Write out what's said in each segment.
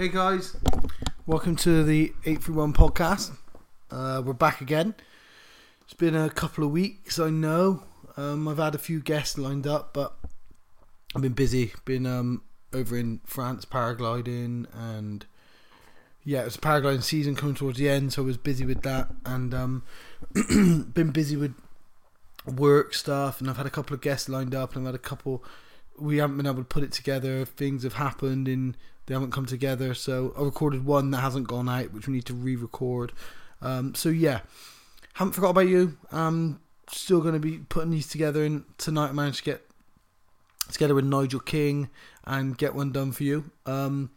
Hey guys, welcome to the 831 podcast. Uh, we're back again. It's been a couple of weeks, I know. Um, I've had a few guests lined up, but I've been busy. Been um, over in France paragliding, and yeah, it was paragliding season coming towards the end, so I was busy with that, and um, been busy with work stuff, and I've had a couple of guests lined up, and I've had a couple. We haven't been able to put it together. Things have happened, and they haven't come together. So I recorded one that hasn't gone out, which we need to re-record. Um, so yeah, haven't forgot about you. I'm still going to be putting these together, and tonight I managed to get together with Nigel King and get one done for you. Um,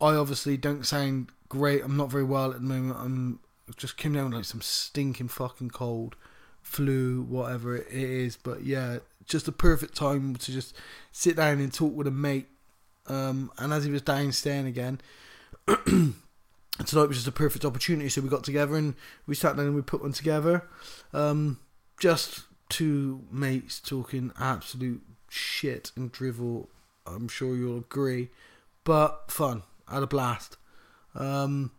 I obviously don't sound great. I'm not very well at the moment. I'm just came down with like some stinking fucking cold, flu, whatever it is. But yeah, just a perfect time to just sit down and talk with a mate. Um, and as he was downstairs again, tonight was just a perfect opportunity. So we got together and we sat down and we put one together. Um, just two mates talking absolute shit and drivel. I'm sure you'll agree, but fun. Had a blast. Um,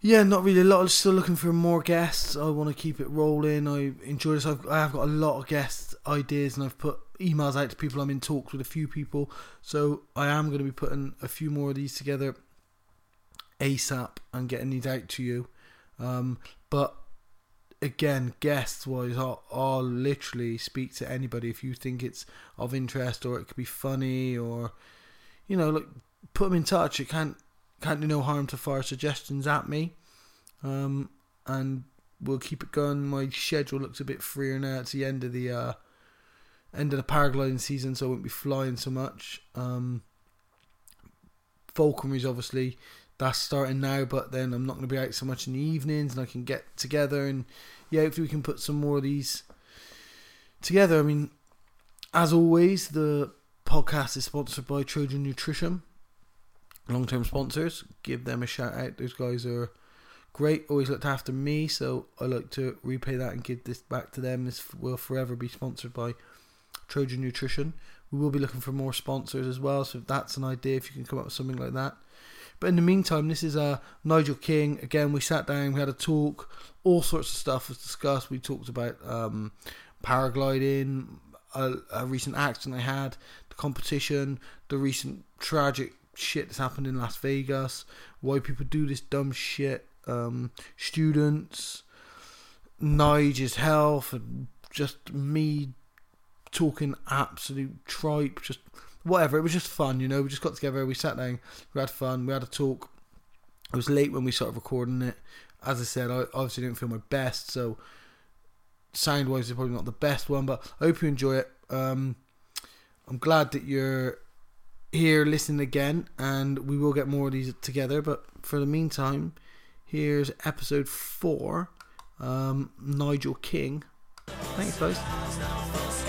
yeah, not really a lot. Still looking for more guests. I want to keep it rolling. I enjoy this. I've, I have got a lot of guest ideas, and I've put emails out to people. I'm in talks with a few people, so I am going to be putting a few more of these together ASAP and getting these out to you. Um, but again, guests wise, I'll, I'll literally speak to anybody if you think it's of interest or it could be funny or you know, like put them in touch. It can't can't do no harm to fire suggestions at me. Um, and we'll keep it going. My schedule looks a bit freer now. It's the end of the uh, end of the paragliding season, so I won't be flying so much. Um, falconry's obviously that's starting now, but then I'm not going to be out so much in the evenings, and I can get together and yeah, hopefully we can put some more of these together. I mean, as always, the podcast is sponsored by Trojan Nutrition, long term sponsors. Give them a shout out. Those guys are great, always looked after me, so I like to repay that and give this back to them. This will forever be sponsored by Trojan Nutrition. We will be looking for more sponsors as well, so if that's an idea, if you can come up with something like that. But in the meantime, this is uh, Nigel King. Again, we sat down, we had a talk, all sorts of stuff was discussed. We talked about um, paragliding, a, a, recent accident I had, the competition, the recent tragic shit that's happened in Las Vegas, why people do this dumb shit, um, students, Nigel's health, and just me talking absolute tripe, just whatever. It was just fun, you know. We just got together, we sat down, we had fun, we had a talk. It was late when we started recording it. As I said, I obviously didn't feel my best, so sound wise, it's probably not the best one, but I hope you enjoy it. Um, I'm glad that you're here listening again, and we will get more of these together. But for the meantime, here's episode four um, Nigel King. Thanks, guys.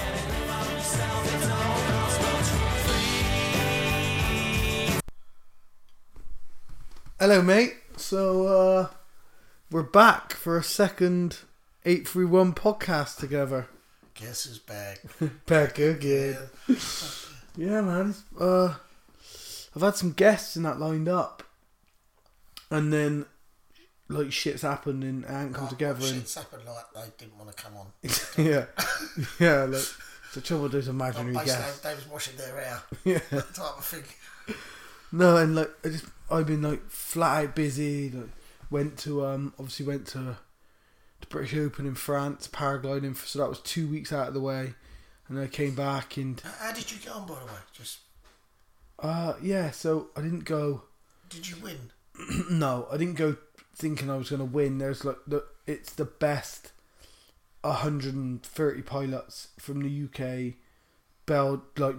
Hello, mate. So uh, we're back for a second eight three one podcast together. Guess who's back? back again. Yeah, yeah man. Uh, I've had some guests in that lined up, and then like shit's happened and it ain't come Oh, together. And, Shit's happened like they didn't want to come on. yeah, yeah. Like the trouble with those imaginary guests. they was washing their hair, Yeah. that type of thing. No, and like I just I've been like flat out busy. Like went to um obviously went to the British Open in France paragliding, for, so that was two weeks out of the way, and I came back and How did you get on, by the way? Just uh yeah. So I didn't go. did you win? no, I didn't go thinking I was going to win. There's like the it's the best 130 pilots from the UK, Bel like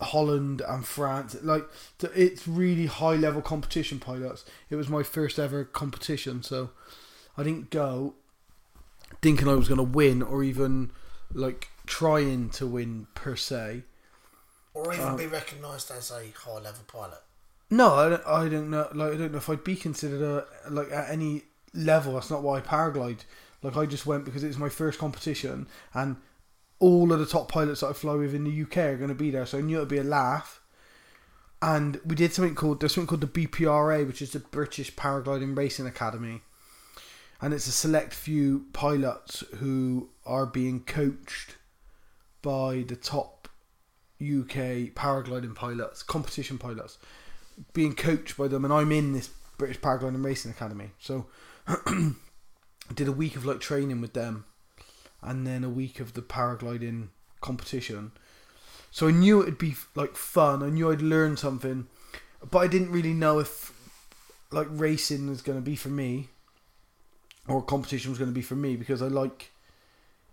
Holland and France. Like it's really high level competition pilots. It was my first ever competition, so I didn't go thinking I was going to win or even like trying to win per se. Or even Um, be recognised as a high level pilot? No, I don't, I don't know. Like I don't know if I'd be considered a like at any level. That's not why I paraglide. Like I just went because it was my first competition, and all of the top pilots that I fly with in the UK are going to be there. So I knew it'd be a laugh. and we did something called there's something called the BPRA, which is the British Paragliding Racing Academy, and it's a select few pilots who are being coached by the top UK paragliding pilots, competition pilots, being coached by them, and I'm in this British Paragliding Racing Academy. So did a week of like training with them, and then a week of the paragliding competition. So I knew it'd be like fun. I knew I'd learn something, but I didn't really know if like racing was going to be for me, or competition was going to be for me because I like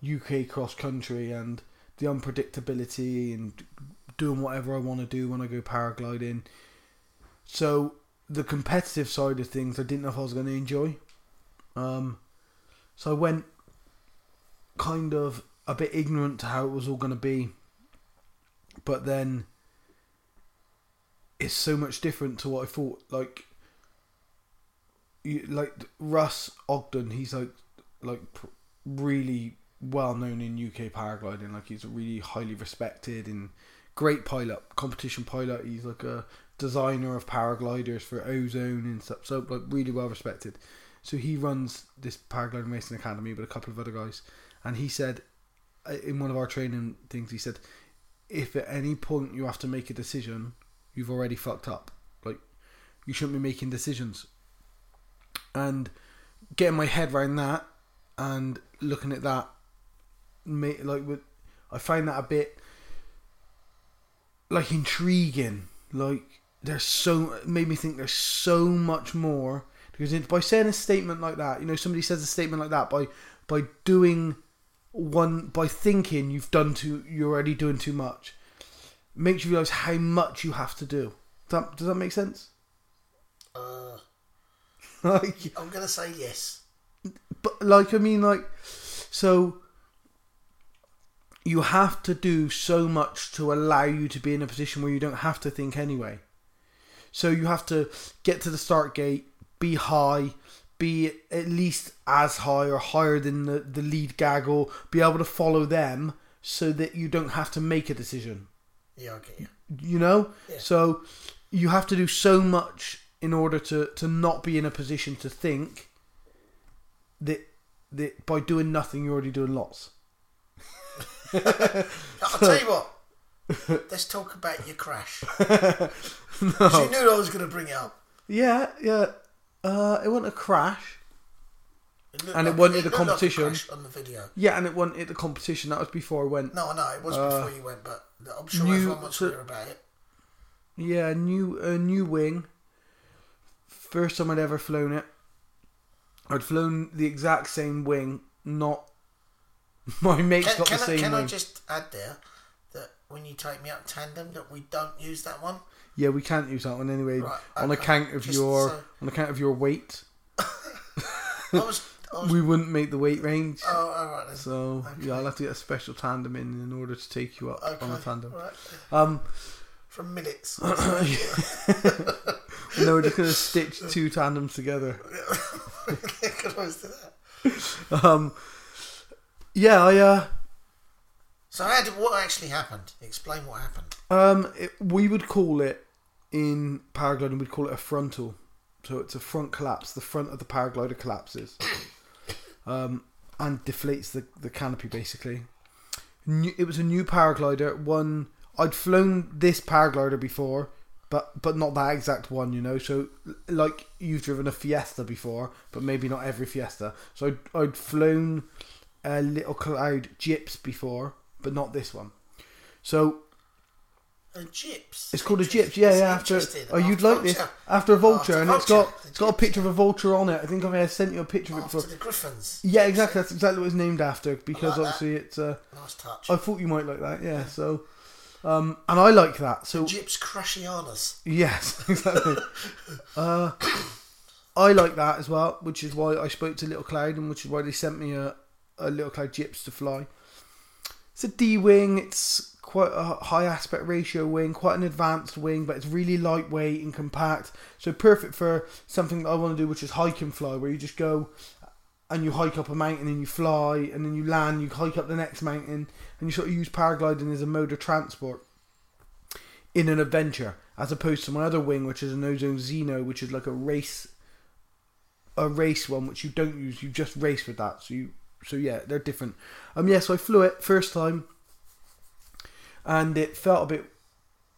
UK cross country and the unpredictability and doing whatever I want to do when I go paragliding. So the competitive side of things, I didn't know if I was going to enjoy. Um, so I went kind of a bit ignorant to how it was all going to be, but then it's so much different to what I thought. Like, you, like Russ Ogden, he's like like really well known in UK paragliding. Like he's really highly respected and great pilot, competition pilot. He's like a designer of paragliders for Ozone and stuff. So like really well respected. So he runs this paragliding racing academy with a couple of other guys, and he said uh, in one of our training things, he said, if at any point you have to make a decision, you've already fucked up. Like you shouldn't be making decisions. And getting my head around that and looking at that, like I find that a bit like intriguing. Like there's so made me think there's so much more because by saying a statement like that, you know, somebody says a statement like that by by doing one by thinking you've done too, you're already doing too much, makes you realize how much you have to do. Does that, does that make sense? Uh, like, I'm gonna say yes. but like I mean, like, so you have to do so much to allow you to be in a position where you don't have to think anyway. So you have to get to the start gate, be high, be at least as high or higher than the, the lead gaggle, be able to follow them so that you don't have to make a decision. Yeah, I get you. You know? Yeah. So you have to do so much in order to, to not be in a position to think that that by doing nothing you're already doing lots. I'll tell you what. Let's talk about your crash. 'Cause You knew I was gonna bring it up. Yeah, yeah. Uh, it wasn't a crash. It And it like- wasn't the looked like a competition. crash on the video. Yeah, and it wasn't at the competition. That was before I went. No, I know it was before you went, but I'm sure Uh, new- everyone wants to hear about it. Yeah, new a new wing. First time I'd ever flown it. I'd flown the exact same wing, not my mate's Can, got can, the I, same can wing. I just add there that when you take me up tandem, that we don't use that one. Yeah, we can't use that one anyway Right, on okay. account of Just your so- on account of your weight. I was, I was We wouldn't make the weight range. oh, all right. So Okay. yeah, I'll have to get a special tandem in in order to take you up okay, on a tandem. right. Um, From minutes. no, we're just gonna stitch two tandems together. Could always do that. Um, yeah, I uh, So how did, what actually happened? Explain what happened. um, it, we would call it in paragliding, we'd call it a frontal. So it's a front collapse. The front of the paraglider collapses, um, and deflates the the canopy basically. New, it was a new paraglider. One I'd flown this paraglider before, but but not that exact one, you know. So like you've driven a Fiesta before, but maybe not every Fiesta. So I'd, I'd flown a little cloud Gyps before, but not this one. So A gyps. it's called a gyps, yeah, yeah. After oh, you'd like this after a vulture, and it's got it's got a picture of a vulture on it. I think I may have sent you a picture of it before. the griffons. Yeah, exactly. That's exactly what it's named after because like that. obviously it's. Uh, Nice touch. I thought you might like that, yeah. So, um, and I like that. So Gyps Crushianas. yes, exactly. uh, I like that as well, which is why I spoke to Little Cloud, and which is why they sent me a, a Little Cloud Gyps to fly. It's a D wing. It's quite a high aspect ratio wing, quite an advanced wing, but it's really lightweight and compact. So perfect for something that I want to do, which is hike and fly, where you just go and you hike up a mountain and you fly, and then you land, you hike up the next mountain, and you sort of use paragliding as a mode of transport in an adventure. as opposed to my other wing, which is an Ozone Zeno, which is like a race, a race one, which you don't use. You just race with that. So you, so yeah, they're different. Um, yeah, so I flew it first time, and it felt a bit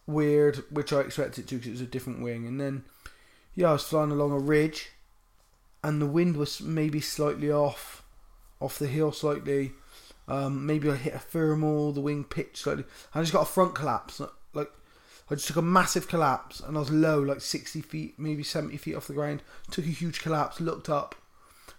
weird, which I expected to because it was a different wing. And then, yeah, I was flying along a ridge, and the wind was maybe slightly off, off the hill slightly. Um, maybe I hit a thermal, the wing pitched slightly. I just got a front collapse. Like I just took a massive collapse, and I was low, like sixty feet, maybe seventy feet off the ground. Took a huge collapse, looked up,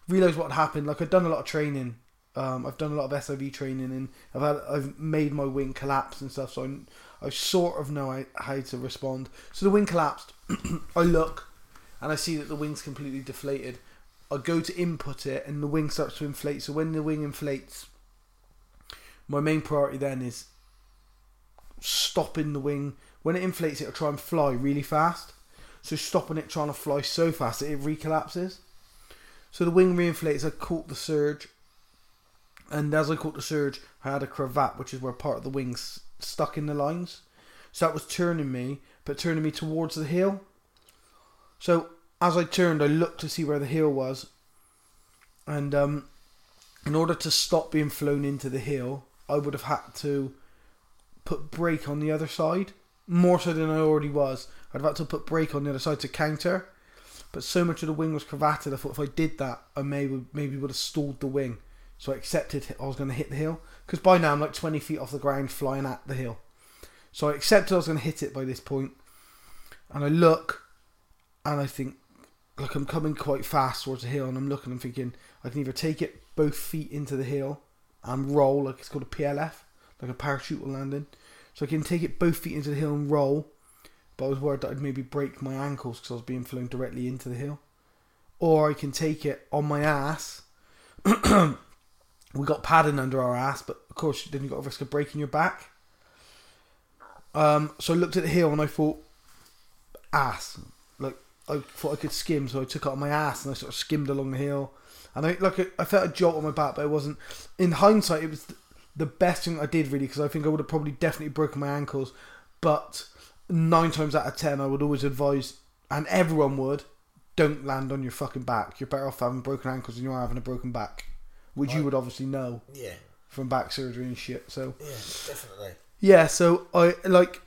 realized what had happened. Like I'd done a lot of training. Um, I've done a lot of SIV training, and I've had I've made my wing collapse and stuff. So I, I sort of know how to respond. So the wing collapsed. I look, and I see that the wing's completely deflated. I go to input it, and the wing starts to inflate. So when the wing inflates, my main priority then is stopping the wing. When it inflates, it'll try and fly really fast. So stopping it trying to fly so fast that it recollapses. So the wing reinflates. I caught the surge, and as I caught the surge, I had a cravat, which is where part of the wing's stuck in the lines. So that was turning me, but turning me towards the hill. So as I turned, I looked to see where the hill was, and um, in order to stop being flown into the hill, I would have had to put brake on the other side more so than I already was. I'd have had to put brake on the other side to counter, but so much of the wing was cravated. I thought if I did that, I maybe maybe would have stalled the wing. So I accepted I was going to hit the hill because by now I'm like 20 feet off the ground flying at the hill. So I accepted I was going to hit it by this point. and I look, and I think like I'm coming quite fast towards the hill, and I'm looking, I'm thinking I can either take it both feet into the hill and roll, like it's called a PLF, like a parachute landing. So I can take it both feet into the hill and roll, but I was worried that I'd maybe break my ankles because I was being flown directly into the hill. Or I can take it on my ass. we got padding under our ass, but of course then you got a risk of breaking your back. Um, so I looked at the hill and I thought, ass. Like I thought I could skim, so I took on my ass and I sort of skimmed along the hill and I like I felt a jolt on my back, but it wasn't. In hindsight, it was the best thing I did really because I think I would have probably definitely broken my ankles. But nine times out of ten, I would always advise, and everyone would, don't land on your fucking back. You're better off having broken ankles than you are having a broken back, which right. you would obviously know. Yeah. From back surgery and shit. So. Yeah, definitely. Yeah, so I like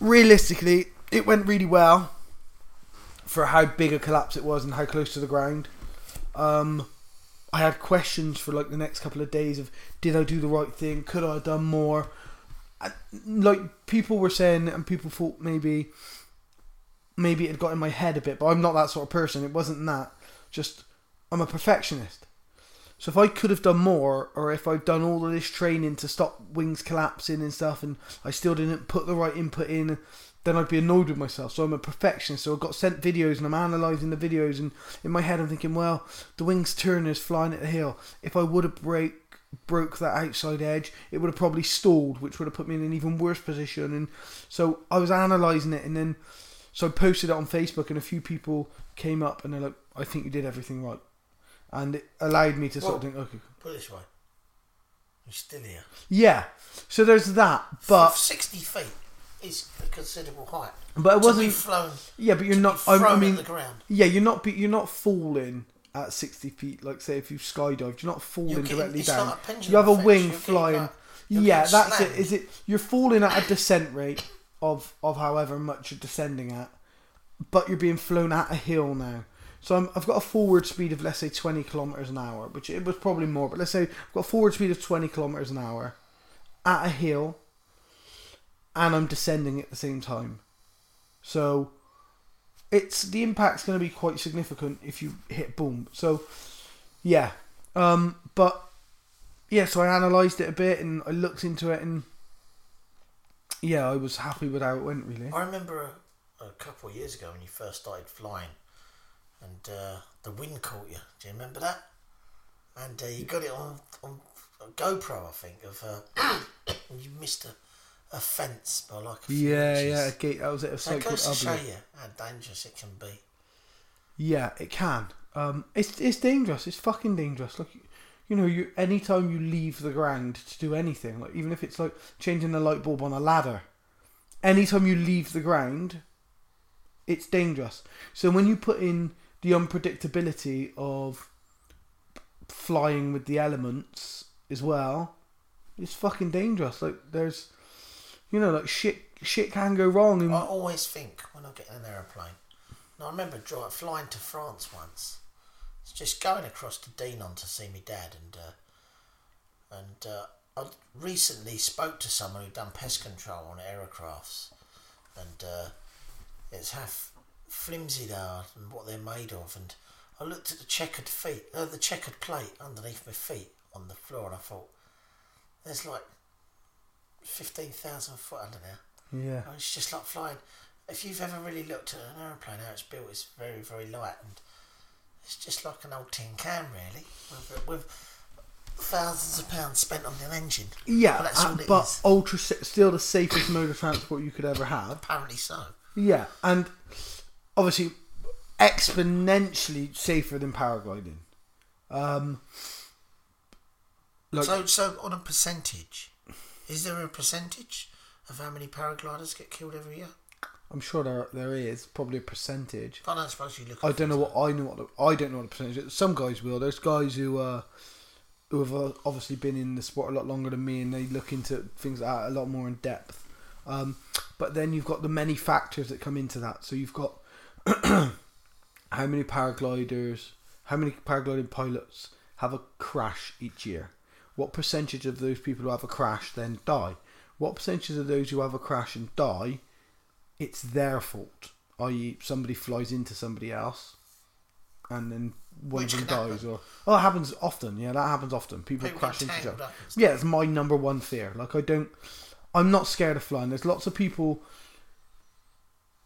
realistically, it went really well for how big a collapse it was and how close to the ground. Um, I had questions for like the next couple of days of did I do the right thing? Could I have done more? I, like people were saying, and people thought maybe maybe it had got in my head a bit, but I'm not that sort of person. It wasn't that. Just I'm a perfectionist. So if I could have done more, or if I've done all of this training to stop wings collapsing and stuff, and I still didn't put the right input in, then I'd be annoyed with myself. So I'm a perfectionist. So I've got sent videos and I'm analysing the videos, and in my head I'm thinking, well, the wings turner is flying at the hill. If I would have break broke that outside edge, it would have probably stalled, which would have put me in an even worse position. And so I was analysing it, and then so I posted it on Facebook, and a few people came up and they're like, "I think you did everything right," and it allowed me to well, sort of think, "Okay." Put this way, you're still here. Yeah. So there's that, but sixty feet is a considerable height. But it wasn't flown. Yeah, but you're not. I mean, the ground. yeah, you're not. You're not falling at sixty feet. Like say, if you skydived, you're not falling getting, directly down. you have a wing flying. yeah, that's slammed. it. Is it? You're falling at a descent rate of of however much you're descending at, but you're being flown at a hill now. So i have got a forward speed of let's say 20 kilometers an hour, which it was probably more, but let's say I've got a forward speed of 20 kilometers an hour at a hill and I'm descending at the same time. So it's the impact's going to be quite significant if you hit boom. So yeah, um, but yeah, so I analysed it a bit and I looked into it and yeah, I was happy with how it went. Really, I remember a, a couple of years ago when you first started flying, and uh, the wind caught you. Do you remember that? And uh, you got it on on GoPro, I think, of uh, you missed a a fence by like a few yeah, inches. yeah, a gate. That was it. A site goes to show you how dangerous it can be. Yeah, it can. Um, it's it's dangerous. It's fucking dangerous. Like, you know, you anytime you leave the ground to do anything, like even if it's like changing a light bulb on a ladder, anytime you leave the ground, it's dangerous. So when you put in the unpredictability of flying with the elements as well, is fucking dangerous. Like there's, you know, like shit, shit can go wrong. And I always think when I get in an aeroplane. Now, I remember flying to France once. It's just going across to Dinan to see my dad, and uh, and uh, I recently spoke to someone who'd done pest control on aircrafts, and uh, it's how flimsy they are and what they're made of. And I looked at the checkered feet, uh, the checkered plate underneath my feet on the floor, and I thought, there's like fifteen thousand foot under there. yeah, Oh, It's just like flying. If you've ever really looked at an aeroplane, how it's built, it's very, very light, and it's just like an old tin can, really, with, with thousands of pounds spent on an engine. yeah, But uh, all it but ultra still the safest mode of transport you could ever have. Apparently so. Yeah, and obviously exponentially safer than paragliding. Um, like so, so on a percentage, is there a percentage of how many paragliders get killed every year? I'm sure there there is probably a percentage. I don't suppose you look. I don't know what I know what the, I don't know what the percentage. is. Some guys will. There's guys who uh, who have uh, obviously been in the sport a lot longer than me, and they look into things like that a lot more in depth. Um, but then you've got the many factors that come into that. So you've got how many paragliders, how many paragliding pilots have a crash each year? What percentage of those people who have a crash then die? What percentage of those who have a crash and die, it's their fault? I.e., somebody flies into somebody else, and then one Which of them dies, happen. or oh, that happens often. Yeah, that happens often. People, People crash into each other. up and stuff. Yeah, it's my number one fear. Like I don't, I'm not scared of flying. There's lots of people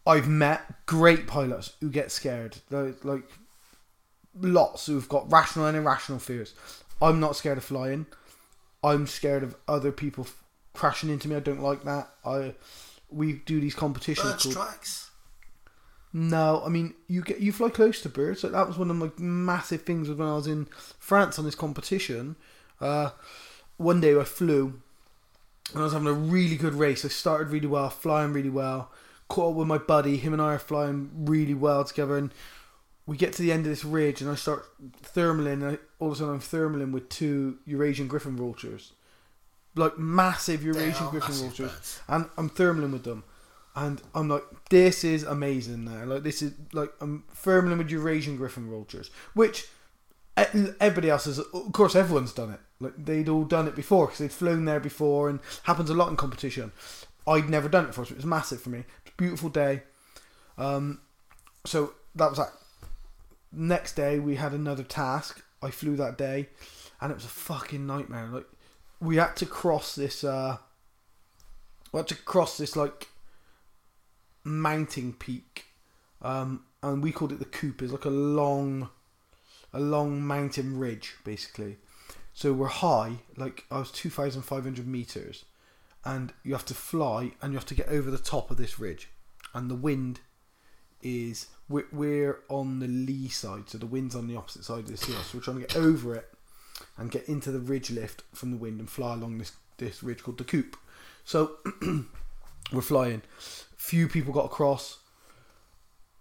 I've met, great pilots who get scared. They're, like lots who've got rational and irrational fears. I'm not scared of flying. I'm scared of other people f- crashing into me. I don't like that. I we do these competitions. Bird called- strikes. no, I mean you get you fly close to birds. Like that was one of my massive things when I was in France on this competition. Uh, one day I flew, and I was having a really good race. I started really well, flying really well. Caught up with my buddy. Him and I are flying really well together, and we get to the end of this ridge, and I start thermaling. And I, all of a sudden, I'm thermaling with two Eurasian griffon vultures, like massive Eurasian massive vultures birds. and I'm thermaling with them, and I'm like, this is amazing. Now, like this is like I'm thermaling with Eurasian griffon vultures, which everybody else has. Of course, everyone's done it. Like they'd all done it before because they'd flown there before, and happens a lot in competition. I'd never done it before, so it was massive for me. Beautiful day. Um, so that was that. Next day we had another task. I flew that day, and it was a fucking nightmare. Like we had to cross this. uh we had to cross this like mountain peak, um, and we called it the Coop. It's like a long, a long mountain ridge, basically. So we're high, like I was two thousand five hundred meters, and you have to fly, and you have to get over the top of this ridge, and the wind is we're, we're on the lee side, so the wind's on the opposite side of this hill. So we're trying to get over it and get into the ridge lift from the wind and fly along this this ridge called the Coop. So we're flying. Few people got across.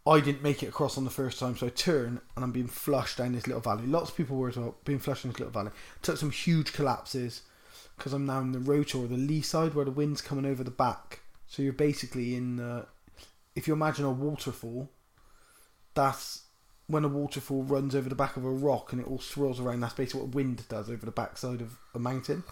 I didn't make it across on the first time, so I turn and I'm being flushed down this little valley. Lots of people were as well, being flushed in this little valley. Took some huge collapses because I'm now in the rotor or the lee side where the wind's coming over the back. So you're basically in. Uh, if you imagine a waterfall, that's when a waterfall runs over the back of a rock and it all swirls around. That's basically what wind does over the backside of a mountain.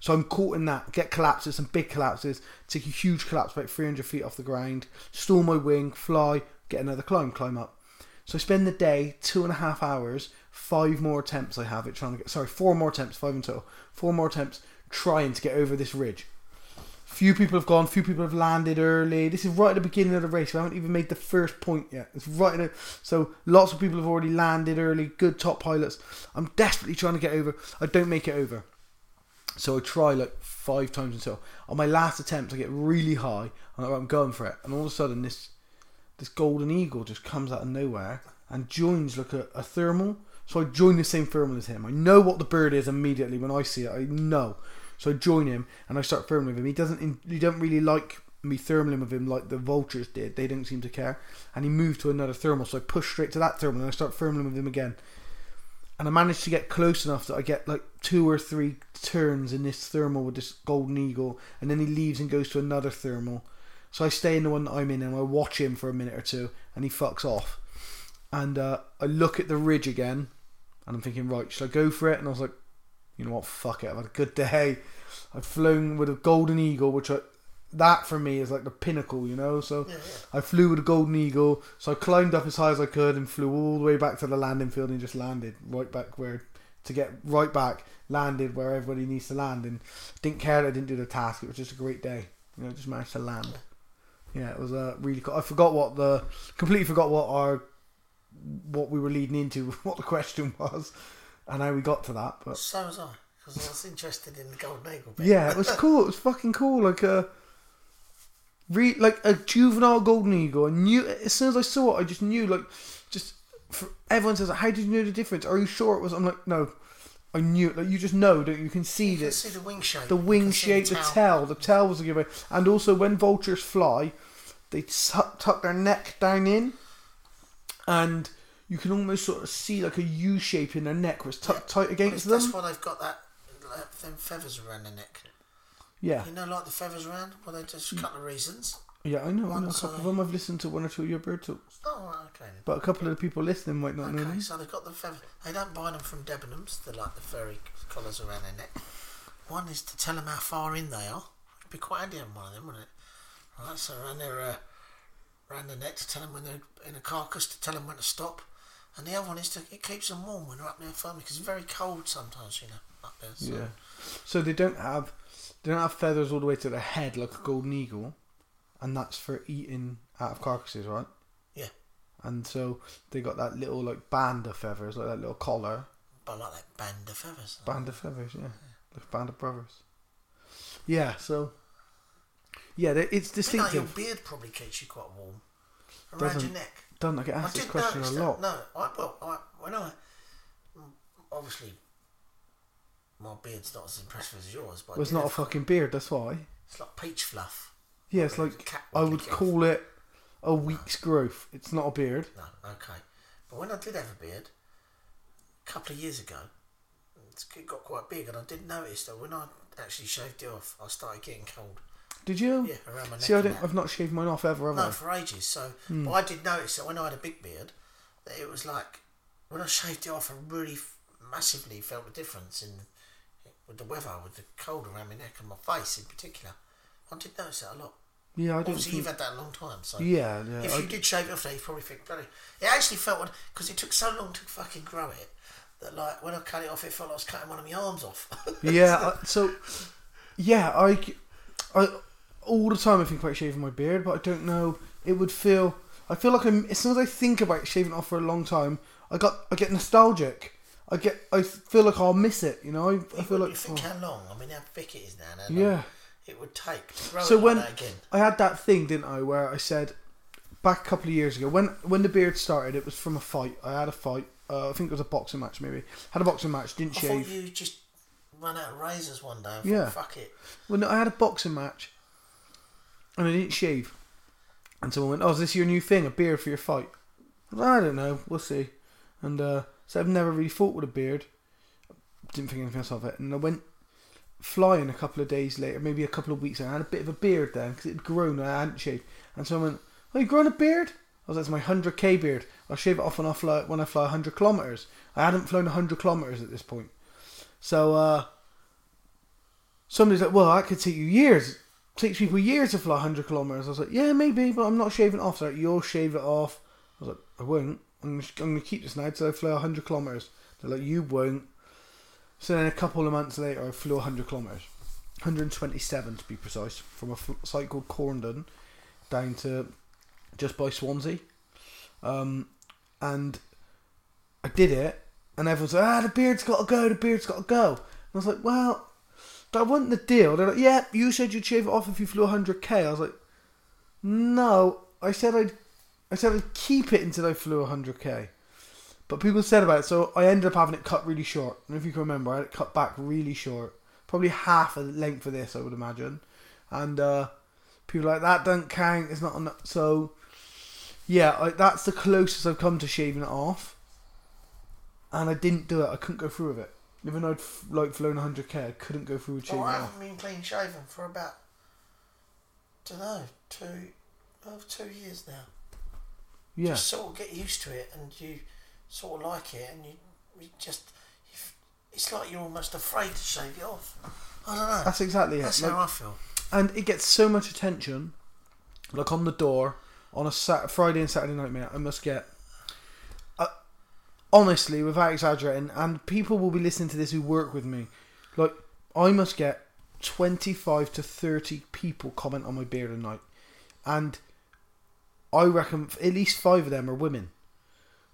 So I'm caught in that. Get collapses, some big collapses. Take a huge collapse about 300 feet off the ground. Stall my wing, fly, get another climb, climb up. So I spend the day, two and a half hours, five more attempts I have it trying to get. Sorry, four more attempts, five in total. Four more attempts trying to get over this ridge. Few people have gone. Few people have landed early. This is right at the beginning of the race. We haven't even made the first point yet. It's right. In the, so lots of people have already landed early. Good top pilots. I'm desperately trying to get over. I don't make it over. So I try like five times until on my last attempt I get really high and I'm going for it. And all of a sudden this this golden eagle just comes out of nowhere and joins like a, a thermal. So I join the same thermal as him. I know what the bird is immediately when I see it. I know. So I join him and I start thermaling with him. He doesn't. He don't really like me thermaling with him like the vultures did. They didn't seem to care. And he moved to another thermal, so I push straight to that thermal and I start thermaling with him again. And I managed to get close enough that I get like two or three turns in this thermal with this golden eagle, and then he leaves and goes to another thermal. So I stay in the one that I'm in and I watch him for a minute or two, and he fucks off. And uh, I look at the ridge again, and I'm thinking, right, should I go for it? And I was like, you know what, fuck it, I've had a good day. I've flown with a golden eagle, which I, that for me is like the pinnacle, you know. So Yeah, yeah. I flew with a golden eagle, so I climbed up as high as I could and flew all the way back to the landing field and just landed right back where to get right back, landed where everybody needs to land, and didn't care that I didn't do the task. It was just a great day, you know. Just managed to land. Yeah, it was uh, really cool. I forgot what the completely forgot what our what we were leading into, what the question was, and know we got to that. But So was I, because I was interested in the golden eagle bit. yeah, it was cool. It was fucking cool. Like a, re, like a juvenile golden eagle. I knew as soon as I saw it, I just knew. Like, just for, everyone says, "How did you know the difference? Are you sure it was?" I'm like, no, I knew. it. Like you just know, don't you? Can see You can that see the wing shape. the wing shape, the tail. tail, the tail was a giveaway, and also when vultures fly, they tuck, tuck their neck down in, and you can almost sort of see like a U shape in their neck, where it's tucked tight Well, against That's why they've got that, like, them feathers around their neck. Yeah, You know, like the feathers around? Well, they just a couple of reasons. yeah, I know. I know a couple of them. I've listened to one or two of your bird talks. Oh, okay. But a couple of the people listening might not know Okay, so they've got the feather. They don't buy them from Debenhams. They're like the furry collars around their neck. One is to tell them how far in they are. It'd be quite handy on one of them, wouldn't it? Right, so around their uh, around their neck to tell them when they're in a carcass to tell them when to stop. And the other one is to it keeps them warm when they're up there farming because it's very cold sometimes, you know, up there. So. Yeah. So they don't have they don't have feathers all the way to their head like a golden eagle, and that's for eating out of carcasses, right? Yeah. And so they got that little like band of feathers, like that little collar, But I like that band of feathers. band of feathers, yeah, like a band of brothers. Yeah. So. Yeah, they- it's I think like your beard probably keeps you quite warm around Doesn't- your neck. Don't I get I asked this question a lot? that. No, I, well, I, when I obviously my beard's not as impressive as yours, but Well, it's not a fucking beard. That's why. It's like peach fluff. Yeah, it's Like I would call it a week's growth. It's not a beard. No, okay. But when I did have a beard, a couple of years ago, it got quite big, and I did notice that when I actually shaved it off, I started getting cold. Did you? Yeah, around my neck. See, I don't. I've not shaved mine off ever, have No, I? for ages. So, Hmm. but I did notice that when I had a big beard, that it was like when I shaved it off, I really f- massively felt the difference in with the weather, with the cold around my neck and my face in particular. I did notice that a lot. Yeah, I don't Obviously, think. you've had that a long time, so Yeah, yeah. if I- you did shave it off, there, you probably think bloody. It actually felt because it took so long to fucking grow it that like when I cut it off, it felt like I was cutting one of my arms off. yeah, I- so yeah, I, I all the time I think about shaving my beard, but I don't know. It would feel. I feel like I'm. As soon as I think about shaving it off for a long time, I got. I get nostalgic. I get. I feel like I'll miss it. You know. I, I feel you like. think oh, how long? I mean, how thick it is now. long yeah. it would take to grow So when like that again. I had that thing, didn't I, where I said back a couple of years ago when when the beard started, it was from a fight. I had a fight. Uh, I think it was a boxing match, maybe. Had a boxing match. Didn't I shave. thought you just ran out of razors one day. Yeah. thought, fuck it. Well, no, I had a boxing match, and I didn't shave. And someone went, "Oh, is this your new thing? A beard for your fight?" I, I don't know. We'll see. And uh, so I've never really fought with a beard. Didn't think anything else of it. And I went flying a couple of days later, maybe a couple of weeks. And I had a bit of a beard then because it had grown and I hadn't shaved. And so I went, "Oh, you growing a beard?" I was like, "It's my hundred k beard. I'll shave it off when I fly when I fly hundred kilometers." I hadn't flown hundred kilometers at this point, so. uh somebody's like, well, that could take you years. Takes people years to fly 100 kilometers. I was like, yeah, maybe, but I'm not shaving off. They're like, you'll shave it off. I was like, I won't. I'm going to keep this now until I fly 100 kilometers. They're like, you won't. So then a couple of months later, I flew 100 kilometers. 127 to be precise, from a site called Corndon down to just by Swansea. Um, and I did it, and everyone's like, ah, the beard's got to go, the beard's got to go. And I was like, well, that wasn't the deal. They're like, yeah, you said you'd shave it off if you flew 100k. I was like, no, I said I'd, I said I'd keep it until I flew 100k. But people said about it, so I ended up having it cut really short. And if you can remember, I had it cut back really short, probably half the length of this, I would imagine. And uh, People like that don't count. It's not enough. So yeah, I, that's the closest I've come to shaving it off. And I didn't do it. I couldn't go through with it. Even though I'd f- like flown 100k, I couldn't go through shaving Well, it I off. haven't been clean shaven for about, don't know, two, oh, two years now. Yeah, Just sort of get used to it, and you sort of like it, and you, you just, you, f- it's like you're almost afraid to shave it off. I don't know. that's exactly it. That's Like, how I feel. and it gets so much attention. Like on the door on a Sat- Friday and Saturday night, mate. I must get. Honestly, without exaggerating, and people will be listening to this who work with me. Like I must get twenty-five to thirty people comment on my beard a night, and I reckon at least five of them are women.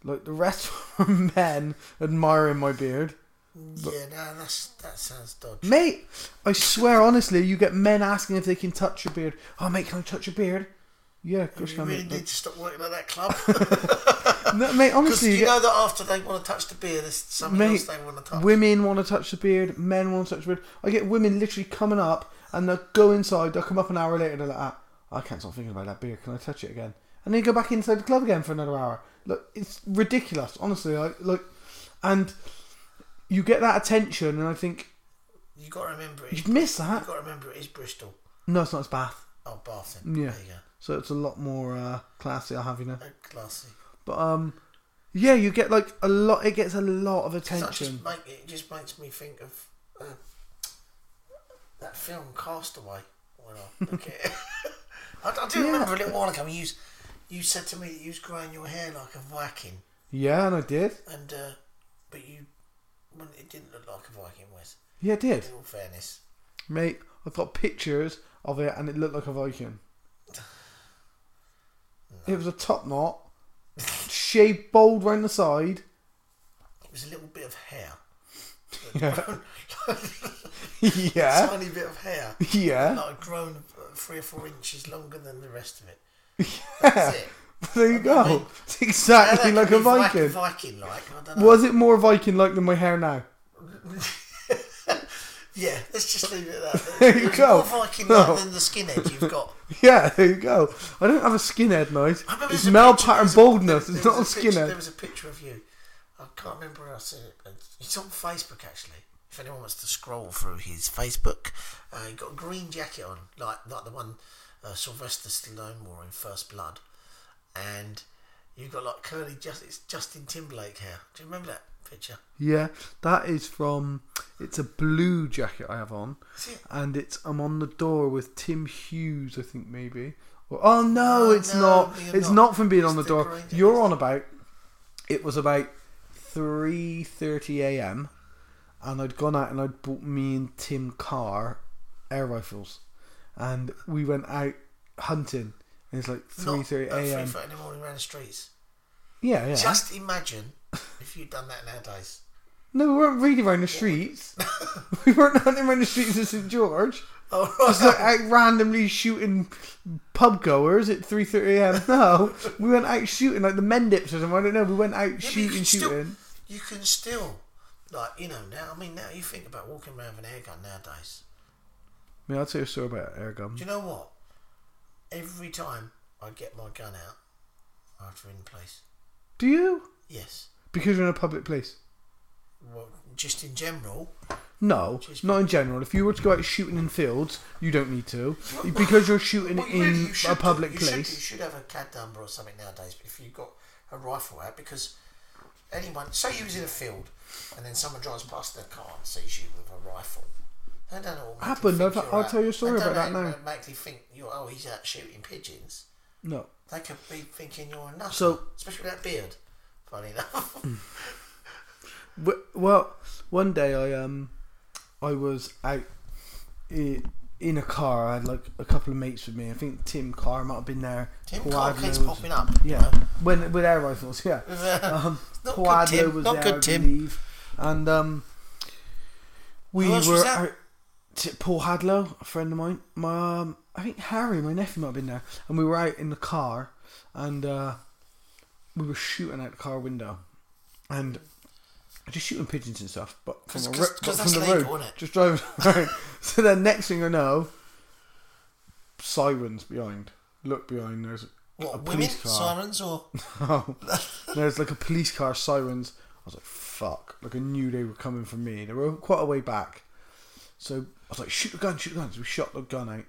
Like the rest are men admiring my beard. yeah, no, that's that sounds dodgy. Mate, I swear honestly, you get men asking if they can touch your beard. Oh, mate, can I touch your beard? Yeah, of course you you really mate. need to stop working at that club. No, mate, honestly, you you know that after they want to touch the beard, there's something Mate, else they want to touch. women want to touch the beard, men want to touch the beard. I get women literally coming up and they'll go inside, they'll come up an hour later, they're like, ah, I can't stop thinking about that beard, can I touch it again? And then you go back inside the club again for another hour. Look, it's ridiculous, honestly. I, like, and you get that attention, and I think You got to remember it. you'd miss that. You got to remember it is Bristol. No, it's not It's Bath. Oh, Bath. Then. Yeah. There you So it's a lot more uh, classy, I'll have you know. Classy. But um, yeah, you get like a lot. It gets a lot of attention. just make, it just makes me think of uh, that film Castaway. When I look at it. I, I do Yeah. remember a little while ago you, you said to me that you was growing your hair like a Viking, Yeah, and I did. and uh, but you, well, it didn't look like a Viking, Wes. Yeah, I did, In all fairness, mate. I've got pictures of it, and it looked like a Viking. It was a top knot, shaved bald round the side. it was a little bit of hair, Yeah, yeah, tiny bit of hair, yeah. like grown uh, three or four inches longer than the rest of it. yeah. That's it. There you I go. mean, It's exactly like a Viking. Viking like. I don't know. Was it more Viking like than my hair now? Yeah, let's just leave it at that. There you go. More Viking like No. than the skinhead you've got. Yeah, there you go. I don't have a skinhead nose. It's male picture- pattern baldness. It's not a skinhead. picture- There was a picture of you. I can't remember where I seen it. It's on Facebook actually. If anyone wants to scroll through his Facebook, uh, he got a green jacket on, like like the one uh, Sylvester Stallone wore in First Blood, and you've got like curly just it's Justin Timberlake hair. Do you remember that picture? Yeah, that is from. It's a blue jacket I have on, and it's I'm on the door with Tim Hughes, I think maybe. Or, oh no, No, it's no, not. It's not. not from being on the door. You're on about. It was about three thirty a.m. and I'd gone out and I'd bought me and Tim Carr air rifles, and we went out hunting. And it's like three three a.m. thirty in the morning around the streets. Yeah, yeah. Just imagine if you'd done that nowadays. No, we weren't really around the streets. we weren't hunting around the streets of St George. Oh, right. Just like out randomly shooting pub goers at three thirty a.m. No, we went out shooting like the Mendips or something. I don't know. We went out you shooting, still- shooting. you can still, like you know, now. I mean, now you think about walking around with an air gun nowadays. I mean, I'll tell you a story about air gun. Do you know what? Every time I get my gun out, to in place. Do you? Yes. Because you're in a public place. Well, just in general. No, Just- not in general. If you were to go out shooting in fields, you don't need to because you're shooting Well, you in really- you should a do. public place. Should, you should have a CAD number or something nowadays. If you've got a rifle out, because anyone, say you was in a field, and then someone drives past their car and sees you with a rifle. They don't know Happened. I'll- I'll tell you a story about that now. Automatically think you're oh he's out shooting pigeons. No. They could be thinking you're a nutter. So- especially with that beard. Funny enough. Well, one day I um, I was out in a car. I had like a couple of mates with me. I think Tim Carr might have been there. Tim Paul Carr keeps popping up. Yeah, when with air rifles. Yeah. Um, Not Paul good, Tim. was Not there, good, I Tim. believe. And um, we were? Paul Hadlow, a friend of mine. My, um, I think Harry, my nephew, might have been there, and we were out in the car, and uh, we were shooting out the car window, and just shooting pigeons and stuff. But from, 'Cause- a 'cause- 'cause but that's from the legal, road, just driving around. so then, next thing I know, sirens behind. Look behind. There's a What, women? police car. Sirens or. there's like a police car sirens. I was like, fuck. Like I knew they were coming for me. They were quite a way back. So I was like, shoot the gun, shoot the gun. So we shot the gun out.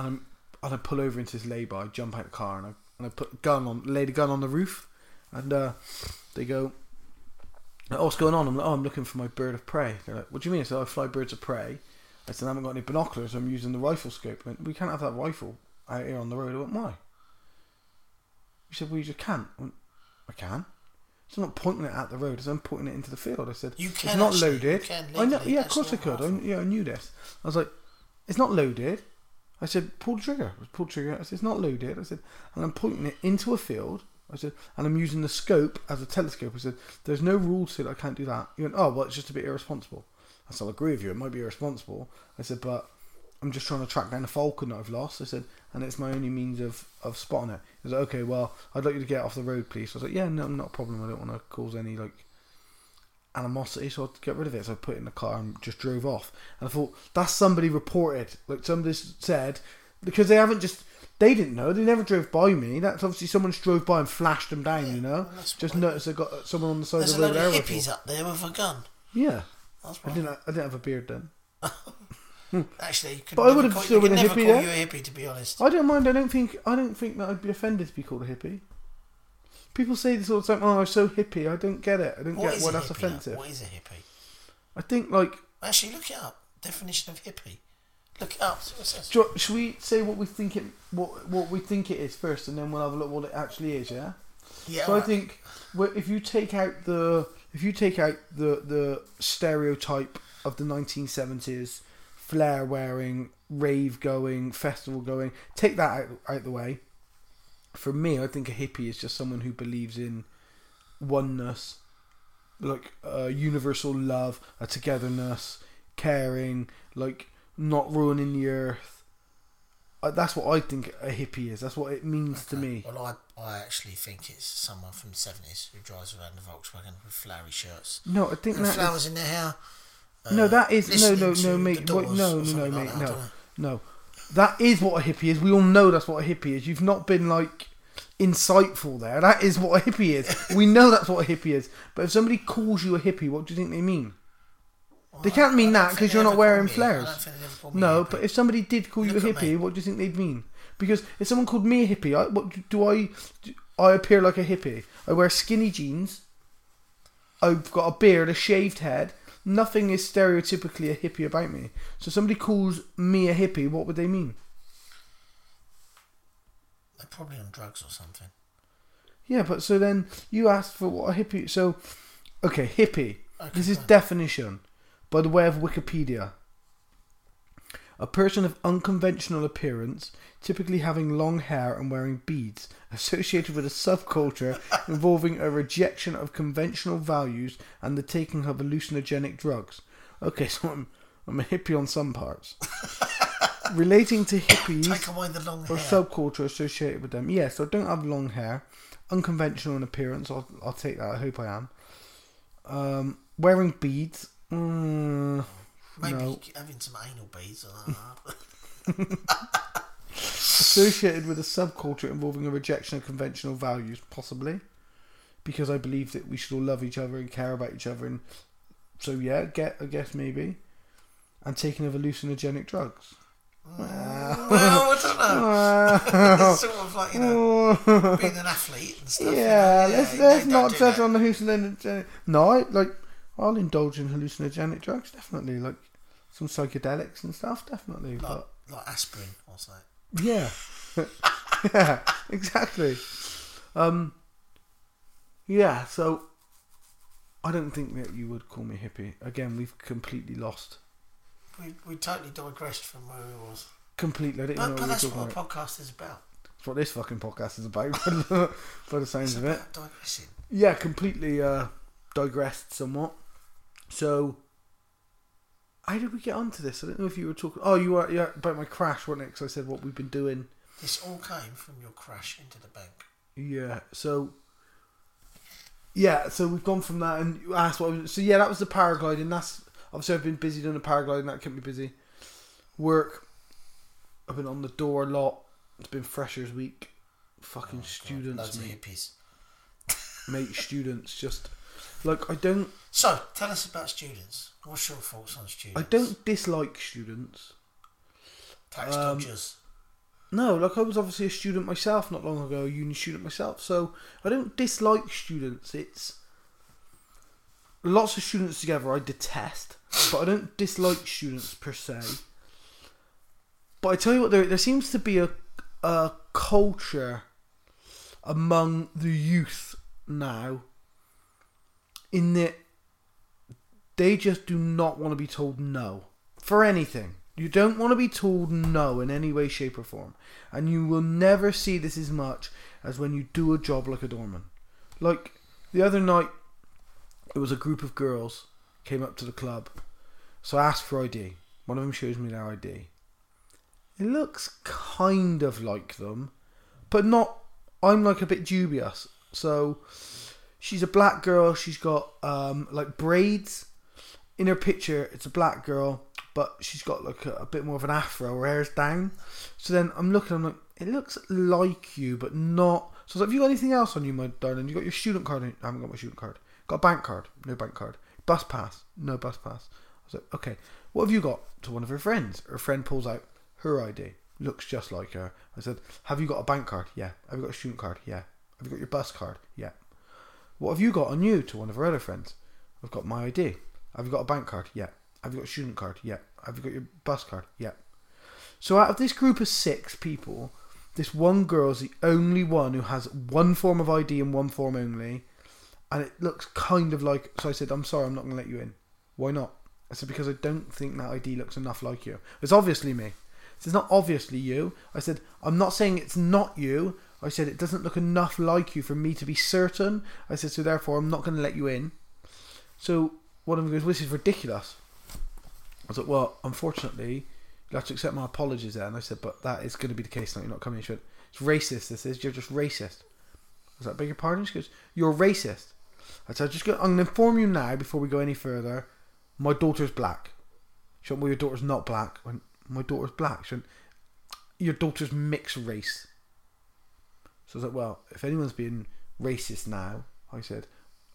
And, I'm, and I pull over into this lay-by, jump out the car, and I, and I put the gun on, lay the gun on the roof. And uh, they go, oh, what's going on? I'm like, oh, I'm looking for my bird of prey. They're like, what do you mean? I said, I fly birds of prey. I said, I haven't got any binoculars. I'm using the rifle scope. I went, we can't have that rifle out here on the road. I went, why? He said, well, you just can't. I, went, I can. So I'm not pointing it at the road. I said, I'm pointing it into the field. I said, You can." it's not actually- loaded. I know, yeah, of course I could. I, yeah, I knew this. I was like, it's not loaded. I said, pull the trigger. Pull the trigger. I said, it's not loaded. I said, and I'm pointing it into a field. I said, and I'm using the scope as a telescope. I said, there's no rule to it. I can't do that. He went, oh, well, it's just a bit irresponsible. I said, I agree with you. It might be irresponsible. I said, but I'm just trying to track down a falcon that I've lost. I said, and it's my only means of, of spotting it. He like, okay, well, I'd like you to get off the road, please. I was like, yeah, no, not a problem. I don't want to cause any, like, animosity, so I'd get rid of it. So I put it in the car and just drove off. And I thought, that's somebody reported. Like, somebody said, because they haven't just, they didn't know. They never drove by me. That's obviously someone just drove by and flashed them down, you know? well, just what- noticed they got someone on the side There's of a the load road. of there hippies up there with a gun. Yeah. That's I didn't, I didn't have a beard then. Actually, you could But I would've call, still been a hippie call there. you a hippie, to be honest. I don't mind. I don't think. I don't think that I'd be offended to be called a hippie. People say this all the time. Oh, I'm so hippie. I don't get it. I don't What get is why a that's hippie? though? offensive. What is a hippie? I think like. Actually, look it up. Definition of hippie. Look it up. See what it says. do Should we say what we think it what what we think it is first, and then we'll have a look what it actually is? Yeah. Yeah. So I alright. think well, if you take out the if you take out the the stereotype of the 1970s, flare wearing, rave going, festival going, take that out out the way. For me, I think a hippie is just someone who believes in oneness, like uh, universal love, a togetherness, caring, like not ruining the earth. Uh, that's what I think a hippie is. That's what it means to me. Well, I, I actually think it's someone from the 70s who drives around the Volkswagen with flowery shirts. No, I think that is- flowers in their hair. uh, No, that is no, no, no, mate. Wait, no, no, no, like mate. that, No, no. That is what a hippie is. We all know that's what a hippie is. You've not been like insightful there. That is what a hippie is. we know that's what a hippie is. But if somebody calls you a hippie, what do you think they mean? They can't mean that because you're not wearing called me- I flares. don't think they ever called me No, hippie. but if somebody did call you Look a hippie, what do you think they'd mean? Because if someone called me a hippie, I, what do I? Do I appear like a hippie? I wear skinny jeans. I've got a beard, a shaved head. Nothing is stereotypically a hippie about me. So somebody calls me a hippie, what would they mean? They're probably on drugs or something. Yeah, but so then you asked for what a hippie. So, okay, hippie. Okay, this is fine. definition by the way of Wikipedia. A person of unconventional appearance, typically having long hair and wearing beads, associated with a subculture involving a rejection of conventional values and the taking of hallucinogenic drugs. Okay, so I'm, I'm a hippie on some parts. Relating to hippies Take away the long or subculture associated with them. Yes, I don't have long hair. Unconventional in appearance. I'll, I'll take that. I hope I am. Um, wearing beads. Mm, Maybe no. having some anal beads. Or Associated with a subculture involving a rejection of conventional values, possibly. Because I believe that we should all love each other and care about each other. And so, yeah, get I guess maybe. And taking of hallucinogenic drugs. well, I don't know. It's sort of like you know, being an athlete and stuff. you know, Yeah, let's let's not judge that. on the hallucinogenic. No, I, like I'll indulge in hallucinogenic drugs definitely, like some psychedelics and stuff, definitely. like, But like aspirin or something. yeah, yeah, exactly. Um, yeah, so I don't think that you would call me hippie. Again, we've completely lost. We, we totally digressed from where we was. Completely, I didn't But, know but what that's what a podcast is about. That's what this fucking podcast is about, by the sounds of it. digressing. yeah, completely uh, digressed somewhat. So, how did we get onto this? I don't know if you were talking. Oh, you were yeah about my crash, weren't it? Because I said what we've been doing. This all came from your crash into the bank. Yeah. So. Yeah, so we've gone from that, and you asked what. I was, so yeah, that was the paragliding. That's obviously I've been busy doing the paragliding. That kept me busy. Work. I've been on the door a lot. It's been Freshers Week. Fucking Oh, students, of mate. hippies. Mate, students. Just like I don't, So, tell us about students. What's your thoughts on students? I don't dislike students. Tax um, dodgers. No, like I was obviously a student myself not long ago, a uni student myself. So I don't dislike students. It's lots of students together I detest, but I don't dislike students per se. But I tell you what, there there seems to be a a culture among the youth now in that they just do not want to be told no for anything. You don't want to be told no in any way, shape, or form. And you will never see this as much as when you do a job like a doorman. Like the other night, it was a group of girls came up to the club. So I asked for ID. One of them shows me their ID. It looks kind of like them, but not. I'm like a bit dubious. So she's a black girl. She's got um, like braids in her picture. It's a black girl, but she's got like a, a bit more of an afro. Her hair's down. So then I'm looking. I'm like, it looks like you, but not. So I was like, have you got anything else on you, my darling? You got your student card? I haven't got my student card. Got a bank card? No bank card. Bus pass? No bus pass. I was like, okay. What have you got? To one of her friends. Her friend pulls out her ID. Looks just like her. I said, have you got a bank card? Yeah. Have you got a student card? Yeah. Have you got your bus card? Yeah. What have you got on you? To one of her other friends. I've got my ID. Have you got a bank card? Yeah. Have you got a student card? Yeah. Have you got your bus card? Yeah. So out of this group of six people, this one girl is the only one who has one form of ID and one form only, and it looks kind of like. So I said, "I'm sorry, I'm not going to let you in." Why not? I said because I don't think that ID looks enough like you. It's obviously me. So it's not obviously you. I said I'm not saying it's not you. I said it doesn't look enough like you for me to be certain. I said so therefore I'm not going to let you in. So one of them goes, well, "This is ridiculous." I was like, "Well, unfortunately." You have to accept my apologies there. And I said, but that is going to be the case now. You're not coming. She went, it's racist. This is. You're just racist. I was like, beg your pardon? She goes, you're racist. I said, just I'm going to inform you now before we go any further. My daughter's black. She went, well, your daughter's not black. I went, my daughter's black. She went, your daughter's mixed race. So I was like, well, if anyone's being racist now, I said,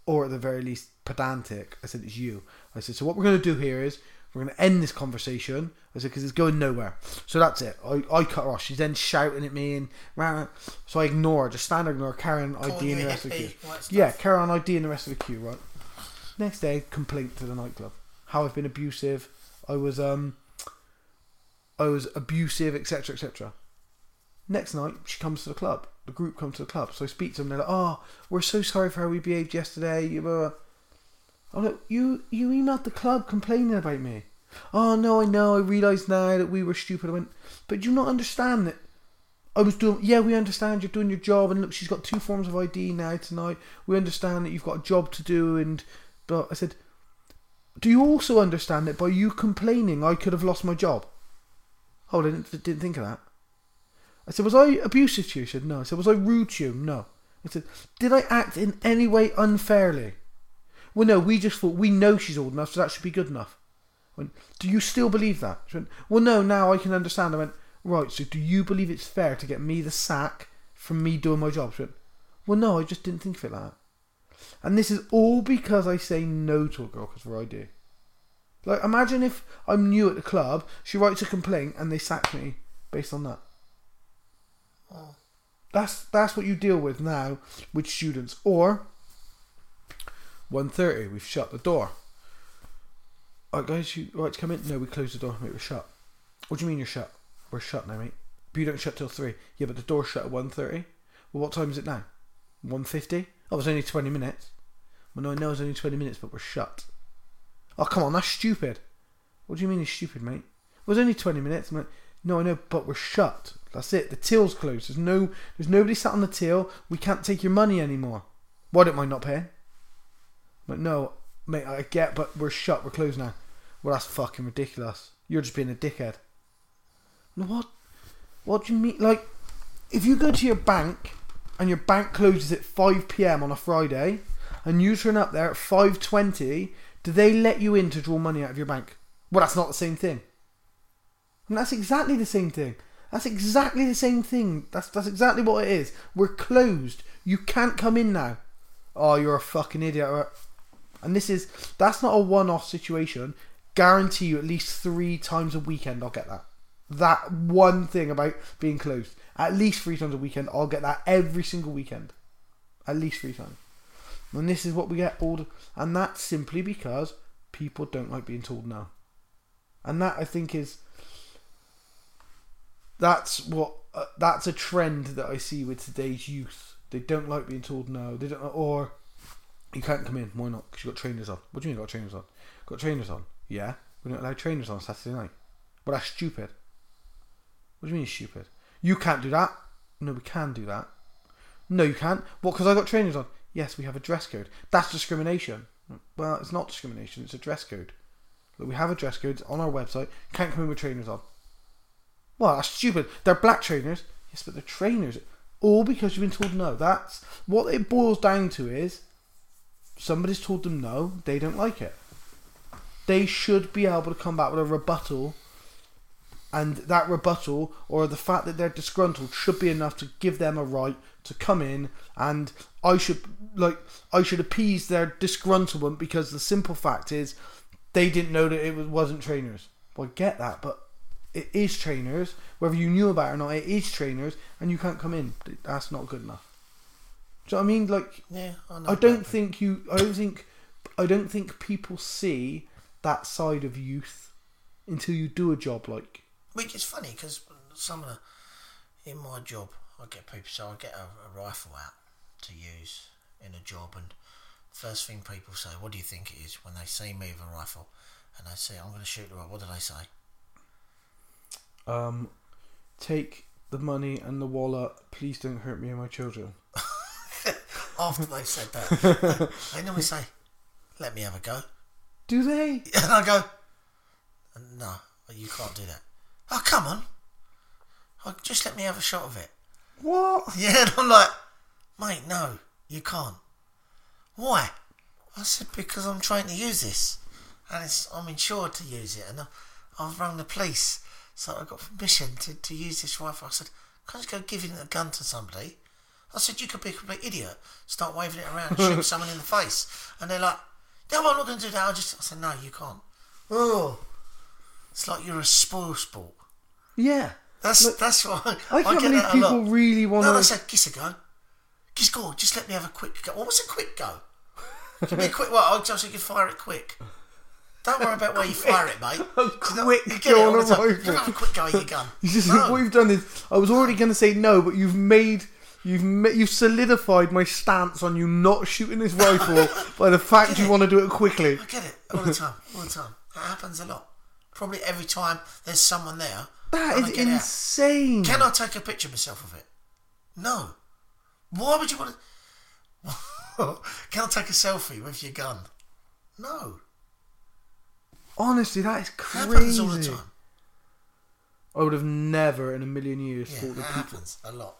or at the very least pedantic, I said, it's you. I said, so what we're going to do here is we're going to end this conversation. I said, because it's going nowhere. So that's it. I, I cut her off. She's then shouting at me and rah, so I ignore her, just stand there, ignore her, carry on ID and the rest of the queue. all that stuff. Yeah, carry on ID and the rest of the queue, right? Next day, complaint to the nightclub. How I've been abusive. I was um I was abusive, etc. etc. Next night, she comes to the club. The group come to the club. So I speak to them. They're like, "Oh, we're so sorry for how we behaved yesterday." You blah." I'm like, "You you emailed the club complaining about me." Oh no, I know. I realise now that we were stupid. I went, but do you not understand that I was doing. Yeah, we understand you're doing your job, and look, she's got two forms of ID now tonight. We understand that you've got a job to do, and but I said, do you also understand that by you complaining, I could have lost my job? Oh, I didn't, didn't think of that. I said, was I abusive to you? She said, no. I said, was I rude to you? No. I said, did I act in any way unfairly? Well, no, we just thought we know she's old enough, so that should be good enough. I went, do you still believe that? She went, well, no, now I can understand. I went, right, so do you believe it's fair to get me the sack from me doing my job? She went, well, no, I just didn't think of it like that. And this is all because I say no to a girl because of her ID. Like, imagine if I'm new at the club, she writes a complaint, and they sack me based on that. That's that's what you deal with now with students. Or 1.30, we've shut the door. Alright guys, you right to come in? No, we closed the door, mate, we're shut. What do you mean you're shut? We're shut now, mate. But you don't shut till 3. Yeah, but the door's shut at 1.30. Well, what time is it now? 1.50? Oh, it's only 20 minutes. Well, no, I know it's only 20 minutes, but we're shut. Oh, come on, that's stupid. What do you mean it's stupid, mate? Well, was only 20 minutes. I'm like, no, I know, but we're shut. That's it. The till's closed. There's no, there's nobody sat on the till. We can't take your money anymore. Why don't not paying? But no, mate, I get, but we're shut. We're closed now. Well, that's fucking ridiculous. You're just being a dickhead. What? What do you mean? Like, if you go to your bank and your bank closes at 5 p.m. on a Friday, and you turn up there at 5:20, do they let you in to draw money out of your bank? Well, that's not the same thing. And that's exactly the same thing. That's exactly the same thing. That's that's exactly what it is. We're closed. You can't come in now. Oh, you're a fucking idiot. Uh, and this is that's not a one-off situation. Guarantee you at least three times a weekend I'll get that. That one thing about being closed. At least three times a weekend, I'll get that every single weekend. At least three times. And this is what we get all, and that's simply because people don't like being told no. And that I think is that's what uh, that's a trend that I see with today's youth. They don't like being told no. They don't, or you can't come in. Why not? Because you got trainers on. What do you mean got trainers on? Got trainers on? Yeah, we don't allow trainers on Saturday night. But that's stupid. What do you mean stupid? You can't do that. No, we can do that. No, you can't. What? Because I got trainers on. Yes, we have a dress code. That's discrimination. Well, it's not discrimination. It's a dress code. Look, we have a dress code on our website. Can't come in with trainers on. Well, that's stupid. They're black trainers. Yes, but they're trainers. All because you've been told no. That's what it boils down to is somebody's told them no, they don't like it. They should be able to come back with a rebuttal and that rebuttal or the fact that they're disgruntled should be enough to give them a right to come in and I should like I should appease their disgruntlement because the simple fact is they didn't know that it was, wasn't trainers. Well, I get that, but it is trainers. Whether you knew about it or not, it is trainers, and you can't come in. That's not good enough. Do you know what I mean? Like, Yeah, I. I don't think you. I don't think. I don't think people see that side of youth until you do a job like. Which is funny because some of the in my job, I get people. So I get a, a rifle out to use in a job, and first thing people say, "What do you think it is?" When they see me with a rifle, and they say, "I'm going to shoot the rifle," what do they say? Um, take the money and the wallet. Please don't hurt me and my children. After they've said that, they normally say, "Let me have a go," Do they? and I go, "No, you can't do that." Oh, come on! Oh, just let me have a shot of it. What? Yeah, and I'm like, mate, no, you can't. Why? I said because I'm trying to use this, and it's I'm insured to use it, and I, I've rung the police, so I got permission to, to use this rifle. I said, can't just go giving a gun to somebody. I said you could be a complete idiot, start waving it around, and shoot someone in the face, and they're like, no, I'm not going to do that. I just I said no, you can't. Oh, it's like you're a spoil sport. Yeah. That's Look, that's what I, I can't get believe that a lot. people really want No, to. I said, kiss a go. Just go just let me have a quick go. What was a quick go? Give me a quick, well, I'll just you can fire it quick. Don't worry about where you fire it, mate. A quick you get go it on all a rifle. You can have a quick go at your gun. You just, No. What you've done is, I was already going to say no, but you've made, you've ma- you've solidified my stance on you not shooting this rifle by the fact you want to do it quickly. I get it all the time, all the time. It happens a lot. Probably every time there's someone there. That is get out. insane. Can I take a picture of myself of it? No. Why would you want to? Can I take a selfie with your gun? No. Honestly, that is It happens crazy. all the time. I would have never in a million years Yeah, thought that that people. happens a lot.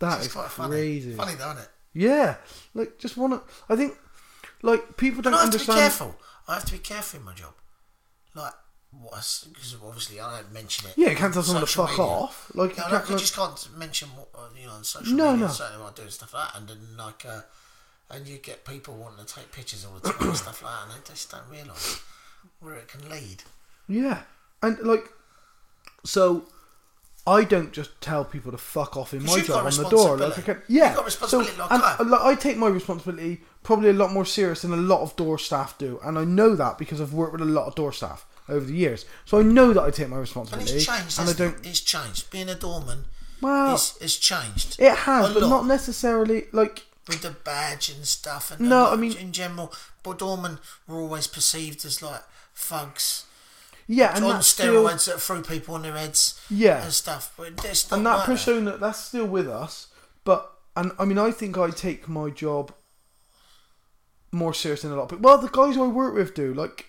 That It's is quite crazy. funny. Funny, don't it? Yeah, like just want to. I think, like people don't But I have to be careful. I have to be careful in my job. Like, what? Because obviously I don't mention it. Yeah, you can't tell on someone to social fuck media. off. Like you No, can't. I just can't mention what uh, you know on social No, media. no. Certainly, while doing stuff like that, and then like, uh, and you get people wanting to take pictures all the time and stuff like that, and they just don't realise where it can lead. Yeah, and like, so I don't just tell people to fuck off in my you've job got on the door. Like, I can, yeah, You've got responsibility so, like and, I. like, I take my responsibility probably a lot more serious than a lot of door staff do, and I know that because I've worked with a lot of door staff over the years. So I know that I take my And responsibility, it's changed. and I don't. It's changed. Being a doorman Well, is, is changed. it has, but lot. not necessarily like. with the badge and stuff. And No, and I mean- in general, but doormen were always perceived as like thugs Yeah, and on that's still, steroids that threw people on their heads yeah, and stuff. But it's and that like that. persona that's still with us but and i mean i think i take my job more serious than a lot But well the guys i work with do like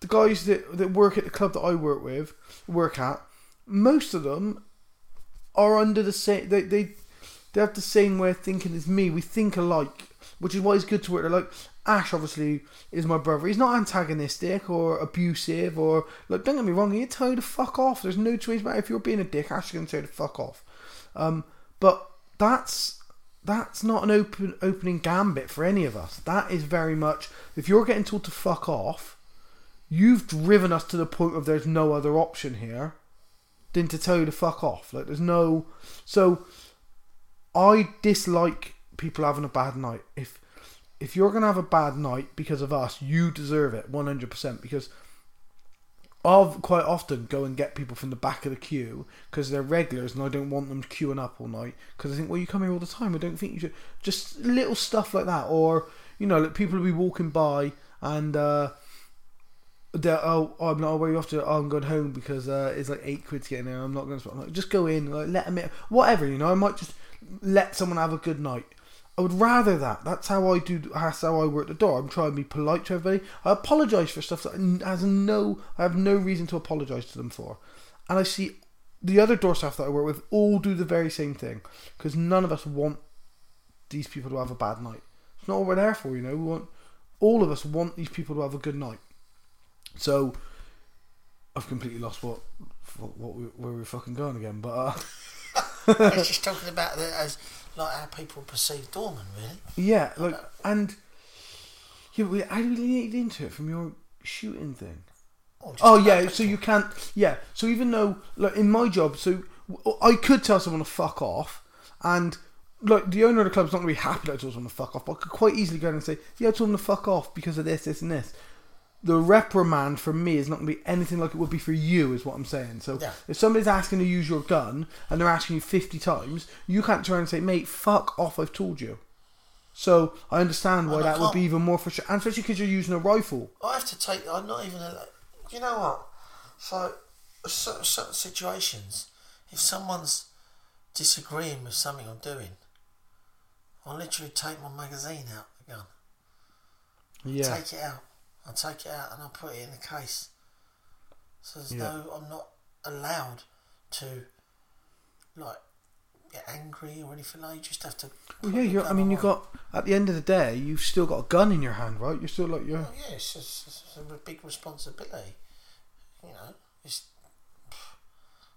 the guys that, that work at the club that i work with work at most of them are under the same they, they they have the same way of thinking as me we think alike which is why it's good to work there like Ash obviously is my brother. He's not antagonistic or abusive or look. Don't get me wrong. He'll tell you to fuck off. There's no choice about it. if you're being a dick. Ash is gonna tell you to fuck off. Um, but that's that's not an open opening gambit for any of us. That is very much if you're getting told to fuck off, you've driven us to the point of there's no other option here than to tell you to fuck off. Like there's no so I dislike people having a bad night. If if you're gonna have a bad night because of us, you deserve it one hundred percent because I'll quite often go and get people from the back of the queue because they're regulars and I don't want them queuing up all night because I think, well, you come here all the time. I don't think you should. Just little stuff like that, or you know, like people will be walking by and uh, they're oh, I'm not you off to. Oh, I'm going home because uh, it's like eight quid to get in there. I'm not going to. Like, just go in, like let them in, whatever. You know, I might just let someone have a good night. I would rather that. That's how I do. That's how I work the door. I'm trying to be polite to everybody. I apologise for stuff that has no. I have no reason to apologise to them for. And I see the other door staff that I work with all do the very same thing because none of us want these people to have a bad night. It's not what we're there for, you know. We want all of us want these people to have a good night. So I've completely lost what what we, where we're fucking going again, but. Uh, I was just talking about the, as like how people perceive Dorman, really. Yeah, like and yeah, we, how do we lead into it from your shooting thing? Oh yeah, so you can't. Yeah, so even though like in my job, so I could tell someone to fuck off, and like the owner of the club's not gonna be happy that I told someone to fuck off, but I could quite easily go in and say, yeah, I told them to fuck off because of this, this, and this. The reprimand from me is not going to be anything like it would be for you, is what I'm saying. So Yeah. if somebody's asking to use your gun and they're asking you 50 times, you can't turn and say, mate, fuck off, I've told you. So I understand why I that would be even more frustrating, and especially because you're using a rifle. I have to take. I'm not even. A, you know what? So, certain, certain situations, if someone's disagreeing with something I'm doing, I'll literally take my magazine out the gun, Yeah. take it out, I take it out and I put it in the case. So there's Yeah. no. I'm not allowed to, like, get angry or anything like. You just have to. Well, yeah, you're, I mean, you got at the end of the day, you've still got a gun in your hand, right? You're still like you're. Oh, yeah, it's, just, it's a big responsibility. You know, it's.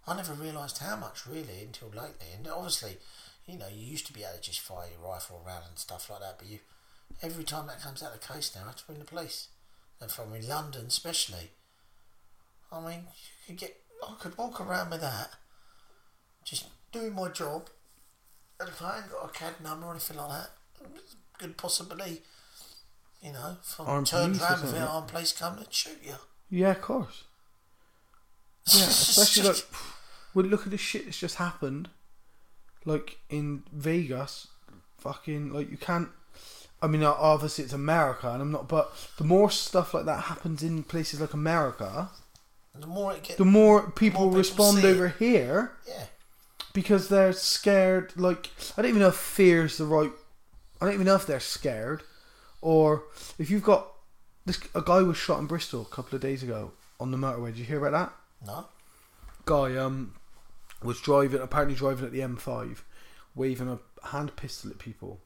I never realised how much really until lately, and obviously, you know, you used to be able to just fire your rifle around and stuff like that, but you, every time that comes out of the case now, I have to bring the police, and from in London especially. I mean, you could get, I could walk around with that, just doing my job, and if I ain't got a CAD number or anything like that, good possibility. You know, I'm Armed turned around with it, armed police come and shoot you. Yeah, of course. Yeah, especially like, well, look at the shit that's just happened. Like in Vegas, fucking like you can't. I mean, obviously it's America, and I'm not. But the more stuff like that happens in places like America, the more it gets, the more people people respond see it. over here yeah, because they're scared. Like I don't even know if fear is the right. I don't even know if they're scared, or if you've got this. A guy was shot in Bristol a couple of days ago on the motorway. Did you hear about that? no, Guy um was driving, apparently driving at the M5, waving a hand pistol at people.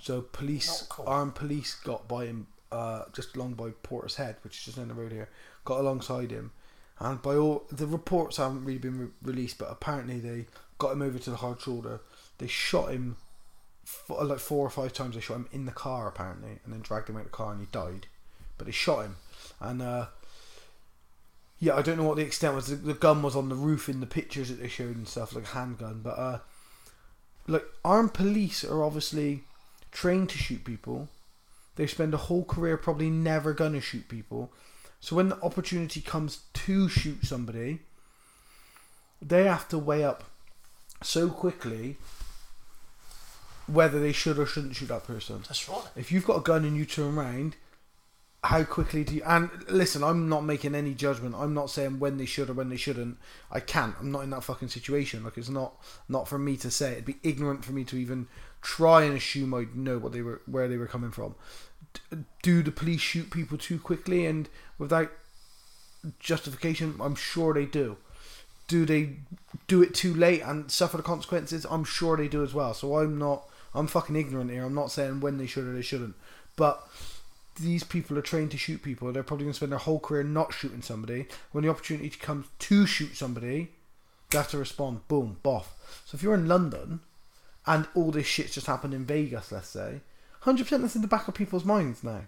So police, cool. armed police, got by him uh, just along by Portishead, which is just down the road here. Got alongside him, and by all the reports haven't really been re- released, but apparently they got him over to the hard shoulder. They shot him f- like four or five times. They shot him in the car apparently, and then dragged him out of the car, and he died. But they shot him, and uh, yeah, I don't know what the extent was. The, the gun was on the roof in the pictures that they showed and stuff, like a handgun. But uh, like armed police are obviously trained to shoot people. They spend a whole career probably never gonna shoot people. So when the opportunity comes to shoot somebody, they have to weigh up so quickly whether they should or shouldn't shoot that person. that's right. If you've got a gun and you turn around, how quickly do you? And listen, I'm not making any judgment. I'm not saying when they should or when they shouldn't. I can't. I'm not in that fucking situation. Like it's not not for me to say. It'd be ignorant for me to even try and assume I know what they were where they were coming from. Do the police shoot people too quickly and without justification? I'm sure they do. Do they do it too late and suffer the consequences? I'm sure they do as well. So I'm not. I'm fucking ignorant here. I'm not saying when they should or they shouldn't. But these people are trained to shoot people. They're probably going to spend their whole career not shooting somebody. When the opportunity comes to shoot somebody, they have to respond. Boom, boff. So if you're in London and all this shit's just happened in Vegas, let's say, hundred percent that's in the back of people's minds now.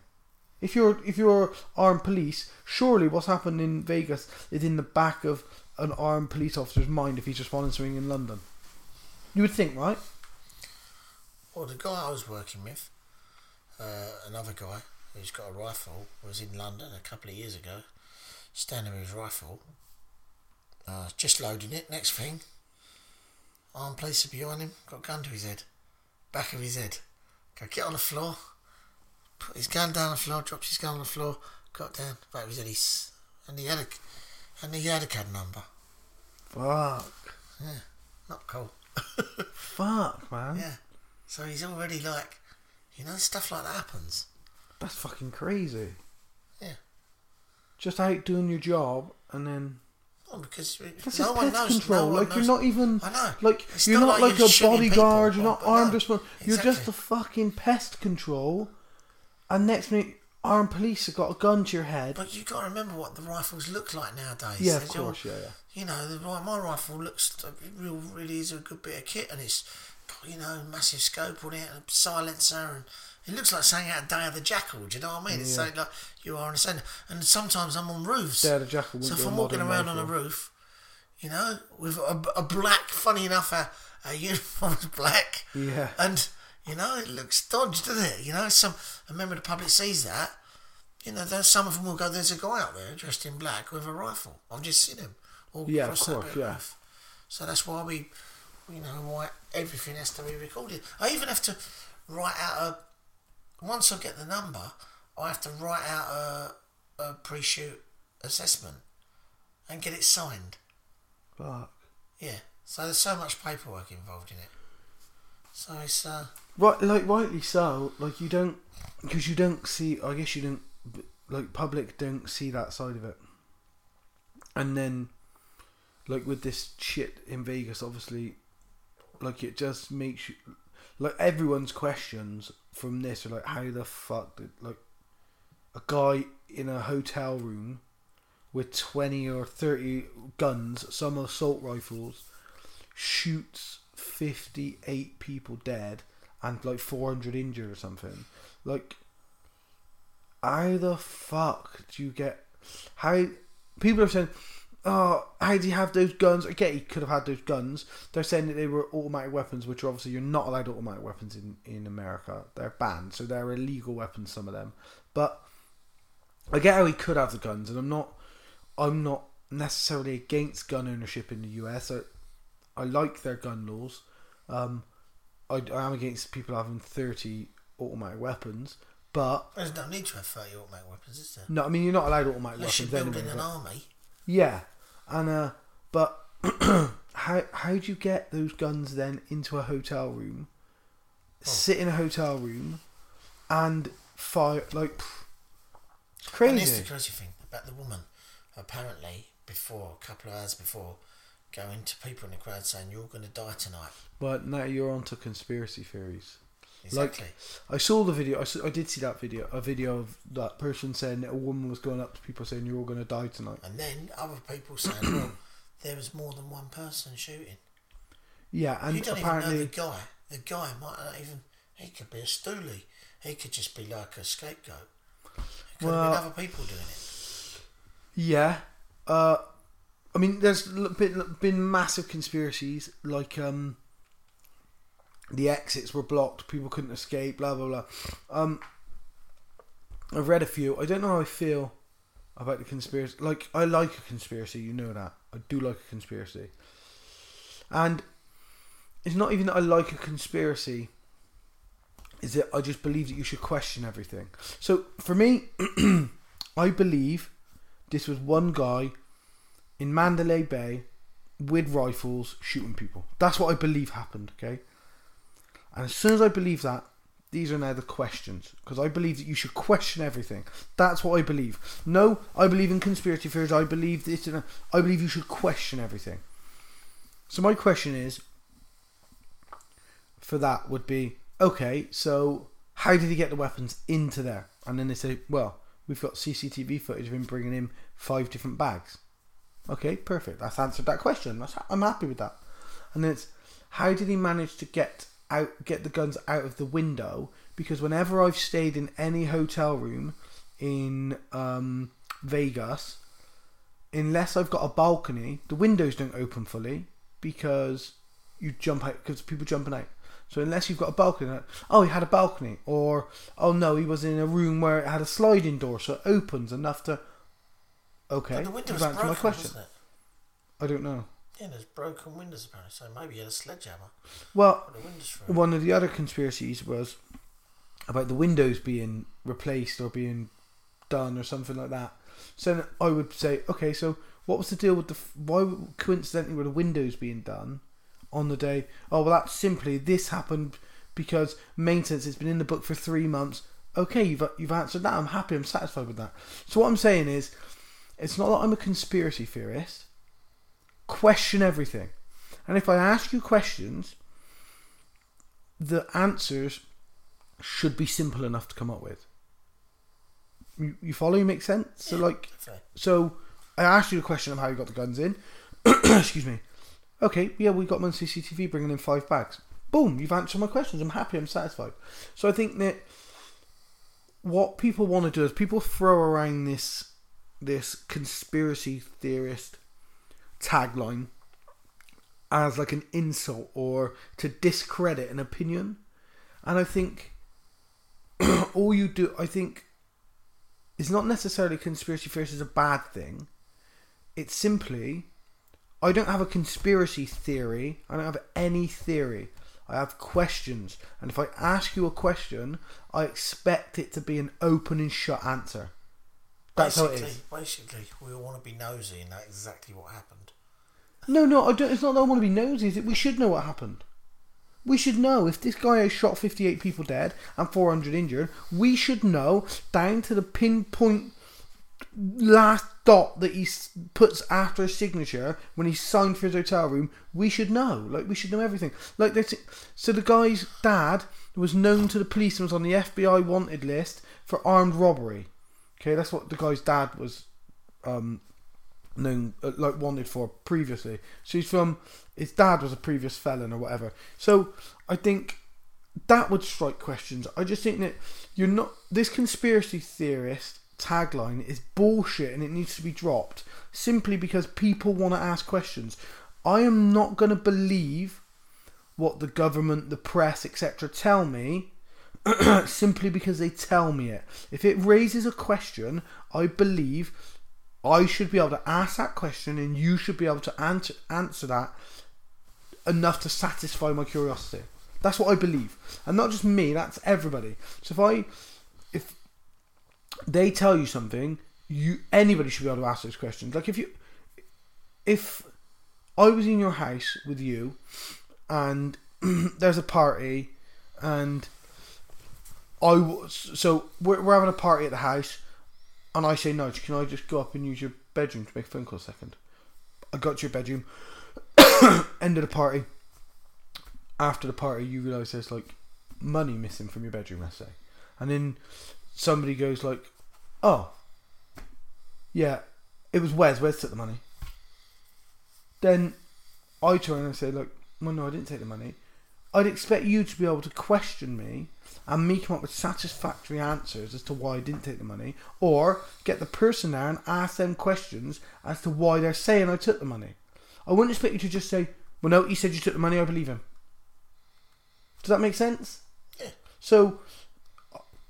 If you're if you're armed police, surely what's happened in Vegas is in the back of an armed police officer's mind if he's responding to something in London. You would think, right? Well, the guy I was working with, uh, another guy who's got a rifle, was in London a couple of years ago, standing with his rifle, uh, just loading it. Next thing, armed police are behind him, got a gun to his head, back of his head. Go get on the floor, put his gun down on the floor, drops his gun on the floor, got down, back of his head, he's, and he had a, and he had a CAD number. Fuck. Yeah, not cool. Fuck, man. Yeah. So he's already like, you know, stuff like that happens. That's fucking crazy. Yeah. Just out doing your job and then Well, because That's no one pest knows. control. No like knows. you're not even I know. like It's you're not not like like, you're a bodyguard. people. You're not armed. or something. You're just a fucking pest control. And next minute, armed police have got a gun to your head. But you got to remember what the rifles look like nowadays. yeah, of They're all- course. Yeah, yeah. You know, the, my my rifle looks real, really is a good bit of kit, and it's got you know massive scope on it, and a silencer, and it looks like something out of Day of the Jackal. Do you know what I mean? It's Yeah. like you are on a centre, and sometimes I'm on roofs. Day of the Jackal So if I'm walking around on a roof, you know, with a, a black, funny enough, a, a uniform's black, Yeah. and you know it looks dodged, doesn't it? You know, some a member of the public sees that. You know, there's some of them will go. There's a guy out there dressed in black with a rifle. I've just seen him. All Yeah, of across that course, of yeah. roof. So that's why we, you know, why everything has to be recorded. I even have to write out a. Once I get the number, I have to write out a, a pre-shoot assessment and get it signed. Fuck. Yeah. So there's so much paperwork involved in it. So it's uh, Right, like rightly so. Like you don't, because you don't see. I guess you don't. Like public don't see that side of it. And then, like with this shit in Vegas, obviously, like it just makes you. Like everyone's questions from this are like, how the fuck did like a guy in a hotel room with twenty or thirty guns, some assault rifles, shoots 58 people dead and like 400 injured or something. Like, how the fuck do you get. How. People are saying, oh, how do you have those guns? I get he could have had those guns. They're saying that they were automatic weapons, which are obviously you're not allowed automatic weapons in, in America. They're banned, so they're illegal weapons, some of them. But I get how he could have the guns, and I'm not. I'm not necessarily against gun ownership in the US. I, I like their gun laws. Um, I, I am against people having 30 automatic weapons, but there's no need to have 30 automatic weapons, is there? no, I mean you're not allowed automatic Unless you're weapons building anyway. an but- army. yeah, and uh, but how how do you get those guns then into a hotel room? Sit in a hotel room and fire like pff, it's And here's the crazy. crazy thing about the woman. Apparently, before, a couple of hours before, going to people in the crowd saying, You're going to die tonight. But now you're onto conspiracy theories. Exactly. I saw the video. I, saw, I did see that video. A video of that person saying that a woman was going up to people saying you're all going to die tonight. and then other people saying, Well, there was more than one person shooting. Yeah, and you don't apparently, even know the guy. The guy might not even. He could be a stoolie. He could just be like a scapegoat. Could Well- have been other people doing it. yeah. Uh, I mean, there's been been massive conspiracies like um, the exits were blocked, people couldn't escape, blah blah blah. Um, I've read a few. I don't know how I feel about the conspiracy. Like, I like a conspiracy, you know that. I do like a conspiracy, and it's not even that I like a conspiracy. Is that I just believe that you should question everything. So for me, I believe this was one guy in Mandalay Bay with rifles shooting people. That's what I believe happened, okay? And as soon as I believe that, these are now the questions. Because I believe that you should question everything. That's what I believe. No, I believe in conspiracy theories. I believe this and. I believe you should question everything. So my question is for that would be okay, so how did he get the weapons into there? And then they say, well, we've got CCTV footage of him bringing in five different bags. Okay, perfect. That's answered that question. That's, I'm happy with that. And then it's how did he manage to get out, get the guns out of the window? Because whenever I've stayed in any hotel room in um, Vegas, unless I've got a balcony, the windows don't open fully because you jump out because people jumping out. So unless you've got a balcony, like, oh, he had a balcony, or oh no, he was in a room where it had a sliding door, so it opens enough to. Okay, But the window was broken, my question. I don't know. Yeah, there's broken windows apparently. So maybe he had a sledgehammer. Well, one of the other conspiracies was about the windows being replaced or being done or something like that. So I would say, okay, so what was the deal with the? Why coincidentally were the windows being done on the day? Oh well, that's simply this happened because maintenance has been in the book for three months. Okay, you've you've answered that. I'm happy. I'm satisfied with that. So what I'm saying is, it's not that I'm a conspiracy theorist. Question everything, and if I ask you questions, the answers should be simple enough to come up with. You, you follow? You make sense? So Yeah, like, so I asked you the question of how you got the guns in. Excuse me. Okay, yeah, we got them on CCTV bringing in five bags. Boom, you've answered my questions. I'm happy. I'm satisfied. So I think that what people want to do is people throw around this this conspiracy theorist tagline as like an insult or to discredit an opinion. And I think all you do, I think, is not necessarily conspiracy theories is a bad thing. It's simply, I don't have a conspiracy theory. I don't have any theory. I have questions. And if I ask you a question, I expect it to be an open and shut answer. That's how it basically, basically, we all want to be nosy and know exactly what happened. No, no. It's not that I want to be nosy. It's that we should know what happened. We should know if this guy has shot 58 people dead and 400 injured. We should know down to the pinpoint last dot that he puts after his signature when he signed for his hotel room. We should know. Like we should know everything. Like there's- so, the guy's dad was known to the police and was on the FBI wanted list for armed robbery. Okay, that's what the guy's dad was um, known uh, like wanted for previously. She's from his dad was a previous felon or whatever. So I think that would strike questions. I just think that you're not this conspiracy theorist tagline is bullshit and it needs to be dropped simply because people want to ask questions. I am not going to believe what the government, the press, etc. tell me simply because they tell me it. If it raises a question, I believe I should be able to ask that question and you should be able to answer answer that enough to satisfy my curiosity. That's what I believe. And not just me, that's everybody. So if I if they tell you something, you anybody should be able to ask those questions. Like if you if I was in your house with you and there's a party and I was so we're, we're having a party at the house and I say, Nudge, can I just go up and use your bedroom to make a phone call a second? I got to your bedroom, end of the party. After the party, you realise there's like money missing from your bedroom, let's say. And then somebody goes like, oh, yeah, it was Wes. Wes took the money. Then I turn and say, look, well, no, I didn't take the money. I'd expect you to be able to question me and me come up with satisfactory answers as to why I didn't take the money, or get the person there and ask them questions as to why they're saying I took the money. I wouldn't expect you to just say, "Well, no, he said you took the money. I believe him." Does that make sense? Yeah. So,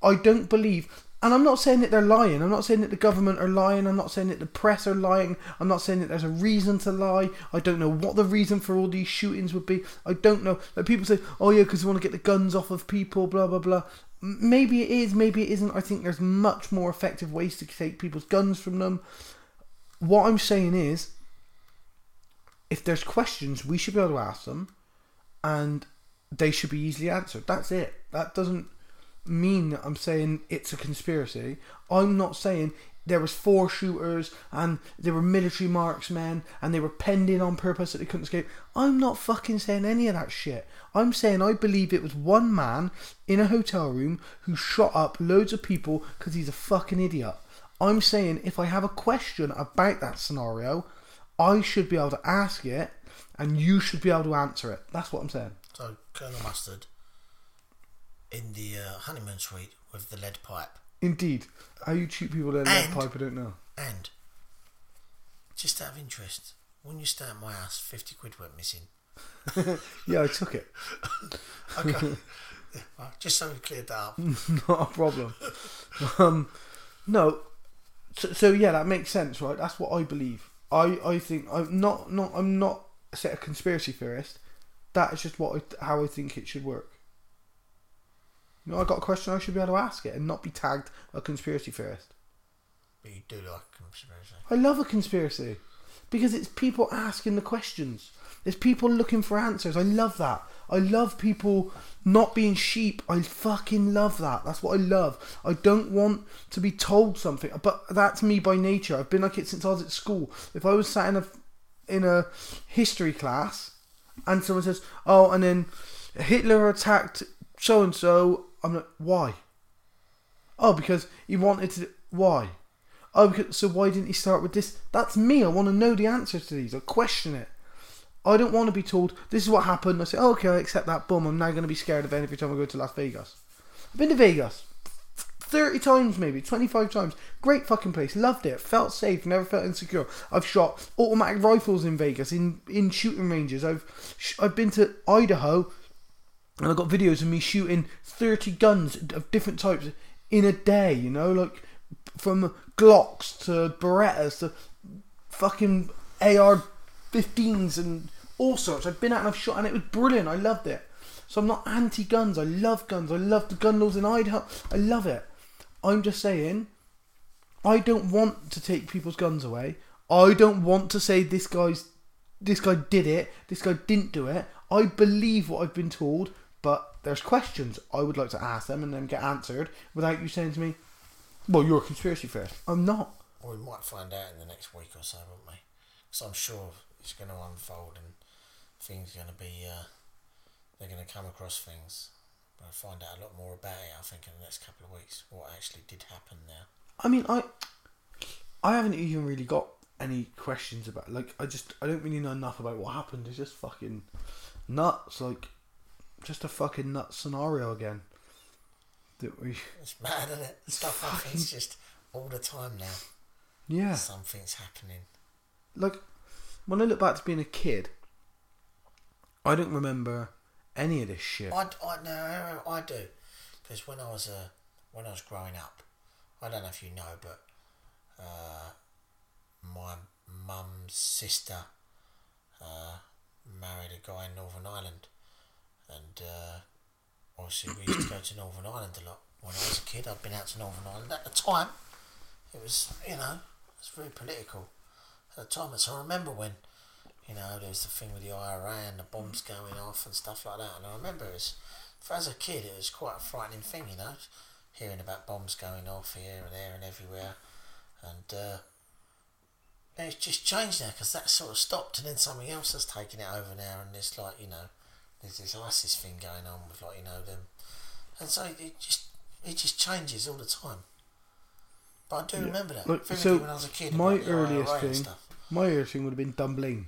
I don't believe, and I'm not saying that they're lying. I'm not saying that the government are lying. I'm not saying that the press are lying. I'm not saying that there's a reason to lie. I don't know what the reason for all these shootings would be. I don't know. Like people say, oh yeah, because they want to get the guns off of people, blah blah blah. Maybe it is, maybe it isn't. I think there's much more effective ways to take people's guns from them. What I'm saying is, if there's questions, we should be able to ask them, and they should be easily answered. That's it. That doesn't mean I'm saying it's a conspiracy. I'm not saying there was four shooters and there were military marksmen and they were penned in on purpose that they couldn't escape. I'm not fucking saying any of that shit. I'm saying I believe it was one man in a hotel room who shot up loads of people because he's a fucking idiot. I'm saying if I have a question about that scenario, I should be able to ask it and you should be able to answer it. That's what I'm saying. So Colonel Mustard in the uh, honeymoon suite with the lead pipe, Indeed. How you cheat people that And- pipe, I don't know. and just out of interest, when you stay at my house, fifty quid went missing. Yeah, I took it. Okay, well, just so we cleared that up. Not a problem. um, no. So, so yeah, that makes sense, right? That's what I believe. I, I think I'm not not I'm not a set of conspiracy theorist. That is just what I, how I think it should work. You know, I got a question, I should be able to ask it and not be tagged a conspiracy theorist. But you do like conspiracy. I love a conspiracy because it's people asking the questions. There's people looking for answers. I love that. I love people not being sheep. I fucking love that. That's what I love. I don't want to be told something, but that's me by nature. I've been like it since I was at school. If I was sat in a in a history class and someone says, "Oh," and then Hitler attacked so and so, I'm like, "Why?" Oh, because he wanted to. Why? Oh, because, so why didn't he start with this? That's me. I want to know the answer to these. I question it. I don't want to be told this is what happened. I say, oh, okay, I accept that. Boom. I'm now going to be scared of it every time I go to Las Vegas. I've been to Vegas thirty times, maybe twenty-five times. Great fucking place. Loved it. Felt safe. Never felt insecure. I've shot automatic rifles in Vegas in in shooting ranges. I've I've been to Idaho and I got videos of me shooting 30 guns of different types in a day, you know, like from Glocks to Berettas to fucking AR 15s and all sorts. I've been out and I've shot and it was brilliant. I loved it. So I'm not anti guns. I love guns. I love the gun laws in Idaho. I love it. I'm just saying, I don't want to take people's guns away. I don't want to say this guy's this guy did it, this guy didn't do it. I believe what I've been told, but there's questions I would like to ask them and then get answered without you saying to me, "Well, you're a conspiracy theorist." I'm not. Well, we might find out in the next week or so, won't we? Because I'm sure it's going to unfold and things are going to be. Uh, they're going to come across things. We'll find out a lot more about it. I think in the next couple of weeks, what actually did happen there. I mean, I I haven't even really got any questions about. Like, I just I don't really know enough about what happened. It's just fucking nuts. Like, just a fucking nut scenario again. That we, It's mad, isn't it? Stuff happens just all the time now. yeah. Something's happening. like when I look back to being a kid, I don't remember any of this shit. I, I no, I do, because when I was uh, when I was growing up, I don't know if you know, but uh, my mum's sister uh, married a guy in Northern Ireland, and uh, obviously we used to go to Northern Ireland a lot. When I was a kid, I'd been out to Northern Ireland at the time. It was, you know, it was very political at the time. So I remember when, you know, there was the thing with the IRA and the bombs going off and stuff like that. And I remember it was, as a kid, it was quite a frightening thing, you know, hearing about bombs going off here and there and everywhere. And uh, it's just changed now because that sort of stopped and then something else has taken it over now. And it's like, you know, there's this ISIS thing going on with, like, you know, them. And so it just it just changes all the time. But I do remember that. Look, so when I was a kid. my earliest thing- stuff. My earliest thing would have been Dunblane.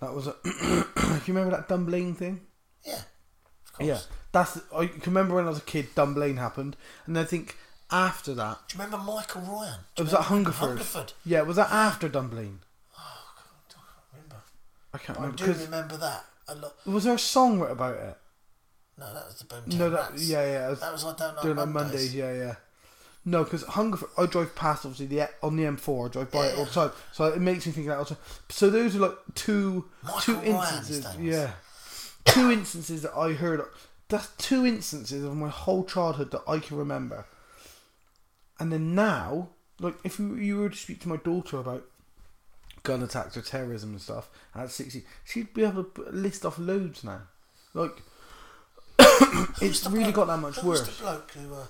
That was a. Do you remember that Dunblane thing? Yeah, of course. Yeah, that's. I can remember when I was a kid, Dunblane happened, and I think after that, Do you remember Michael Ryan? it Do you was that remember Hungerford. Hungerford. Yeah, was that after Dunblane? Oh, God, I can't remember? I can't I remember I do remember that was there a song written about it? No, that was the Boomtown No, that Rats. yeah, yeah. Was That was I don't know. doing on Mondays. Yeah, yeah. No, because Hungerford, I drive past obviously the on the M4. I drive by it all the time, so it makes me think of that. Also, so those are like two two Michael Ryan, instances. Yeah, two instances that I heard. That's two instances of my whole childhood that I can remember. And then now, like if you, you were to speak to my daughter about gun attacks or terrorism and stuff at sixty, she'd be able to list off loads now. Like it's really bloke- got that much who was worse. the bloke who? Uh,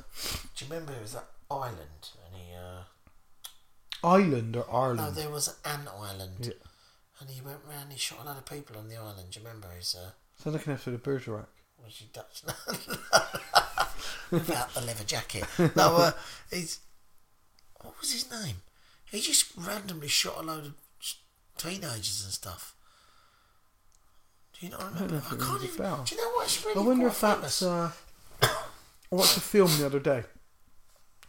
do you remember? It was that island, and he uh, Island or Ireland? No, there was an island. Yeah. And he went round, he shot a lot of people on the island. Do you remember his, uh, Sounds like an episode of Bergerac. was he Dutch? Without the leather jacket. No, uh, he's, what was his name? He just randomly shot a load of teenagers and stuff. Do you not remember? if I, can't even. Do you know what? It's really I wonder if that's. Uh, I watched a film the other day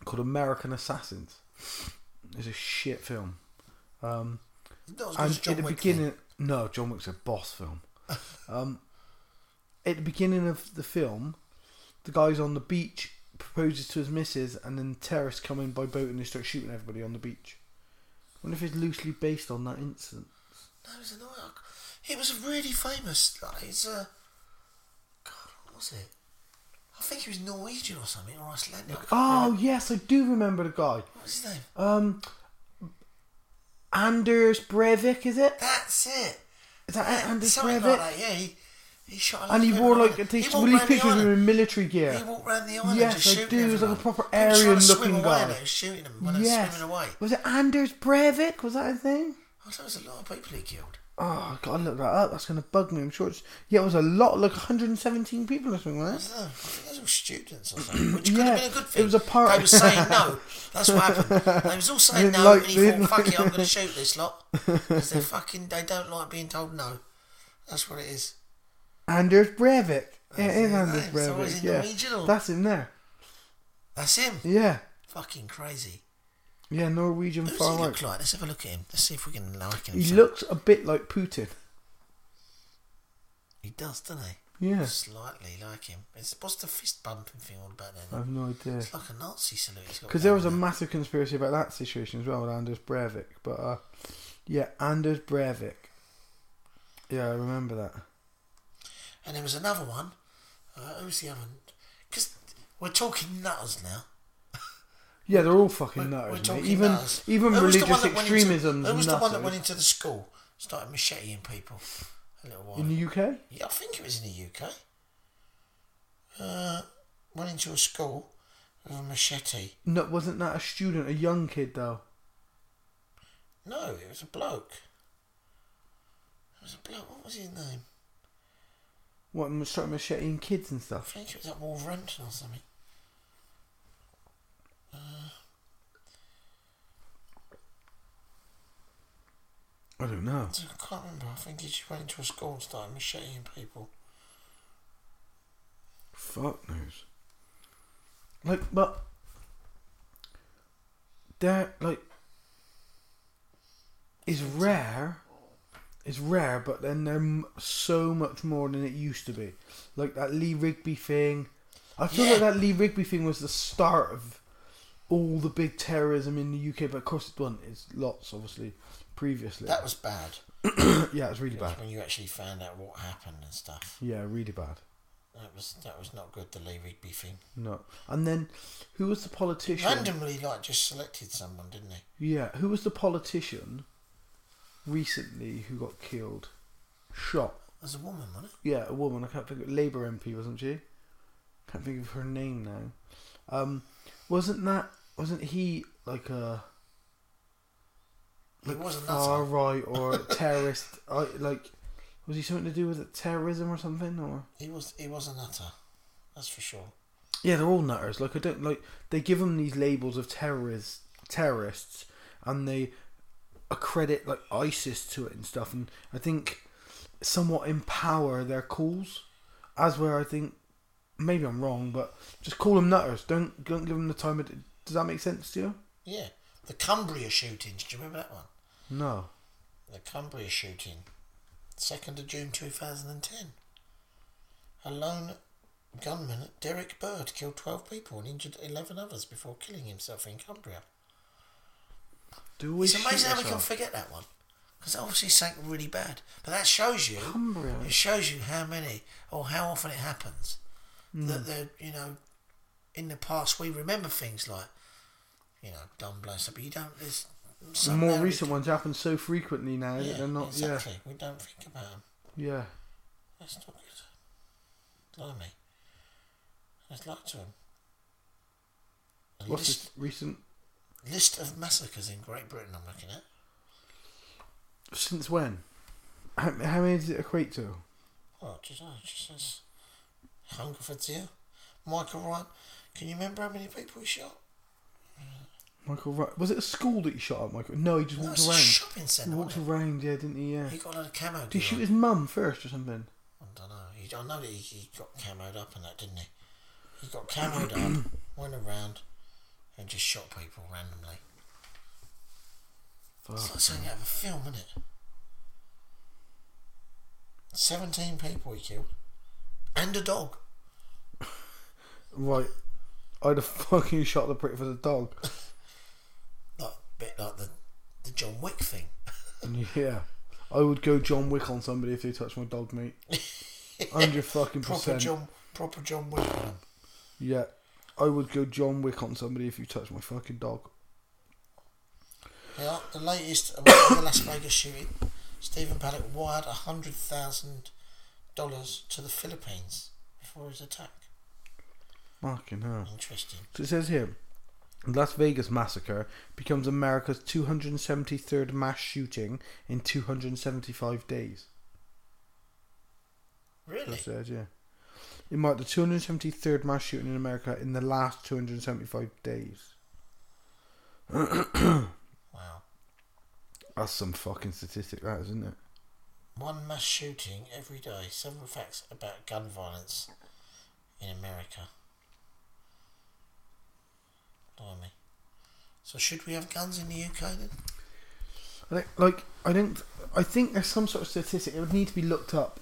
called American Assassins. It's a shit film. Um, not as good and as John at the Wick, beginning, no, John Wick's a boss film. um, at the beginning of the film, the guy's on the beach, proposes to his missus, and then terrorists come in by boat and they start shooting everybody on the beach. I wonder if it's loosely based on that incident. No, it was annoying. He was a really famous. Like, he's uh, God, what was it? I think he was Norwegian or something, or Icelandic. Oh remember. yes, I do remember the guy. what was his name? Um, Anders Breivik, is it? That's it. Is that it? Anders Breivik? like that. Yeah, he he shot. A And he wore like the- they he used to walked release round the pictures of him in military gear. He walked around the island Yes, I do. He was like a proper He was trying to swim Aryan-looking away guy. was shooting them when they were Yes. swimming away. Was it Anders Breivik? Was that his name? Oh, there was a lot of people he killed. Oh, I gotta look that up. That's gonna bug me. I'm sure it's yeah. It was a lot, like 117 people or something I like that. don't know. I think those were students or something, which could Yeah, have been a good thing. it was a part- They were saying no. That's what happened. They was all saying no, like- and he thought, "Fuck like- it, I'm going to shoot this lot because they're fucking. They don't like being told no. That's what it is. Anders Breivik. Yeah, it That's is it, Anders right? So Breivik. Yeah, Norwegian that's him there. That's him. Yeah, Fucking crazy. yeah, Norwegian Who's far he right. look like? Let's have a look at him. Let's see if we can like him. He some. looks a bit like Putin. He does, doesn't he? Yeah, Slightly like him. It's, what's the fist bumping thing all about then? I have no idea. It's like a Nazi salute. Because there was a massive conspiracy about that situation as well with Anders Breivik. But uh, yeah, Anders Breivik. Yeah, I remember that. And there was another one. Uh, who's the other? Because we're talking nutters now. Yeah, they're all fucking We're, we're mate. talking Even nutters. even Who religious extremism. Who was the one that went into the school, started macheting people a little while? in the UK? yeah, I think it was in the UK. Uh, went into a school with a machete. No, wasn't that a student, a young kid though? No, it was a bloke. It was a bloke. What was his name? What and was starting macheting kids and stuff? I think it was at Wolverhampton or something. Uh, I don't know. I can't remember. I think he just went into a school and started macheting people. Fuck knows. Like, but they're like, is rare. It's rare, but then they're m- so much more than it used to be. Like that Lee Rigby thing. I feel like that Lee Rigby thing was the start of all the big terrorism in the UK. But of course, it wasn't. It's lots, obviously, previously. That was bad. yeah, it was really It was bad. when you actually found out what happened and stuff. Yeah, really bad. That was that was not good. The Lee Rigby thing. No. And then, who was the politician? Randomly, like just selected someone, didn't he? Yeah, who was the politician recently who got killed? Shot. There's a woman, wasn't it? Yeah, a woman. I can't think of Labour MP, wasn't she? Can't think of her name now. Um, wasn't that? Wasn't he like a like wasn't far that. right or terrorist? I, like, was he something to do with it, terrorism or something? Or He was he was a nutter. That's for sure. yeah, they're all nutters. Like I don't like they give them these labels of terrorists, terrorists, and they accredit like ISIS to it and stuff. And I think somewhat empower their calls, as where I think maybe I'm wrong, but just call them nutters. Don't don't give them the time. Of, does that make sense to you? Yeah. The Cumbria shootings. Do you remember that one? No. The Cumbria shooting, second of June two thousand and ten. A lone gunman, Derek Bird, killed twelve people and injured eleven others before killing himself in Cumbria. Do we? It's amazing how we can forget that one. Because obviously something really bad. But that shows you, it shows you how many or how often it happens. Hmm. That they're, you know, in the past we remember things like, you know, Dunblane stuff, but you don't, there's The some more recent ones happen so frequently now do- that they're not. exactly. We don't think about them. Yeah. Yeah. That's not good. Blimey. Let's like to them. What's this recent? List of massacres in Great Britain. I'm looking at. Since when? How, how many does it equate to? Oh, just, oh, just says Hungerford's here. Michael Ryan. Can you remember how many people he shot? Michael, Ry- was it a school that he shot at? Michael? No, he just No, walked it's a around. shopping He centre. walked wasn't around, yeah, didn't he? Yeah. He got a lot of camo. Did he shoot his mum first or something? I don't know. He, I know that he, he got camoed up and that, didn't he? He got camoed up, went around, and just shot people randomly. It's like something out of a film, isn't it? Seventeen people he killed, and a dog. Right. I'd have fucking shot the prick for the dog. Like bit like the the John Wick thing. yeah. I would go John Wick on somebody if they touched my dog, mate. Hundred fucking percent. Proper. John, proper John Wick. Yeah. I would go John Wick on somebody if you touch my fucking dog. Yeah, the latest about the Las Vegas shooting. Stephen Paddock wired a hundred thousand dollars to the Philippines before his attack. Fucking hell. Interesting. So it says here, Las Vegas massacre becomes America's 273rd mass shooting in 275 days. Really? Yeah. It marked the 273rd mass shooting in America in the last 275 days. Wow. That's some fucking statistic, that isn't it? One mass shooting every day. Seven facts about gun violence in America. Blimey. So should we have guns in the UK then? I think, like, I don't. I think there's some sort of statistic. It would need to be looked up.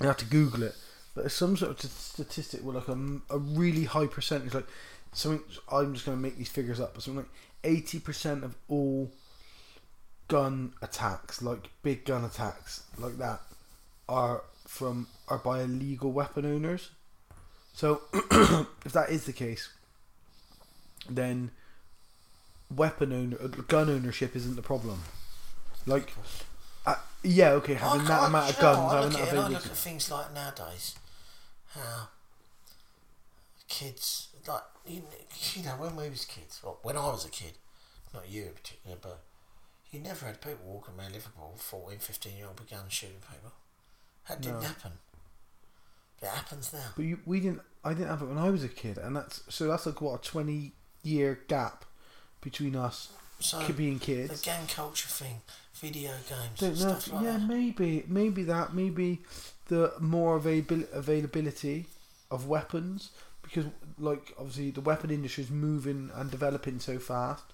You have to Google it. But some sort of t- statistic where like a, a really high percentage, like something. I'm just going to make these figures up, but something like eighty percent of all gun attacks, like big gun attacks, like that, are from are by illegal weapon owners. So, if that is the case, then weapon owner, uh, gun ownership isn't the problem. Like, uh, yeah, okay, having that amount of guns, I having look, that at, I look at things like nowadays, how kids, like, you, you know, when we was kids, well, when I was a kid, not you in particular, but you never had people walking around Liverpool, 14, 15 year old with guns shooting people. That didn't No. happen. It happens now. But you, we didn't. I didn't have it when I was a kid, and that's so that's like what a twenty year gap between us So, being kids. the gang culture thing, video games, Don't know. stuff like yeah, that. maybe, maybe that, maybe the more availabil- availability of weapons, because like obviously the weapon industry is moving and developing so fast,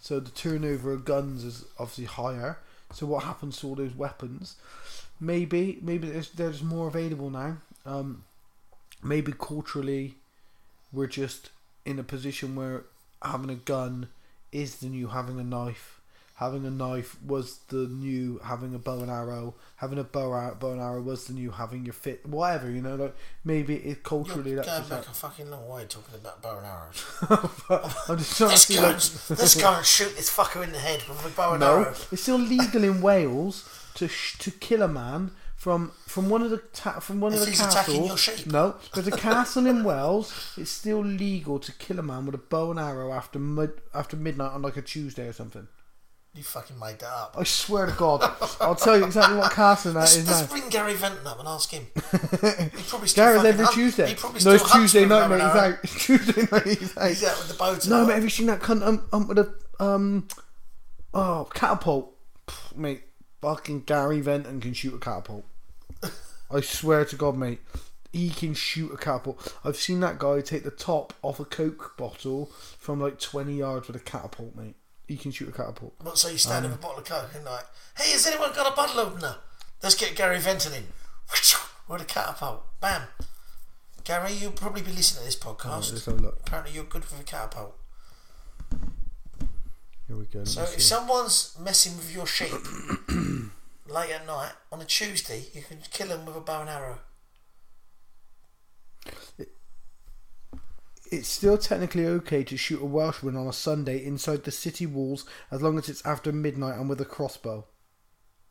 so the turnover of guns is obviously higher. So what happens to all those weapons? Maybe, maybe there's, there's more available now. Um, maybe culturally, we're just in a position where having a gun is the new having a knife. Having a knife was the new having a bow and arrow. Having a bow, bow and arrow was the new having your fit. Whatever you know, like maybe it culturally You're that's going back like, a fucking long way talking about bow and arrows. I'm just trying to Let's see go, like and, let's go and shoot this fucker in the head with a bow and no, arrow. it's still legal in Wales to sh- to kill a man from from one of the ta- from one If of the he's attacking your castles. sheep. No, there's a castle in Wales. It's still legal to kill a man with a bow and arrow after mid- after midnight on like a Tuesday or something. You fucking made that up. I swear to God, I'll tell you exactly what castle that is let's now. bring Gary Venton up and ask him. He probably still fucking every hunt- Tuesday. He probably No, still it's hunts Tuesday night, mate. He's out. Tuesday night, he's out. He's out with the bow No, mate, have you seen that cunt um, um, with a um oh catapult? Pff, mate, fucking Gary Venton can shoot a catapult. I swear to God, mate, he can shoot a catapult. I've seen that guy take the top off a Coke bottle from like twenty yards with a catapult, mate. He can shoot a catapult. What, so you stand Um, with a bottle of Coke and like, hey, has anyone got a bottle opener? Let's get Gary Venton in. With a catapult. Bam. Gary, you'll probably be listening to this podcast. Let's have a look. Apparently you're good with a catapult. Here we go. So if see. someone's messing with your sheep late at night on a Tuesday, you can kill them with a bow and arrow. It's still technically okay to shoot a Welshman on a Sunday inside the city walls as long as it's after midnight and with a crossbow.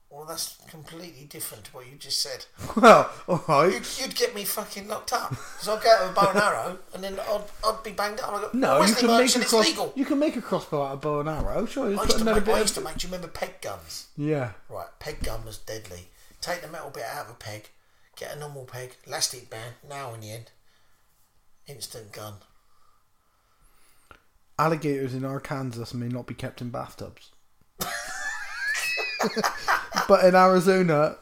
Well, that's completely different to what you just said. Well, all right. You'd, you'd get me fucking locked up. Because I'd go out with a bow and arrow, and then I'd, I'd be banged up. Go, No, you can make a cross. legal. You can make a crossbow out of bow and arrow. Sure, you I used, to make, I used to make. Do you remember peg guns? yeah. Right, peg gun was deadly. Take the metal bit out of a peg, get a normal peg, elastic band, now in the end. Instant gun. Alligators in Arkansas may not be kept in bathtubs. but in Arizona,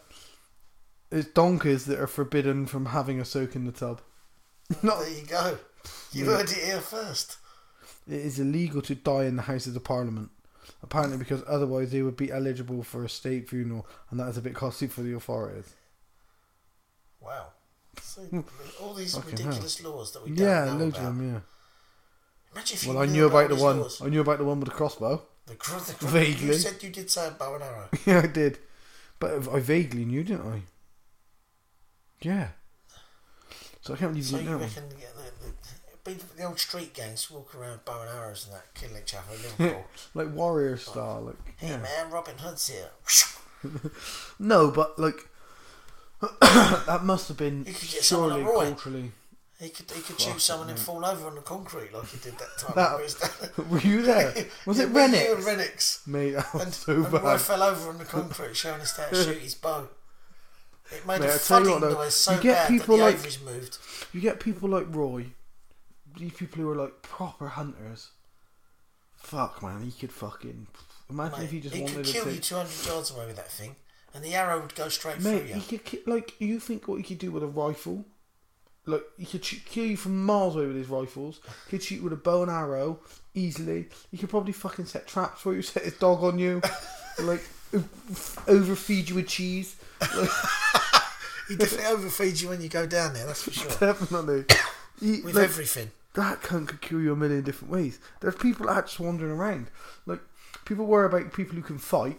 it's donkeys that are forbidden from having a soak in the tub. Not There you go. You heard it here first. it is illegal to die in the House of the Parliament. Apparently, because otherwise they would be eligible for a state funeral, and that is a bit costly for the authorities. Wow. All these Fucking ridiculous laws that we don't Yeah, know loads about. of them. Yeah. Imagine if you Well, I knew knew about the one. laws. I knew about the one with the crossbow. The, cr- the cr- Vaguely. You said you did say a bow and arrow. yeah, I did, but I vaguely knew, didn't I? Yeah. So I can't believe So you know. reckon yeah, the, the, be the old street gangs walking around bow and arrows and that, killing each other in Liverpool. Like warrior style, like hey yeah. man, Robin Hood's here. No, but like that must have been You could get surely like culturally. He could he could shoot someone and fall over on the concrete like he did that time. That- when he was down- Were you there? Was it me, you and Renix. Mate, that And, so and Roy fell over on the concrete, showing us how to shoot his bow. It made Mate, a thudding what, noise so you get bad people that the like- ovaries moved. You get people like Roy, these people who are like proper hunters. Fuck, man, he could fucking imagine Mate, if he just he wanted could to kill you 200 yards away with that thing, and the arrow would go straight Mate, through you. he could like you think what he could do with a rifle. Like he could shoot, kill you from miles away with his rifles. He could shoot with a bow and arrow easily. He could probably fucking set traps for you, set his dog on you, like overfeed you with cheese. Like, He definitely overfeeds you when you go down there, that's for sure. definitely. He, With like, everything. that cunt could kill you a million different ways. There's people that are just wandering around. Like people worry about people who can fight.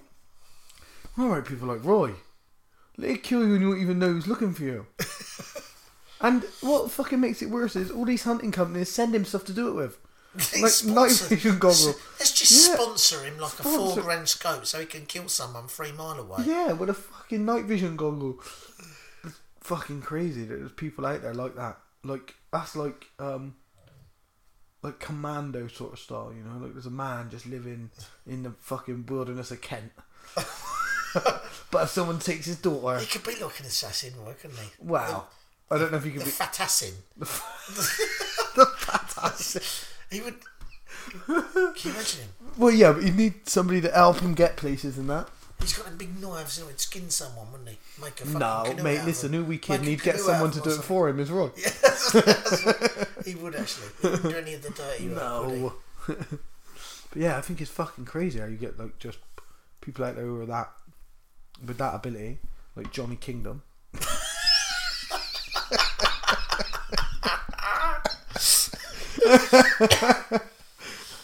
What about people like Roy? Let it kill you and you won't even know who's looking for you. and what fucking makes it worse is all these hunting companies send him stuff to do it with. Like night Sponsor- vision goggle. Let's just Yeah. sponsor him like a Sponsor- four grand scope so he can kill someone three mile away. Yeah, with a fucking night vision goggle. It's fucking crazy that there's people out there like that. Like that's like um like commando sort of style, you know, like there's a man just living in the fucking wilderness of Kent. but if someone takes his daughter He could be like an assassin, Roy, couldn't he? Wow. I don't know if you could the be fat assin. the fat He would. Can you imagine him? Well yeah, but you need somebody to help him get places and that. He's got them big knives and he'd skin someone, wouldn't he? Make a fucking No, canoe mate, out of listen, them. who we kid Make a need get canoe someone to do them it or for him is Roy. That's, that's, he would actually. He wouldn't do any of the dirty work, would he? No. but yeah, I think it's fucking crazy how you get like just people out there who are that with that ability, like Johnny Kingdom.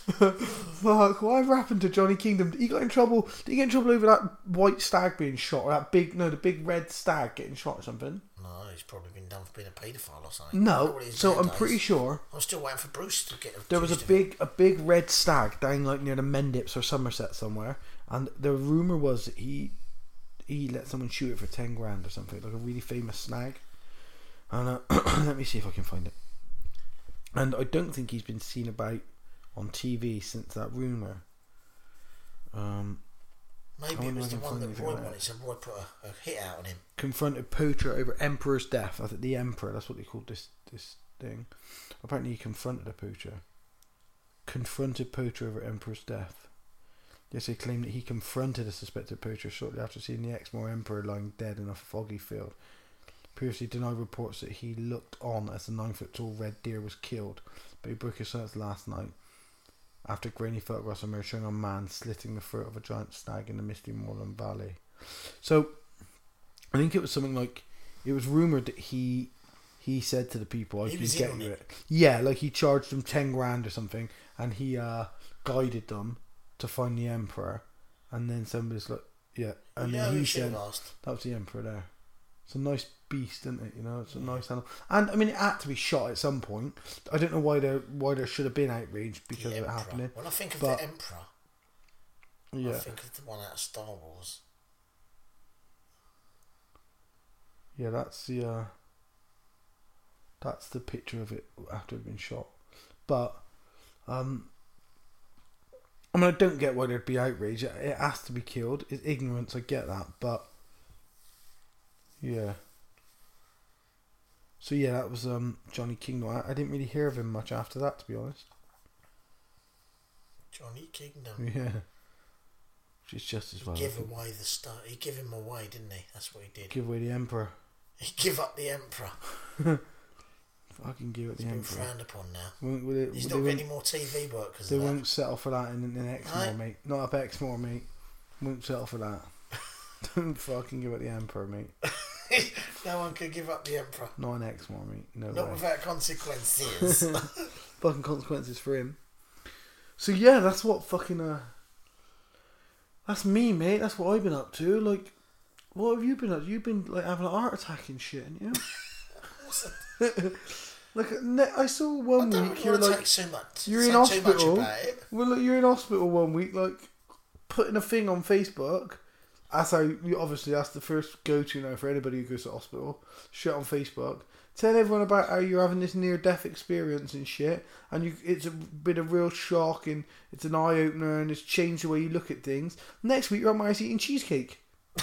Fuck, whatever happened to Johnny Kingdom? He got in trouble. Did he get in trouble over that white stag being shot, or that big no, the big red stag getting shot or something? No, he's probably been done for being a paedophile or something. I don't know No. what So I'm nowadays. pretty sure I'm still waiting for Bruce to get. There was a big a big red stag down like near the Mendips or Somerset somewhere, and the rumor was that he he let someone shoot it for ten grand or something, like a really famous snag. And uh, let me see if I can find it. And I don't think he's been seen about on TV since that rumor. Um, Maybe it was the one that Roy wanted, so Roy put a, a hit out on him. confronted poacher over emperor's death. I think the emperor. That's what they called this this thing. Apparently, he confronted a poacher. Confronted poacher over emperor's death. Yes, they claim that he confronted a suspected poacher shortly after seeing the Exmoor emperor lying dead in a foggy field. Previously denied reports that he looked on as the nine foot tall red deer was killed, but he broke his silence last night after grainy photographs emerged showing a man slitting the throat of a giant stag in the misty moorland valley. So, I think it was something like it was rumored that he he said to the people, "I He can get you it. it." Yeah, like he charged them ten grand or something, and he uh, guided them to find the emperor, and then somebody's like, "Yeah," and yeah, then he said, "That was the emperor there." It's a nice beast, isn't it? You know, it's a nice animal, and I mean, it had to be shot at some point. I don't know why there why there should have been outrage because of it happening. When I think of but- the Emperor, yeah, I think of the one out of Star Wars. Yeah, that's the uh, that's the picture of it after it's been shot. But um, I mean, I don't get why there'd be outrage. It it has to be killed. It's ignorance. I get that, but yeah. So yeah, that was um Johnny King. I, I didn't really hear of him much after that, to be honest. Johnny Kingdom. Yeah. Which is just as well. Give away the star. He give him away, didn't he? That's what he did. Give away the emperor. He give up the emperor. Fucking give it the been emperor. frowned upon now. Won't- will it- He's they not getting any more TV work because They of that. won't settle for that in, in Exmoor, No. mate. Not up Exmoor, mate. Won't settle for that. Don't fucking give it the Emperor, mate. no one could give up the emperor. Not an Exmoor, mate. No Not way. without consequences. fucking consequences for him. So yeah, that's what fucking uh. That's me, mate. That's what I've been up to. Like, what have you been up? to? You've been like having a heart attack and shit, haven't you? like, ne- I saw I one don't week you're like, take too much. you're in hospital. much about it. Well, look, you're in hospital one week, like putting a thing on Facebook. That's how you obviously that's the first go to now for anybody who goes to hospital. Shit on Facebook. Tell everyone about how you're having this near death experience and shit, and you it's a, been a real shock and it's an eye opener and it's changed the way you look at things. Next week you're on my eating cheesecake.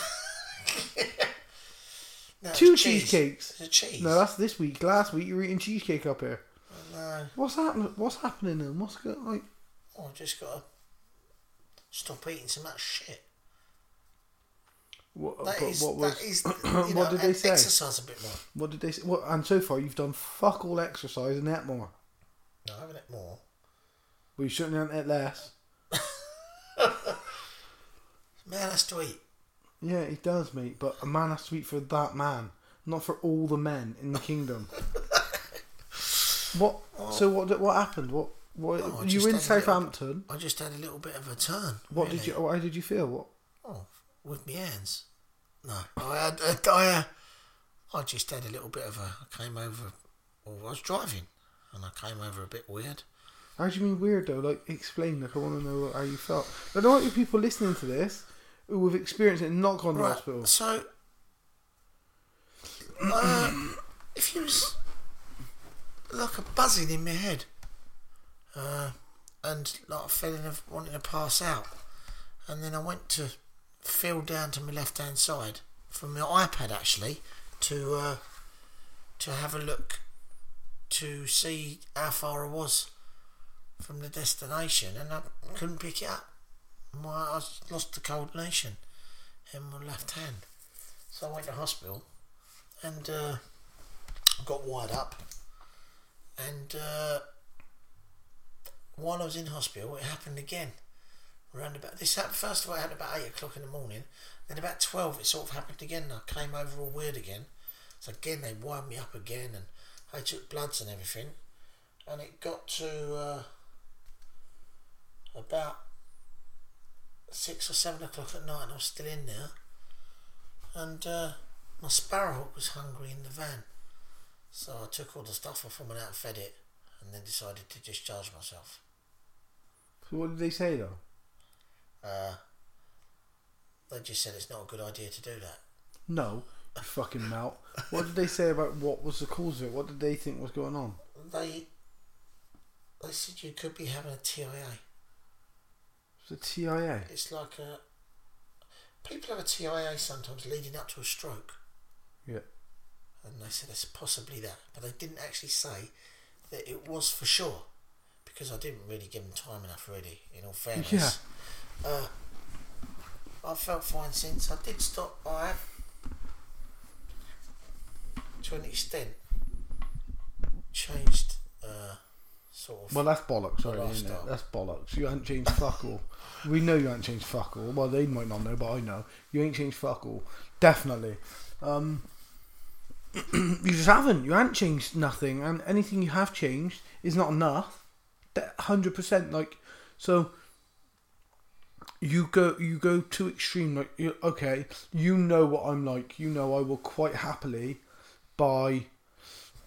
No, Two cheese. cheesecakes. Cheese. No, that's this week. Last week you were eating cheesecake up here. Oh, no. What's happening? What's happening? Then? What's going like? Oh, I just got to stop eating so much shit. What, That is, what was? that is, you what know, did they say? Exercise a bit more. What did they say? What, and so far, you've done fuck all exercise and that more. No, I haven't it more. Well, you shouldn't have it less. Man has to eat. Yeah, it does, mate. But a man has to eat for that man, not for all the men in the kingdom. what? So what? What happened? What? What? Oh, you were in a little- Southampton. I just had a little bit of a turn. What really. did you? How did you feel? What? Oh, with my hands. No, I had. Uh, I, uh, I just had a little bit of a. I came over. Well, I was driving, and I came over a bit weird. How do you mean weird though? Like, explain. Like, I want to know how you felt. I don't want you people listening to this who have experienced it and not gone to Right. hospital. So, uh, if you was like a buzzing in my head, uh, and like a feeling of wanting to pass out, and then I went to feel down to my left hand side from my iPad actually to uh, to have a look to see how far I was from the destination, and I couldn't pick it up. My, I lost the coordination in my left hand. So I went to hospital and uh, got wired up. And uh, while I was in hospital, it happened again. Around about this happened first of all, it happened about eight o'clock in the morning. Then about twelve, it sort of happened again. And I came over all weird again. So again, they wired me up again, and they took bloods and everything. And it got to uh, about six or seven o'clock at night and I was still in there. And uh, my sparrowhawk was hungry in the van. So I took all the stuff off and went out and fed it and then decided to discharge myself. So what did they say though? Uh, they just said it's not a good idea to do that. No, you fucking melt. What did they say about what was the cause of it? What did they think was going on? They they said you could be having a TIA. A TIA. It's like a people have a TIA sometimes leading up to a stroke. Yeah. and they said it's possibly that, but they didn't actually say that it was for sure because I didn't really give them time enough, really. In all fairness, uh, I felt fine since I did stop. I have, to an extent, changed uh, sort of. Well, that's bollocks, already, isn't it? That's bollocks. You haven't changed fuck all. We know you haven't changed fuck all. Well, they might not know, but I know. You ain't changed fuck all. Definitely. Um, you just haven't. You haven't changed nothing, and anything you have changed is not enough. Hundred percent. Like so. You go, you go too extreme. Like, okay, you know what I'm like. You know I will quite happily buy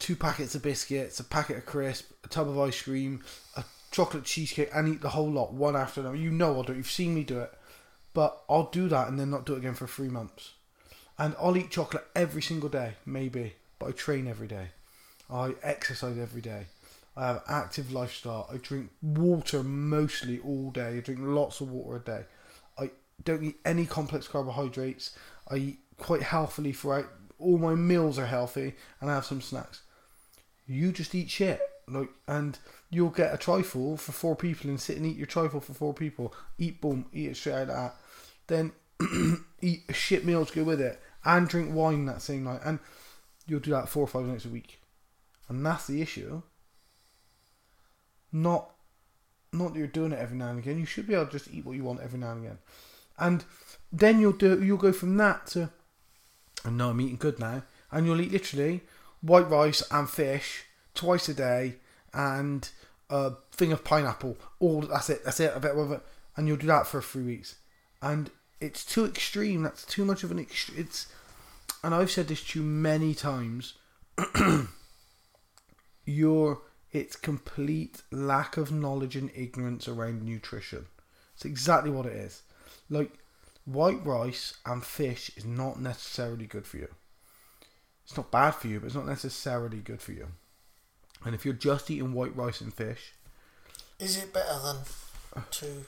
two packets of biscuits, a packet of crisp, a tub of ice cream, a chocolate cheesecake, and eat the whole lot one after another. You know I'll do it. You've seen me do it, but I'll do that and then not do it again for three months. And I'll eat chocolate every single day, maybe, but I train every day. I exercise every day. I have active lifestyle. I drink water mostly all day. I drink lots of water a day. I don't eat any complex carbohydrates. I eat quite healthily throughout. All my meals are healthy, and I have some snacks. You just eat shit, like, and you'll get a trifle for four people and sit and eat your trifle for four people. Eat boom, eat it straight out of that. Then eat a shit meal to go with it, and drink wine that same night, and you'll do that four or five nights a week, and that's the issue. Not, not that you're doing it every now and again. You should be able to just eat what you want every now and again, and then you'll do. You'll go from that to, I know I'm eating good now, and you'll eat literally white rice and fish twice a day, and a thing of pineapple. All that's it. That's it. A bit of it, and you'll do that for three weeks, and it's too extreme. That's too much of an extreme. It's, and I've said this to you many times. You're it's complete lack of knowledge and ignorance around nutrition. It's exactly what it is. Like white rice and fish is not necessarily good for you. It's not bad for you, but it's not necessarily good for you. And if you're just eating white rice and fish, Is it better than two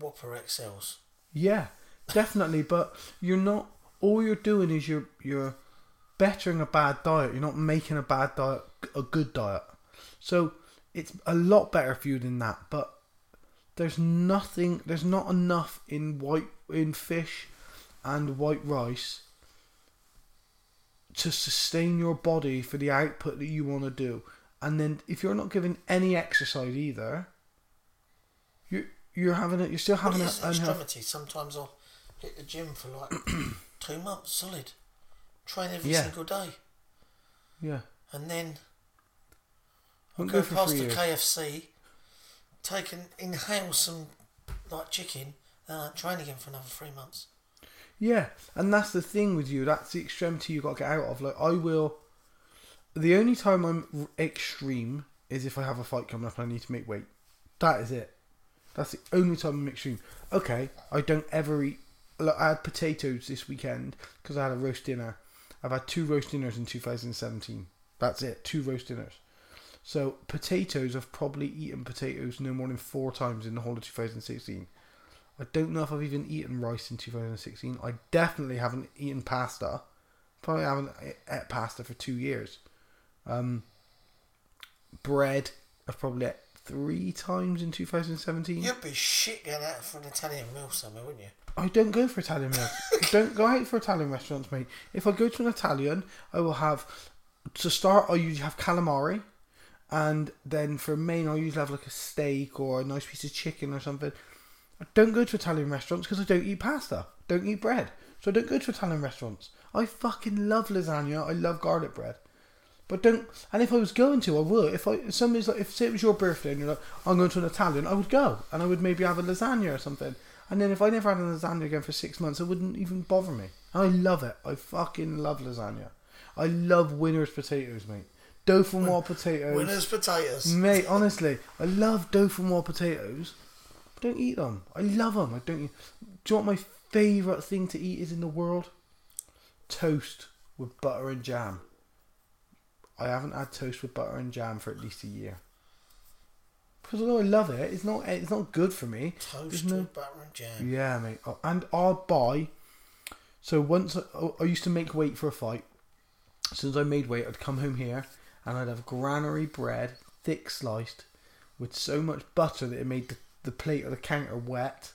Whopper XLs? yeah, definitely. but you're not. All you're doing is you're you're bettering a bad diet. You're not making a bad diet a good diet. So it's a lot better for you than that. But there's nothing. There's not enough in white in fish and white rice to sustain your body for the output that you want to do. And then if you're not giving any exercise either, you're you're having it. You're still having is an unhealthy. extremity? Sometimes I'll hit the gym for like two months solid. Train every Yeah. single day. Yeah. And then I Won't go, go past the years. KFC, take an inhale some like chicken, then I train again for another three months. Yeah, and that's the thing with you. That's the extremity you got to get out of. Like I will. The only time I'm extreme is if I have a fight coming up and I need to make weight. That is it. That's the only time I'm extreme. Okay, I don't ever eat. Look, I had potatoes this weekend because I had a roast dinner. I've had two roast dinners in 2017. That's it. Two roast dinners. So potatoes, I've probably eaten potatoes no more than four times in the whole of 2016. I don't know if I've even eaten rice in 2016. I definitely haven't eaten pasta. Probably haven't ate pasta for two years. Um, bread, I've probably ate three times in 2017. You'd be shit going out for an Italian meal somewhere, wouldn't you? I don't go for Italian meals. don't go out for Italian restaurants, mate. If I go to an Italian, I will have to start. I usually have calamari, and then for main, I usually have like a steak or a nice piece of chicken or something. I don't go to Italian restaurants because I don't eat pasta, don't eat bread, so I don't go to Italian restaurants. I fucking love lasagna. I love garlic bread. But don't. And if I was going to, I would. If I if somebody's like, if say it was your birthday and you're like, I'm going to an Italian, I would go and I would maybe have a lasagna or something. And then if I never had a lasagna again for six months, it wouldn't even bother me. And I love it. I fucking love lasagna. I love Winners potatoes, mate. Dauphinoise potatoes. Winners potatoes. Mate, honestly, I love Dauphinoise potatoes. Don't eat them. I love them. I don't eat. Do you know what my favourite thing to eat is in the world? Toast with butter and jam. I haven't had toast with butter and jam for at least a year. Because although I love it, it's not it's not good for me. Toast no- with butter and jam. Yeah, mate. Oh, And I'll buy. So once I, oh, I used to make weight for a fight. Since I made weight, I'd come home here and I'd have granary bread, thick sliced, with so much butter that it made the, the plate or the counter wet,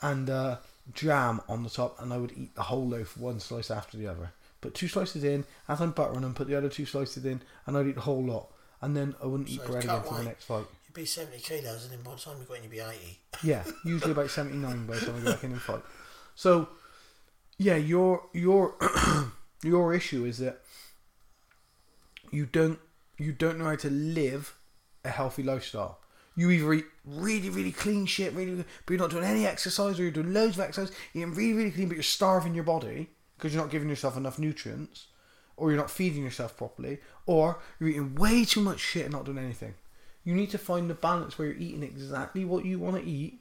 and uh, jam on the top, and I would eat the whole loaf one slice after the other. Put two slices in, as I'm buttering them, put the other two slices in, and I'd eat the whole lot. And then I wouldn't eat So bread cut again till the next fight. You'd be 70 kilos, and then by the time you got in, you'd be 80. Yeah, usually about seventy nine by the time I go back in and fight. So, yeah, your your your issue is that you don't you don't know how to live a healthy lifestyle. You either eat really really clean shit, really, but you're not doing any exercise, or you're doing loads of exercise, eating really really clean, but you're starving your body because you're not giving yourself enough nutrients, or you're not feeding yourself properly, or you're eating way too much shit and not doing anything. You need to find the balance where you're eating exactly what you want to eat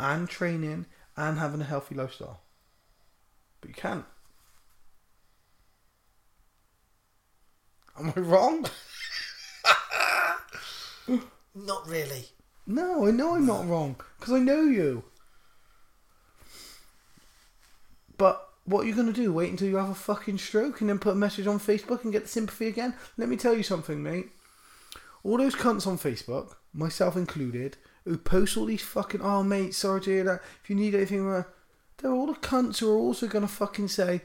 and training and having a healthy lifestyle. but you can't. Am I wrong? Not really. No, I know I'm not wrong because I know you. But what are you going to do? Wait until you have a fucking stroke and then put a message on Facebook and get the sympathy again? Let me tell you something, mate. All those cunts on Facebook, myself included, who post all these fucking, oh, mate, sorry to hear that. If you need anything, uh, they're all the cunts who are also going to fucking say,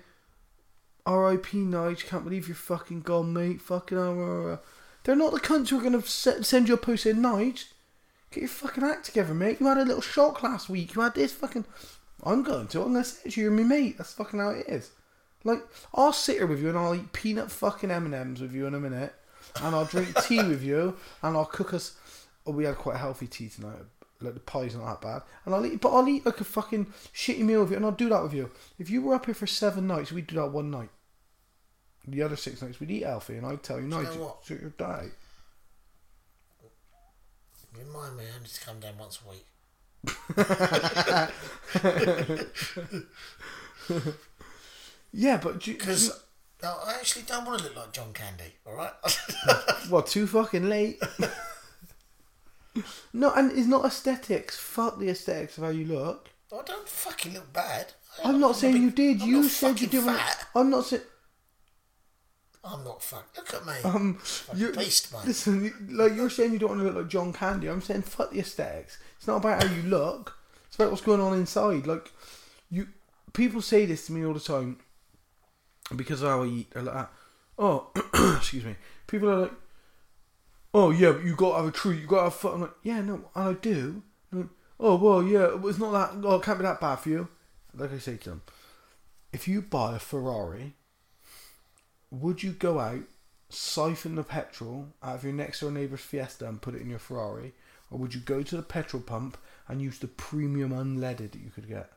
RIP Nige, can't believe you're fucking gone, mate. Fucking, uh, uh, uh." They're not the cunts who are going to send you a post in Nige, get your fucking act together, mate. You had a little shock last week. You had this fucking. I'm going to. I'm going to say it to you, you're my mate. That's fucking how it is. Like, I'll sit here with you and I'll eat peanut fucking M&Ms with you in a minute. And I'll drink tea with you. And I'll cook us... Oh, we had quite a healthy tea tonight. Like, the pie's not that bad. And I'll eat... But I'll eat like a fucking shitty meal with you. And I'll do that with you. If you were up here for seven nights, we'd do that one night. The other six nights, we'd eat healthy. And I'd tell you, no, you know what? suit your diet. Remind me, I need to come down once a week. Yeah, but... do you- Because no, I actually don't want to look like John Candy, alright? well, too fucking late? no, and it's not aesthetics. Fuck the aesthetics of how you look. I don't fucking look bad. I'm not saying a you did. I'm you said you didn't. Fat. I'm not saying. I'm not fuck. Look at me. Um, you're, beast, man. listen, you- like you're saying you don't want to look like John Candy. I'm saying fuck the aesthetics. It's not about how you look. It's about what's going on inside. Like you, people say this to me all the time because of how I eat. They're like, oh, excuse me. People are like, oh yeah, but you got to have a treat. You got to have fun. I'm like, yeah, no, I do. Like, oh well, yeah, it's not that. Oh, it can't be that bad for you. Like I say to them, if you buy a Ferrari, would you go out, siphon the petrol out of your next door neighbour's Fiesta and put it in your Ferrari, or would you go to the petrol pump and use the premium unleaded that you could get?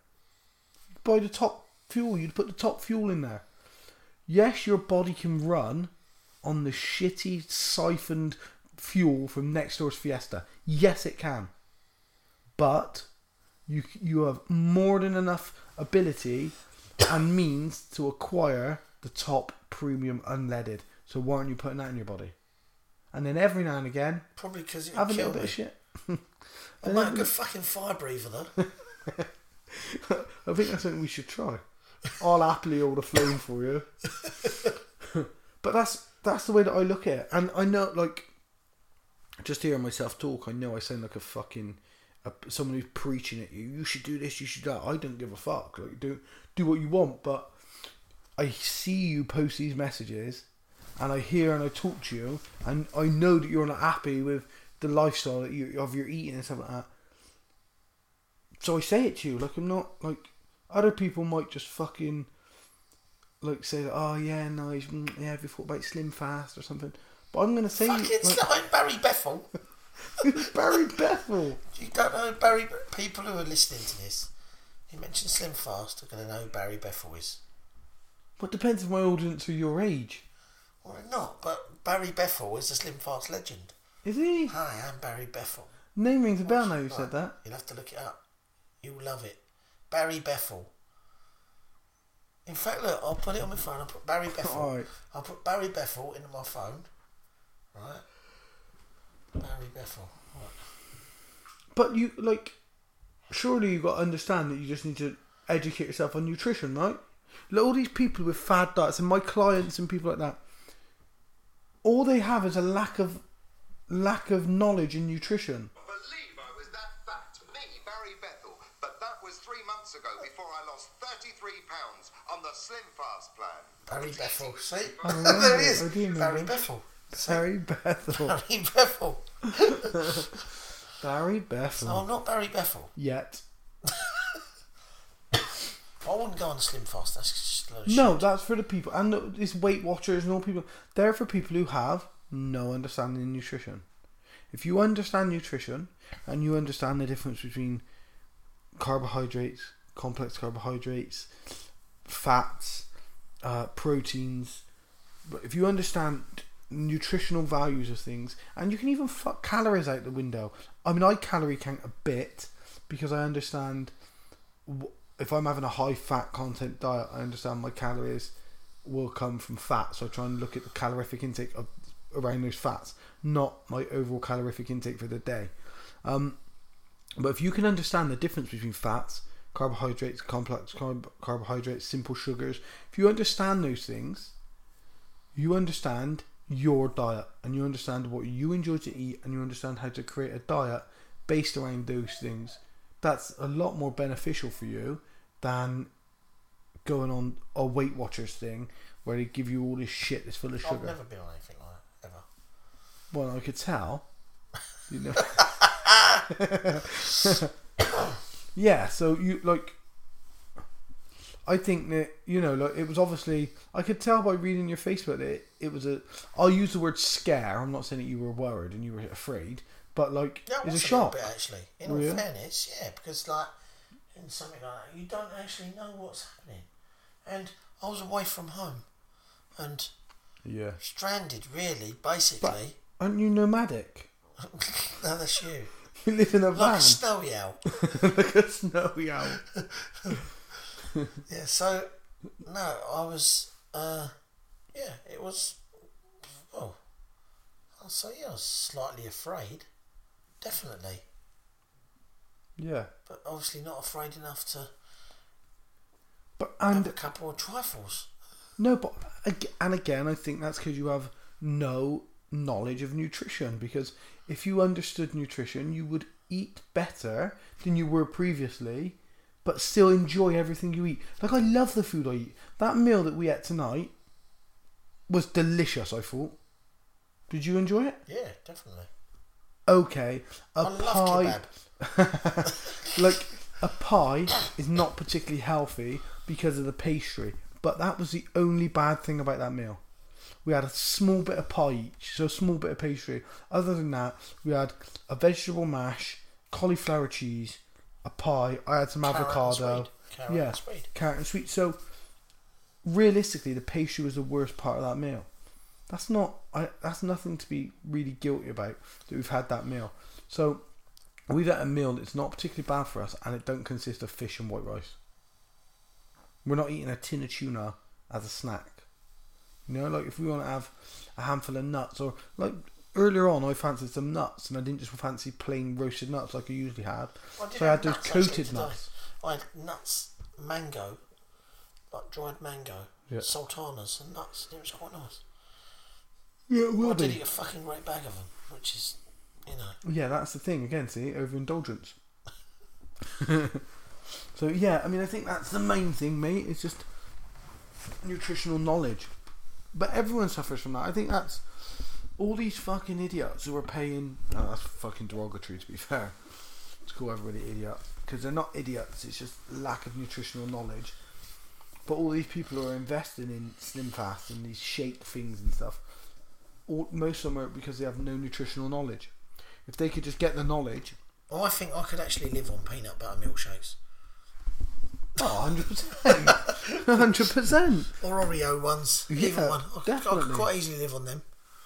Buy the top fuel. You'd put the top fuel in there. Yes, your body can run on the shitty siphoned fuel from next door's Fiesta. Yes, it can. But you you have more than enough ability and means to acquire the top premium unleaded. So why aren't you putting that in your body? And then every now and again, Probably because have a little kill bit of shit. I'm not a good fucking fire breather though. I think that's something we should try. I'll happily order flame for you. but that's that's the way that I look at it, and I know like just hearing myself talk, I know I sound like a fucking a, someone who's preaching at you. You should do this. You should do that. I don't give a fuck. Like do do what you want, but I see you post these messages, and I hear and I talk to you, and I know that you're not happy with the lifestyle that you of your eating and stuff like that. So I say it to you, like I'm not like other people might just fucking like say, oh yeah, nice, mm, yeah, have you thought about Slim Fast or something? But I'm gonna say, Fucking like, Barry Bethel. Barry Bethel. You don't know Barry. People who are listening to this, you mentioned Slim Fast, are going to know who Barry Bethel is. What depends if my audience are your age. Well, they're not, but Barry Bethel is a Slim Fast legend. Is he? Hi, I'm Barry Bethel. Name rings a bell now. You said that. You'll have to look it up. You'll love it. Barry Bethel. In fact, look, I'll put it on my phone. I'll put Barry Bethel. Alright. I'll put Barry Bethel into my phone. Right? Barry Bethel. Right. But you like, surely you've got to understand that you just need to educate yourself on nutrition, right? Like all these people with fad diets and my clients and people like that, all they have is a lack of lack of knowledge in nutrition. believe I was that fat. Me, Barry Bethel. But that was three months ago before I lost 33 pounds on the Slim Fast plan. Barry Bethel. See? I there he it, is. I do Barry it. Bethel. Barry Bethel. Barry Bethel. Barry Bethel. No, I'm not Barry Bethel. Yet. I wouldn't go on Slim Fast. That's just a load of No, shit. that's for the people and the- these Weight Watchers and all people. They're for people who have no understanding in nutrition. If you understand nutrition and you understand the difference between carbohydrates, complex carbohydrates, fats, uh, proteins, but if you understand nutritional values of things, and you can even fuck calories out the window. I mean, I calorie count a bit because I understand wh- if I'm having a high fat content diet, I understand my calories will come from fat. So I try and look at the calorific intake of around those fats, not my overall calorific intake for the day. Um, but if you can understand the difference between fats, carbohydrates, complex carb- carbohydrates, simple sugars, if you understand those things, you understand your diet and you understand what you enjoy to eat and you understand how to create a diet based around those things. That's a lot more beneficial for you than going on a Weight Watchers thing where they give you all this shit that's full of I've sugar. never been on anything like that ever. Well, I could tell. You know. yeah. So you like. I think that you know, like it was obviously. I could tell by reading your Facebook that it, it was a. I'll use the word scare. I'm not saying that you were worried and you were afraid, but like Yeah, it's was a shock. bit actually. In all yeah? fairness, yeah, because like in something like that, you don't actually know what's happening. And I was away from home and Yeah. stranded, really, basically. Aren't you nomadic? no, that's you. You live in a Like van. a snowy owl. like a snowy owl. Yeah, so no, I was uh yeah, it was Oh, I'll say yeah, I was slightly afraid. Definitely. Yeah. But obviously not afraid enough to But and a couple of trifles. No, but and again, I think that's because you have no knowledge of nutrition. Because if you understood nutrition, you would eat better than you were previously, but still enjoy everything you eat. Like I love the food I eat. That meal that we ate tonight was delicious. I thought. Did you enjoy it? Yeah, definitely. Okay, a I pie. like a pie is not particularly healthy because of the pastry, but that was the only bad thing about that meal. We had a small bit of pie each, so a small bit of pastry. Other than that, we had a vegetable mash, cauliflower cheese, a pie. I had some Carrot and avocado. Carrot yeah, and carrot and sweet. So realistically, the pastry was the worst part of that meal. That's not. I, that's nothing to be really guilty about that we've had that meal. So we've had a meal that's not particularly bad for us, and it don't consist of fish and white rice. We're not eating a tin of tuna as a snack. You know, like if we want to have a handful of nuts, or like earlier on, I fancied some nuts, and I didn't just fancy plain roasted nuts like I usually had. Well, did so I had those coated nuts. I had nuts, mango, like dried mango, Yeah. sultanas and nuts. It was quite nice. Yeah, it will did be. eat a fucking great bag of them, which is, you know. Yeah, that's the thing again. See, overindulgence. so yeah, I mean, I think that's the main thing, mate. It's just nutritional knowledge. But everyone suffers from that. I think that's all these fucking idiots who are paying. No, that's fucking derogatory, to be fair. To call everybody idiot because they're not idiots. It's just lack of nutritional knowledge. But all these people who are investing in Slim Fast and these shake things and stuff, all, most of them are because they have no nutritional knowledge. If they could just get the knowledge, Well, I think I could actually live on peanut butter milkshakes. oh, 100%. 100%. Or Oreo ones. Yeah, one. I could, I could quite easily live on them.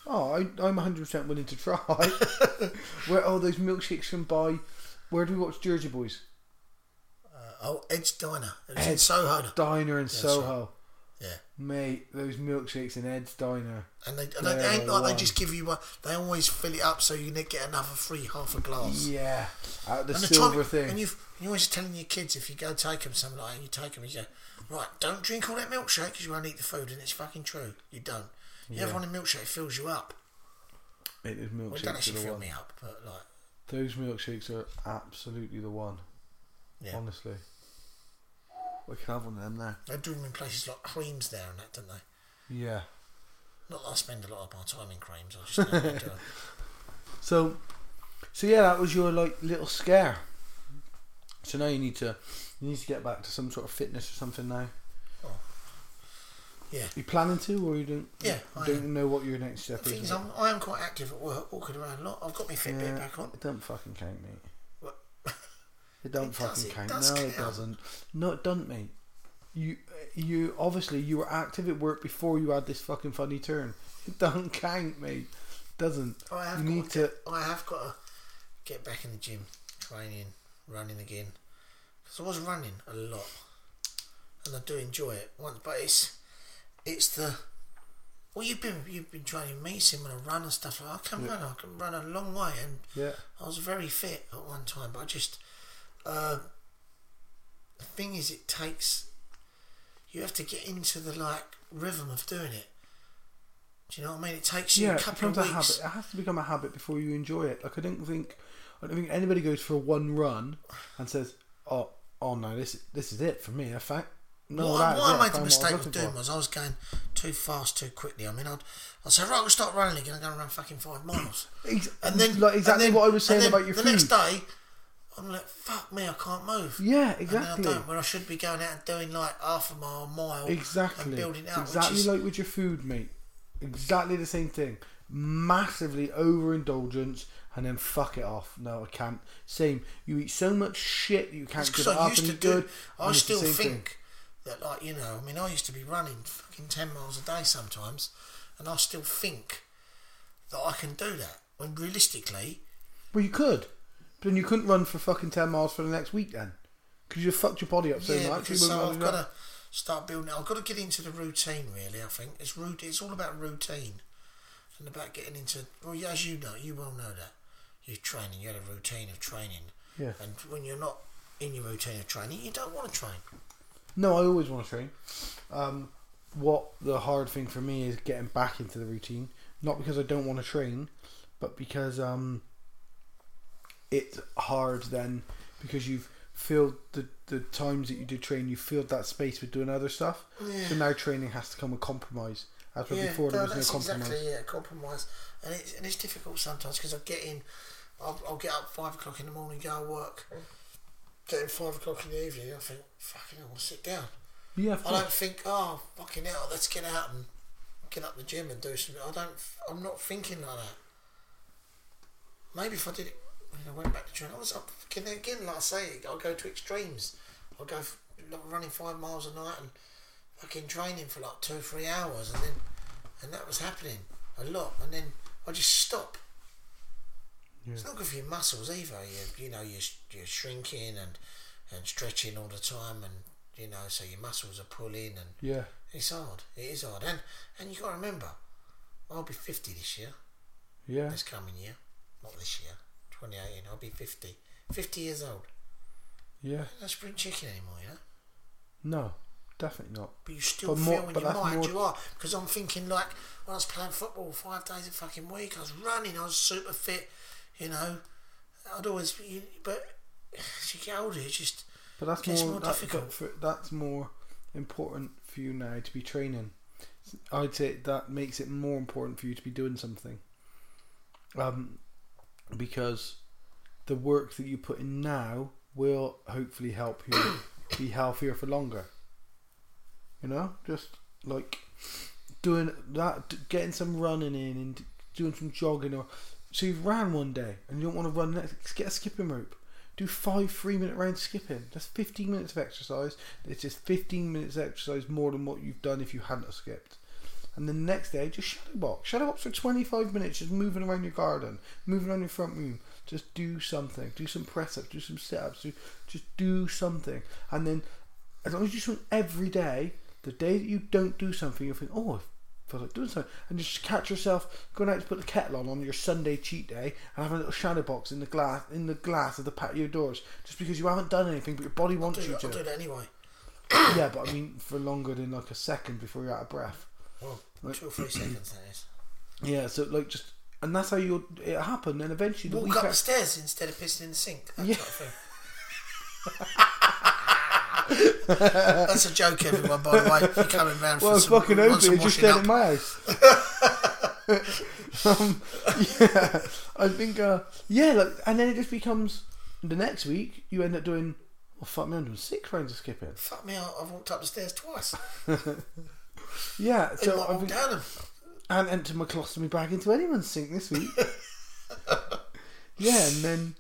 Oh, I, I'm 100% willing to try. Where are those milkshakes from by. Where do we watch Jersey Boys? Uh, oh, Ed's Diner. It was in Soho. Diner in Soho. Yeah. Mate, those milkshakes in Ed's Diner. And they, and they ain't like they just give you one. They always fill it up so you get another free half a glass. Yeah, out of the And, the silver thing. and you've, you're always telling your kids if you go take them something like you take them, you go, right, don't drink all that milkshake because you won't eat the food, and it's fucking true. You don't. You have one in milkshake, it fills you up. Mate, those Well, it are actually fill one. me up, but like, Those milkshakes are absolutely the one. yeah. Honestly. We can have one of them there. They do them in places like creams there and that, don't they? Yeah. Not that I spend a lot of my time in creams, I just know. So, so yeah, that was your like little scare. So now you need to, you need to get back to some sort of fitness or something now. Oh. Yeah. You planning to, or you don't? Yeah, don't am. know what your next step The thing is. is, I'm, I am quite active at work, walking around a lot. I've got my Fitbit Yeah, back on. It don't fucking count, mate. It don't It fucking does, it count. does no, it doesn't. No, it doesn't, mate. You, you obviously you were active at work before you had this fucking funny turn. It don't count, mate. Doesn't. Oh, I have you got need to, to. I have got to get back in the gym, training, running again. 'Cause I was running a lot, and I do enjoy it. Once, but it's it's the well, you've been you've been training me, seeing when I run and stuff like. I can run. I can run a long way, and Yeah. I was very fit at one time. But I just uh, the thing is, it takes you have to get into the like rhythm of doing it. Do you know what I mean? It takes you Yeah, a it couple becomes of a weeks. habit. It has to become a habit before you enjoy it. Like I don't think, I don't think anybody goes for one run and says, "Oh, oh no, this this is it for me." In fact, no, what that what it. I made the mistake of doing for." was I was going too fast too quickly. I mean, I'd, I'd say, right, we'll start running again. I'm going to run fucking five miles. And then, like exactly and then- what I was saying about your the food. next day, I'm like, fuck me, I can't move. Yeah, exactly. I don't, when I should be going out and doing like half a mile, a mile, Exactly. and building up. exactly is, like with your food, mate. Exactly the same thing. Massively overindulgence and then fuck it off. No, I can't. Same. You eat so much shit that you can't because give it I up used and do. good. I and it's the still same thing. think that, like you know, I mean, I used to be running fucking ten miles a day sometimes, and I still think that I can do that. When realistically, Well, you could, but then you couldn't run for fucking ten miles for the next week then, because you fucked your body up so yeah, much. because so I've got to start building. I've got to get into the routine. Really, I think it's root. It's all about routine, and about getting into. Well, yeah, as you know, you well know that You're training. You had a routine of training, Yeah. and when you're not in your routine of training, you don't want to train. No, I always want to train. Um, what the hard thing for me is getting back into the routine. Not because I don't want to train, but because um, it's hard then because you've filled the, the times that you do train, you filled that space with doing other stuff. So now training has to come with compromise. As where before there was no compromise. exactly yeah, compromise, and it's and it's difficult sometimes because I get in, I'll, I'll get up five o'clock in the morning, go to work, get in five o'clock in the evening. I think fucking, hell, I want to sit down. Yeah, I don't think, oh fucking hell, let's get out and get up the gym and do something. I don't. I'm not thinking like that. Maybe if I did it, when I went back to training, I was up fucking again. Like I say, I'll go to extremes. I'll go like running five miles a night and fucking training for like two or three hours, and then and that was happening a lot, and then I just stop. It's not good for your muscles either. You you know you're you're shrinking and and stretching all the time, and you know so your muscles are pulling, and yeah. it's hard. It is hard, and and you got to remember, I'll be fifty this year, Yeah. this coming year, not this year, twenty eighteen. I'll be 50. 50 years old. Yeah. No spring chicken anymore, you know. No, definitely not. But you still But more- feel in but your that's mind more- you are. Because I'm thinking like when I was playing football five days a fucking week, I was running, I was super fit, you know. I'd always, you, but as you get older, it's just But that's Gets more, more that, difficult. for, that's more important for you now to be training. I'd say that makes it more important for you to be doing something. Um, because the work that you put in now will hopefully help you be healthier for longer. You know, just like doing that, getting some running in and doing some jogging, or so you've ran one day and you don't want to run next. Get a skipping rope. Do five three minute rounds skipping. That's fifteen minutes of exercise. It's just fifteen minutes of exercise more than what you've done if you hadn't skipped. And the next day, just shadow box. Shadow box for 25 minutes, just moving around your garden, moving around your front room. Just do something. Do some press ups, do some sit ups, do, just do something. And then, as long as you do it every day, the day that you don't do something, you'll think, oh, I feel like doing something. And just catch yourself going out to put the kettle on on your Sunday cheat day and having a little shadow box in the glass in the glass of the patio doors just because you haven't done anything but your body I'll wants do, you I'll to. do that anyway. Yeah, but I mean for longer than like a second before you're out of breath. Well, two or three seconds that is. Yeah, so like just and that's how you it happened. And eventually the Walk week up the stairs instead of pissing in the sink. That Yeah. of thing. That's a joke, everyone. By the way, if you're coming round well, for was some, fucking want open. some It just washing up. in my house. um, yeah, I think. Uh, yeah, like, and then it just becomes the next week you end up doing. Well, fuck me, I'm doing six rounds of skipping. Fuck me, I- I've walked up the stairs twice. Yeah, So so I I walked think, down them. I haven't emptied my colostomy bag into anyone's sink this week. yeah, and then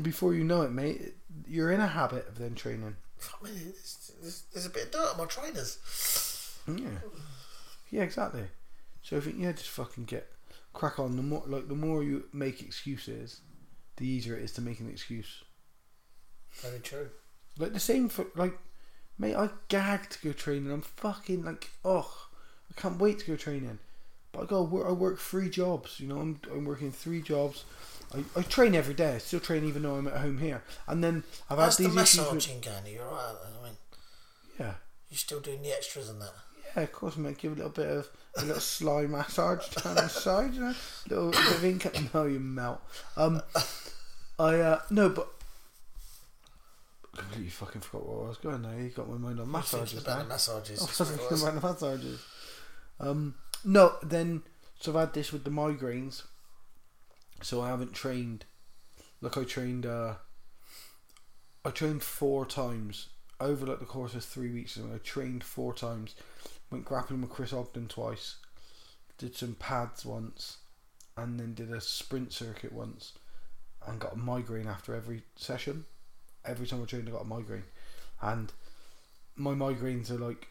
before you know it, mate, you're in a habit of then training. Fuck me, there's, there's, there's a bit of dirt on my trainers. Yeah. Yeah, exactly. So I think yeah, just fucking get crack on. The more like the more you make excuses, the easier it is to make an excuse. Very true. Like the same for like, mate. I gag to go training. I'm fucking like, oh, I can't wait to go training. But I go work. I work three jobs. You know, I'm I'm working three jobs. I, I train every day. I still train even though I'm at home here. And then I've How's had the these issues with going? Are right. I mean, yeah. you're still doing the extras and that? Yeah, of course, mate. Give a little bit of a little sly massage down the side, you know, little bit of income. No, you melt. Um, I uh, no, but completely fucking forgot where I was going. Now you got my mind on I was thinking massages. about the massages. I was thinking about the massages. Um, no, then so I've had this with the migraines. So I haven't trained. Look, I trained. Uh, I trained four times over like the course of three weeks. And I trained four times. Went grappling with Chris Ogden twice. Did some pads once, and then did a sprint circuit once, and got a migraine after every session. Every time I trained, I got a migraine, and my migraines are like,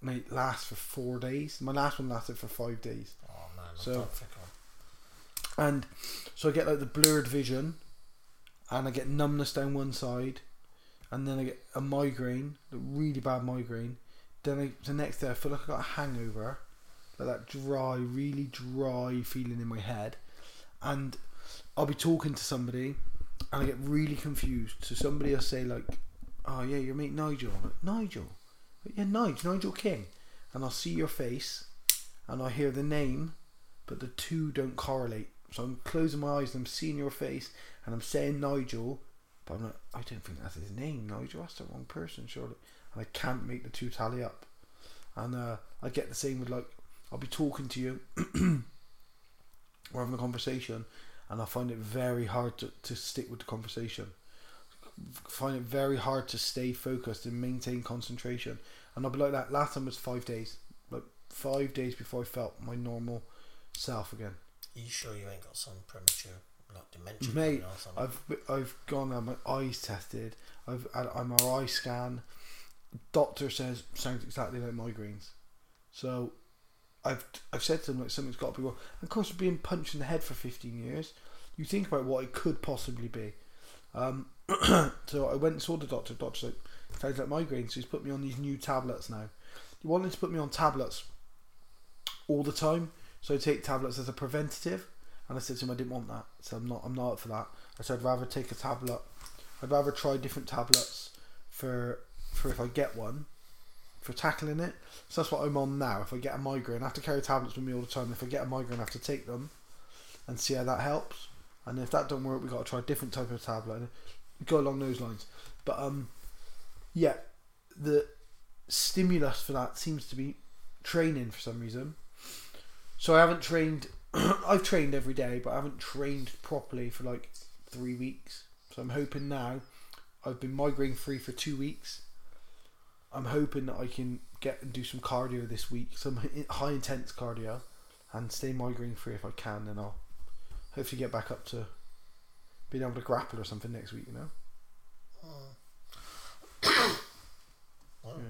mate, last for four days. My last one lasted for five days. Oh man, So- don't think I'm. And so I get like the blurred vision, and I get numbness down one side, and then I get a migraine, a really bad migraine. Then I, the next day I feel like I got a hangover, like that dry, really dry feeling in my head, and I'll be talking to somebody, and I get really confused. So somebody will say like, "Oh yeah, your mate Nigel." I'm like, Nigel, yeah, Nigel, Nigel King, and I'll see your face, and I hear the name, but the two don't correlate. So I'm closing my eyes and I'm seeing your face and I'm saying Nigel, but I'm like, I don't think that's his name, Nigel. That's the wrong person, surely. And I can't make the two tally up. And uh, I get the same with like, I'll be talking to you, we're having a conversation, and I find it very hard to, to stick with the conversation. Find it very hard to stay focused and maintain concentration. And I'll be like that. Last time was five days, like five days before I felt my normal self again. Are you sure you ain't got some premature like dementia Mate, or something? I've I've gone and had my eyes tested. I've had an MRI scan. Doctor says sounds exactly like migraines. So, I've I've said to them like something's got to be wrong. And Of course, being punched in the head for fifteen years, you think about what it could possibly be. Um, so I went and saw the doctor. Doctor said sounds like migraines. So he's put me on these new tablets now. He wanted to put me on tablets all the time. So I take tablets as a preventative. And I said to him I didn't want that. So I'm not I'm not up for that. I said I'd rather take a tablet. I'd rather try different tablets for for if I get one for tackling it. So that's what I'm on now. If I get a migraine, I have to carry tablets with me all the time. If I get a migraine, I have to take them and see how that helps. And if that don't work, we've got to try a different type of tablet. And go along those lines. But um, yeah, the stimulus for that seems to be training for some reason. So I haven't trained. I've trained every day, but I haven't trained properly for like three weeks. So I'm hoping now. I've been migraine free for two weeks. I'm hoping that I can get and do some cardio this week, some high intense cardio, and stay migraine free if I can. Then I'll hopefully get back up to being able to grapple or something next week. You know. Hmm. Well,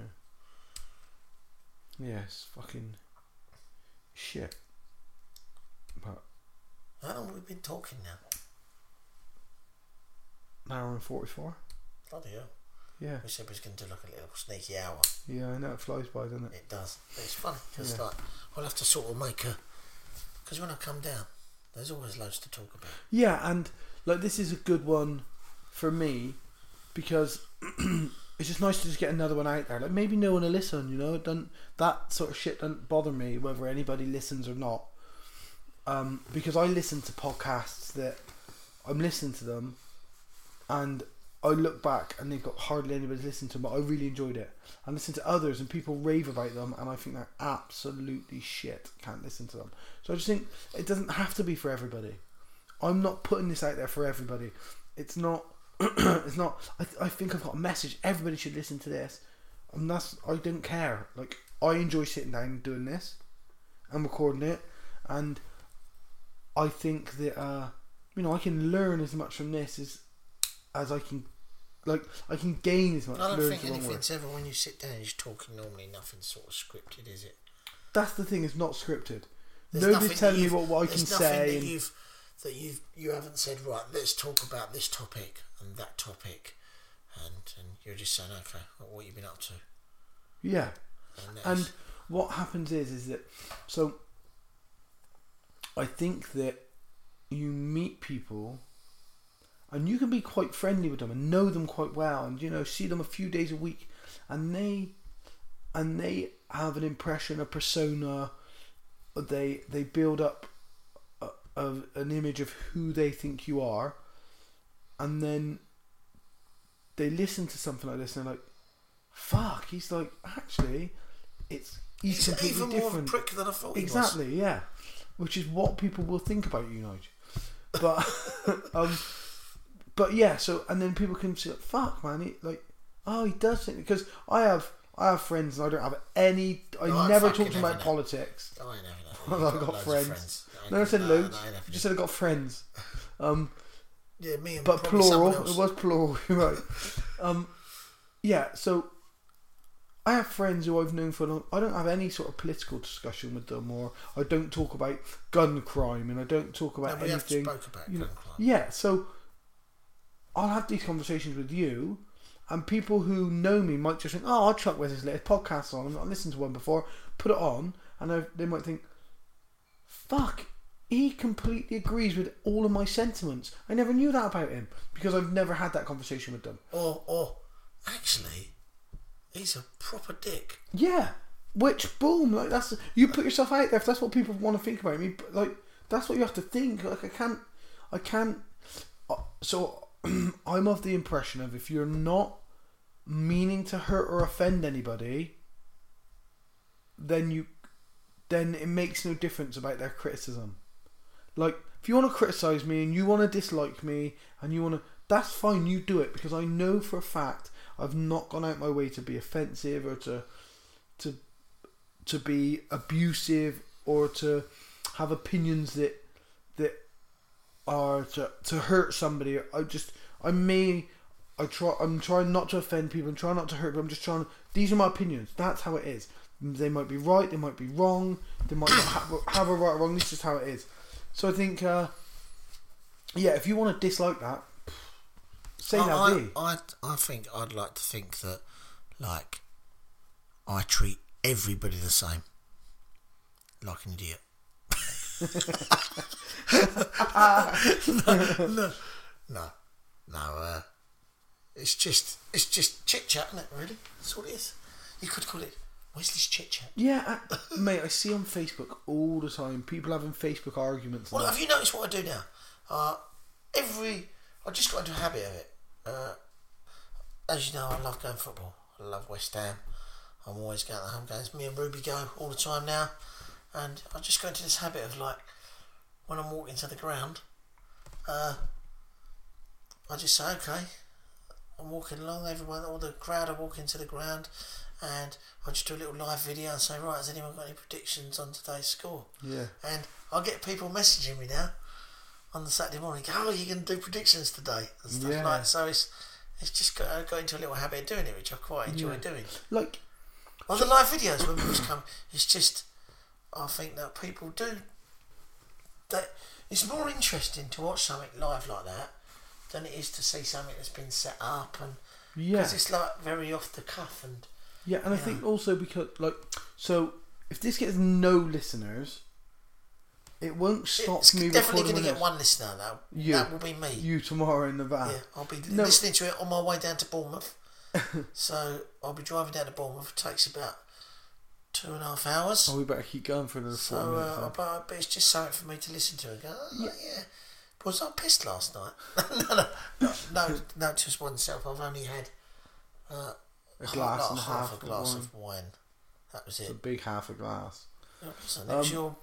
Yeah. Yeah, fucking shit. But How long have we been talking now? an hour and forty four. Bloody hell. Yeah, We said we was going to do like a little sneaky hour. yeah, I know it flies by, doesn't it? It does. But it's funny because Yeah. like I'll have to sort of make a. Because when I come down, there's always loads to talk about. Yeah, and like this is a good one for me because it's just nice to just get another one out there. Like maybe no one will listen, you know. It Don't that sort of shit doesn't bother me whether anybody listens or not. Um, because I listen to podcasts that I'm listening to them, and I look back and they've got hardly anybody listening to them, but I really enjoyed it. I listen to others and people rave about them, and I think they're absolutely shit. Can't listen to them. So I just think it doesn't have to be for everybody. I'm not putting this out there for everybody. It's not. it's not. I, I think I've got a message. Everybody should listen to this, and that's. I don't care. Like I enjoy sitting down and doing this, and recording it, and I think that uh, you know I can learn as much from this as as I can. Like I can gain as much. I don't think anything's ever when you sit down and you're talking normally. Nothing's sort of scripted, is it? That's the thing. It's not scripted. There's Nobody's telling me you've- what, what I can say. That and- you've that you've you haven't said right. Let's talk about this topic and that topic, and and you're just saying, okay, what, what you been up to? Yeah. And, And what happens is, is that so. I think that you meet people, and you can be quite friendly with them and know them quite well, and you know see them a few days a week, and they, and they have an impression, a persona, they they build up a, a, an image of who they think you are, and then they listen to something like this and they're like, "Fuck," he's like, actually, it's he's, he's completely even more of a prick than I thought. Exactly, yeah. Which is what people will think about you, Nigel. But, um, but yeah. So and then people can say, "Fuck, man!" He, like, oh, he does think because I have I have friends and I don't have any. I No, never fucking talk to them about know. politics. Oh, I ain't having that. I've got, of friends. ain't No, I said having- loads. no, I ain't just said I got friends. Um, yeah, me and but plural. It was plural. You're right. Um, yeah. So I have friends who I've known for a long. I don't have any sort of political discussion with them, or I don't talk about gun crime, and I don't talk No, about have anything. spoke about you know, gun crime. yeah. So I'll have these conversations with you, and people who know me might just think, "Oh, I'll chuck Wes's latest podcast on. I've not listened to one before. Put it on," and they might think, "Fuck." He completely agrees with all of my sentiments. I never knew that about him because I've never had that conversation with them. Or, or actually, he's a proper dick. Yeah. Which boom, like that's you put yourself out there. If that's what people want to think about me, but, like that's what you have to think. Like I can't, I can't. uh, So I'm of the impression of if you're not meaning to hurt or offend anybody, then you, then it makes no difference about their criticism. Like if you want to criticize me and you want to dislike me and you want to, that's fine. You do it because I know for a fact I've not gone out my way to be offensive or to to to be abusive or to have opinions that are to to hurt somebody. I just I may I try I'm trying not to offend people I'm trying not to hurt but I'm just trying these are my opinions. That's how it is. They might be right, they might be wrong, they might not have, have a right or wrong, this is how it is. So I think uh, yeah, if you want to dislike that say that I. I, I think I'd like to think that, like, I treat everybody the same, like an idiot. No, no, no, no. Uh, it's just, it's just chit chat, isn't it? Really, that's all it is. You could call it Wesley's chit chat. Yeah, I, mate, I see on Facebook all the time people having Facebook arguments. Well, have you noticed what I do now? Uh, every I just got into a habit of it. Uh, as you know, I love going football. I love West Ham. I'm always going to the home games. Me and Ruby go all the time now, and I just go into this habit of like when I'm walking to the ground, uh, I just say, okay, I'm walking along. Everyone, all the crowd are walking to the ground, and I just do a little live video and say, right, has anyone got any predictions on today's score? Yeah. And I get people messaging me now on the Saturday morning. Oh, you can do predictions today and stuff Yeah. like. So it's it's just got, I got into a little habit of doing it, which I quite enjoy Yeah. doing. Like, On the live videos when people come, it's just I think that people do that. It's more interesting to watch something live like that than it is to see something that's been set up and yeah, because it's like very off the cuff and yeah, and I think also because like, so if this gets no listeners, it won't stop it's me definitely going to get one listener though. You. That will be me. You tomorrow in the van. Yeah, I'll be No. listening to it on my way down to Bournemouth. so I'll be driving down to Bournemouth. It takes about two and a half hours. Oh, we better keep going for another four so, minutes. uh, but, but it's just something for me to listen to and go, oh, yeah. Was I pissed last night? no, no, no, no, no, just oneself. I've only had uh, A glass and a half a of glass wine. of wine. That was It's a big half a glass. So that was Um, your,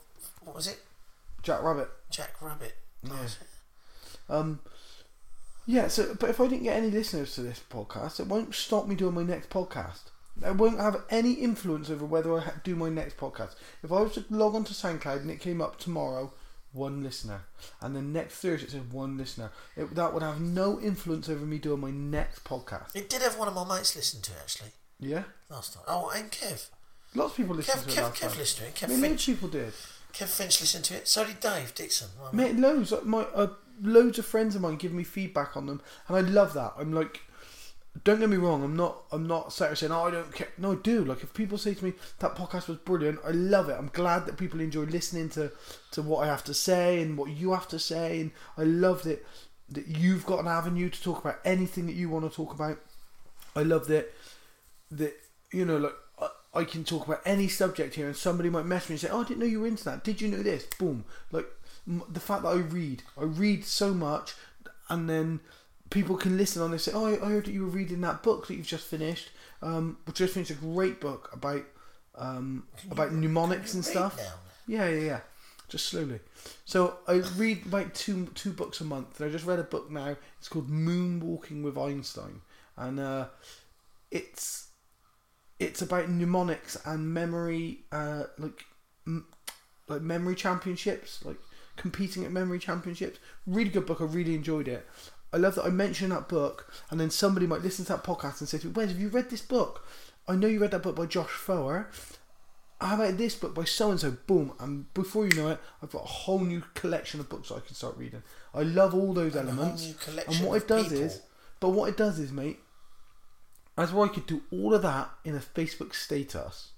what was it? Jack Rabbit. Jack Rabbit. Yeah. Um, yeah. So, but if I didn't get any listeners to this podcast, it won't stop me doing my next podcast. It won't have any influence over whether I ha- do my next podcast. If I was to log on to SoundCloud and it came up tomorrow, one listener, and then next Thursday it said one listener, it, that would have no influence over me doing my next podcast. It did have one of my mates listen to it actually Yeah. last night. Oh, and Kev. Lots of people listened Kev, to it Kev, last Kev time. listened to it. I Kev mean, loads Finch, of people did. Kev Finch listened to it. So did Dave Dixon. mate. Mate, loads. Like my uh, loads of friends of mine give me feedback on them, and I love that. I'm like, don't get me wrong. I'm not. I'm not saying, "Oh, I don't care." No, do. Like, if people say to me that podcast was brilliant, I love it. I'm glad that people enjoy listening to to what I have to say and what you have to say, and I love that that you've got an avenue to talk about anything that you want to talk about. I love that that you know, like I, I can talk about any subject here, and somebody might message me and say, "Oh, I didn't know you were into that. Did you know this?" Boom. Like the fact that I read, I read so much, and then people can listen on. They say, "Oh, I I heard that you were reading that book that you've just finished." Um, which just finished a great book about um about mnemonics and stuff. Yeah, yeah, yeah. Just slowly. So I read like two two books a month. And I just read a book now. It's called Moonwalking with Einstein, and uh, it's it's about mnemonics and memory, uh, like m- like memory championships, like competing at memory championships. Really good book. I really enjoyed it. I love that I mentioned that book, and then somebody might listen to that podcast and say to me, "Wes, have you read this book? I know you read that book by Josh Foer. How about this book by so and so? Boom! And before you know it, I've got a whole new collection of books I can start reading. I love all those And a whole elements. new collection And what of it does people. is, but what it does is, mate, as well I could do all of that in a Facebook status,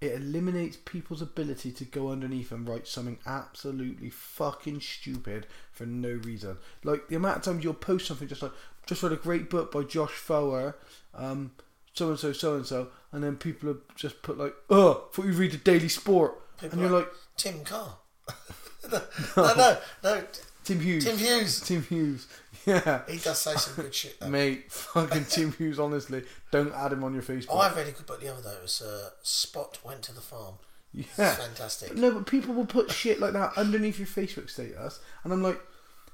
it eliminates people's ability to go underneath and write something absolutely fucking stupid for no reason. Like the amount of times you'll post something just like just read a great book by Josh Foer, um, so and so, so and so, and then people have just put like, oh, thought you read the Daily Sport, People and you're like, Tim Carr. no, no, no. Tim Hughes, Tim Hughes. Tim Hughes, yeah. He does say some good shit though. Mate, fucking Tim Hughes, honestly, don't add him on your Facebook. Oh, I read a good book the other day. It was uh, Spot Went to the Farm. yeah. Fantastic. No, but people will put shit like that underneath your Facebook status, and I'm like,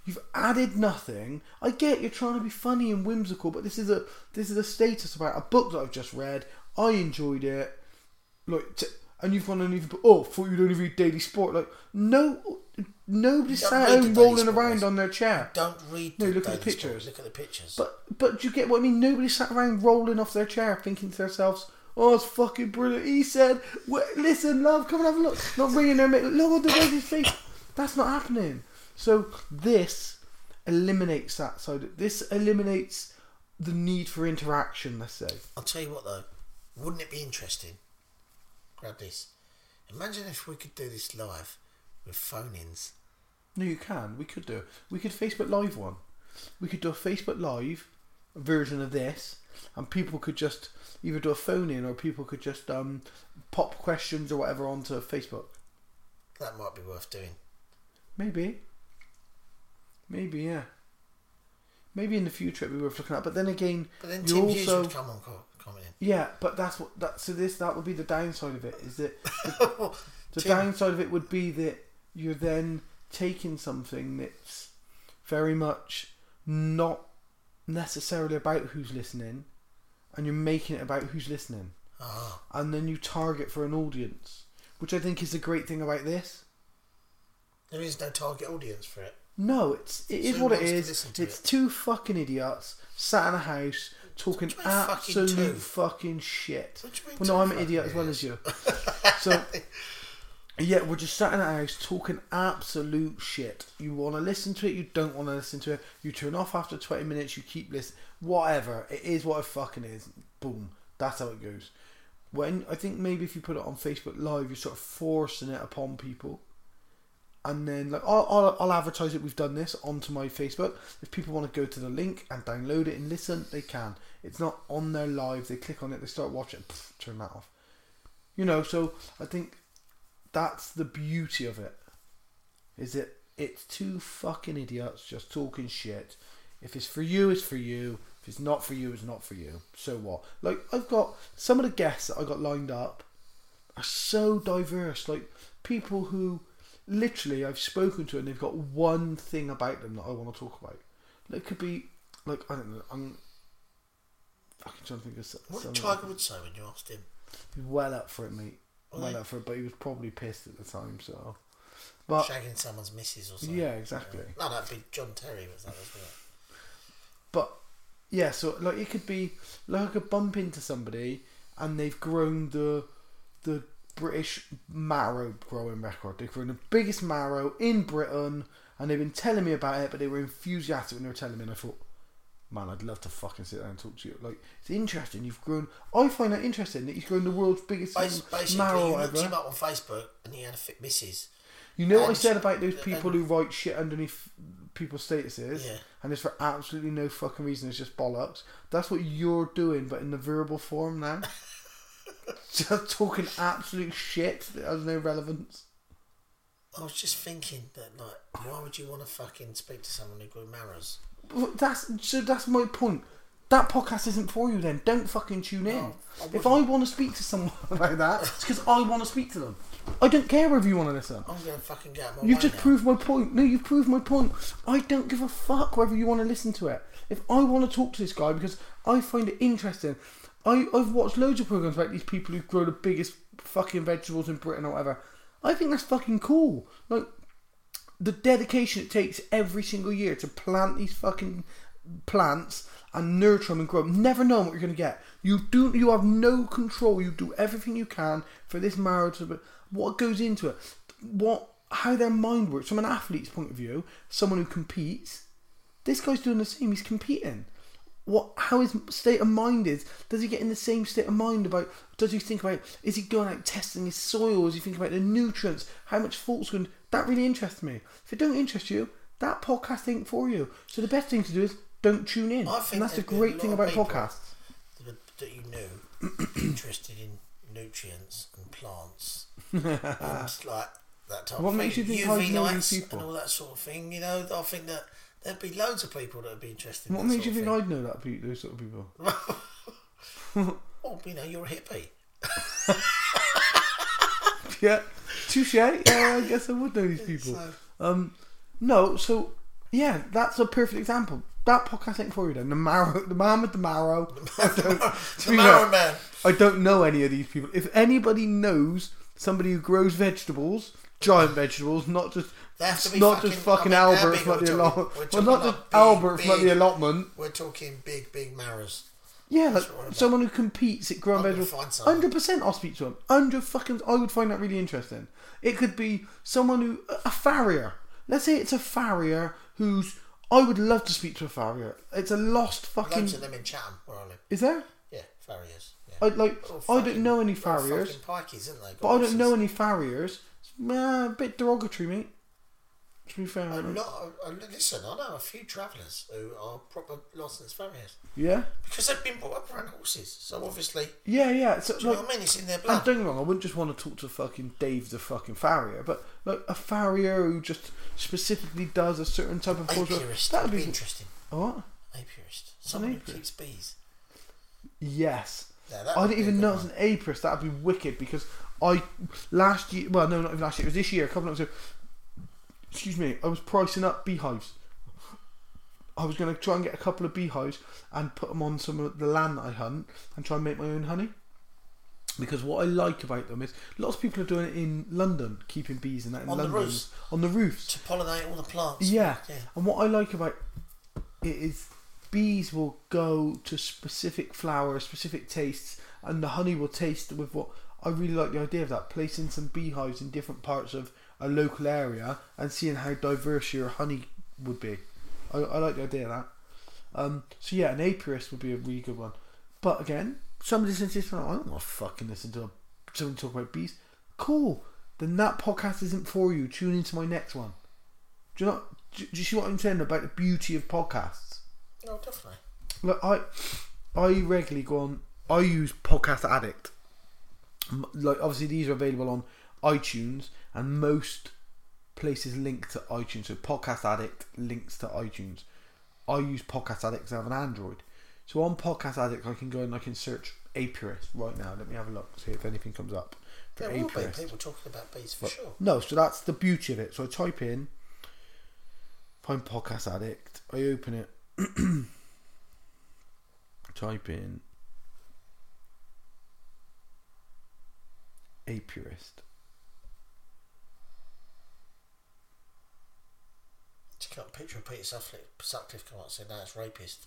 you've added nothing. I get you're trying to be funny and whimsical, but this is a this is a status about a book that I've just read. I enjoyed it, like, t- and you've gone and even put, oh, thought you'd only read Daily Sport. Like, no, nobody's Don't sat the home rolling around on their chair. Don't read. No, look at the pictures. Look at the pictures. But but do you get what I mean? Nobody sat around rolling off their chair thinking to themselves, "Oh, it's fucking brilliant." He said, "Listen, love, come and have a look." Not ringing their mate. Look at the his face. That's not happening. So this eliminates that side. This eliminates the need for interaction. Let's say. I'll tell you what though, wouldn't it be interesting? Grab this. Imagine if we could do this live with phone-ins. No, you can. We could do. We could Facebook Live one. We could do a Facebook Live version of this, and people could just either do a phone in or people could just um, pop questions or whatever onto Facebook. That might be worth doing. Maybe. Maybe yeah. Maybe in the future it'd be worth looking at. But then again, But then you Tim Hughes also would come on co- commenting. yeah. But that's what that. So this that would be the downside of it. Is that the Tim- downside of it would be that you're then taking something that's very much not necessarily about who's listening, and you're making it about who's listening, Ah, and then you target for an audience, which I think is the great thing about this. there is no target audience for it. No, it's it is So who what it is. It's it? two fucking idiots sat in a house talking What do you mean fucking absolute fucking shit. What do you mean Well, no, I'm an idiot as well as you. So yeah, we're just sat in a house talking absolute shit. You want to listen to it, you don't want to listen to it. You turn off after twenty minutes. You keep listening. Whatever it is, what it fucking is. Boom. That's how it goes. When I think maybe if you put it on Facebook Live, you're sort of forcing it upon people and then like I'll, I'll, I'll advertise that we've done this onto my Facebook. If people want to go to the link and download it and listen, they can. It's not on their live. They click on it, they start watching, pff, turn that off. You know, so I think that's the beauty of it. Is that it's two fucking idiots just talking shit. If it's for you, it's for you. If it's not for you, it's not for you. So what? Like I've got some of the guests that I got lined up are so diverse. Like people who literally I've spoken to and they've got one thing about them that I want to talk about. It could be like I don't know. I'm fucking trying to think of s- What something. Tiger Woods say when you asked him? Well up for it, mate. For but he was probably pissed at the time. So, but Shagging someone's missus or something? yeah, exactly. No, that'd be John Terry, was that as well? But yeah, so like it could be like I could bump into somebody and they've grown the the British marrow growing record. They've grown the biggest marrow in Britain, and they've been telling me about it. But they were enthusiastic when they were telling me, and I thought, man, I'd love to fucking sit down and talk to you. Like, it's interesting. You've grown. I find that interesting that he's grown the world's biggest Bas- Basically, you looked him up on Facebook and he had a fit missus. You know what I And- said about those people who write shit underneath people's statuses, Yeah. and it's for absolutely no fucking reason. It's just bollocks. That's what you're doing, but in the verbal form now. just talking absolute shit that has no relevance. I was just thinking that, like, why would you want to fucking speak to someone who grew marrows? That's so. That's my point. That podcast isn't for you. Then don't fucking tune in. No, I if I want to speak to someone about that, it's because I want to speak to them. I don't care whether you want to listen. I'm to fucking get my You've just now. proved my point. No, you've proved my point. I don't give a fuck whether you want to listen to it. If I want to talk to this guy because I find it interesting, I, I've watched loads of programs about these people who grow the biggest fucking vegetables in Britain or whatever. I think that's fucking cool. Like the dedication it takes every single year to plant these fucking plants and nurture them and grow them. Never know what you're going to get. You do. You have no control. You do everything you can for this marriage. What goes into it? What? How their mind works from an athlete's point of view. Someone who competes. This guy's doing the same. He's competing. What? How his state of mind is? Does he get in the same state of mind about? Does he think about? Is he going out testing his soil? Is he thinking about the nutrients? How much fault's going? That really interests me. If it don't interest you, that podcast ain't for you. So the best thing to do is don't tune in. I think and that's the great thing about podcasts. that, you knew interested in nutrients and plants and like that type What of makes thing. you think UV know lights people? and all that sort of thing. You know, I think that there'd be loads of people that would be interested. in What makes you think I'd know that those sort of people? Oh, you know, you're a hippie. yeah, touche. Yeah, I guess I would know these people. So- Um, no, so yeah, that's a perfect example. That podcast ain't for you then. The marrow, the man with the marrow. The Marrow Man. I don't know any of these people. If anybody knows somebody who grows vegetables, giant vegetables, not just They have to be not fucking- just fucking I mean, Albert from the allotment. Well, not just big, Albert from the allotment. We're talking big, big marrows. Yeah, like That's what I'm someone who competes at Grand I'm gonna vegetables. find someone. Hundred percent, I'll speak to him. Hundred fucking, I would find that really interesting. It could be someone who a farrier. Let's say it's a farrier who's. I would love to speak to a farrier. It's a lost fucking. Loads of them in Chatham, where I live. Is there? Yeah, farriers. Yeah. I like. Little I don't know any farriers, Fucking they? but I don't know any farriers. Nah, uh, a bit derogatory, mate. To be fair, A lot. Of, listen, I know a few travellers who are proper licensed farriers yeah, because they've been brought up around horses. So obviously, yeah, yeah. So, do you know like, what I mean? It's in their blood. don't get me wrong, I wouldn't just want to talk to fucking Dave the fucking farrier, but like a farrier who just specifically does a certain type of horse. Apiarist That'd be be interesting. what? Apiarist. Someone who keeps bees. Yes. Yeah, I didn't even know it's an apiarist. That'd be wicked because I last year, well, no, not even last year. It was this year. A couple of months ago. Excuse me. I was pricing up beehives. I was going to try and get a couple of beehives and put them on some of the land that I hunt and try and make my own honey. Because what I like about them is lots of people are doing it in London, keeping bees and that in On the London roofs? on the roofs. to pollinate all the plants. Yeah. yeah. And what I like about it is bees will go to specific flowers, specific tastes, and the honey will taste with what I really like the idea of that. Placing some beehives in different parts of a local area and seeing how diverse your honey would be. I, I like the idea of that. Um, so yeah, an apiarist would be a really good one. But again, somebody listens to this and I don't want to fucking listen to someone talk about bees. Cool. Then that podcast isn't for you. Tune into my next one. Do you know? Do, do you see what I'm saying about the beauty of podcasts? No, definitely. Look, I I regularly go on. I use Podcast Addict. Like obviously these are available on iTunes and most places link to iTunes. So Podcast Addict links to iTunes. I use Podcast Addict because I have an Android. So on Podcast Addict, I can go and I can search apiarist right now. Let me have a look, see if anything comes up for There will be people talking about bees for But- sure. No, so that's the beauty of it. So I type in, find Podcast Addict. I open it. type in apiarist. Got a picture of Peter Sutcliffe, Sutcliffe come up and said, "No, it's rapist."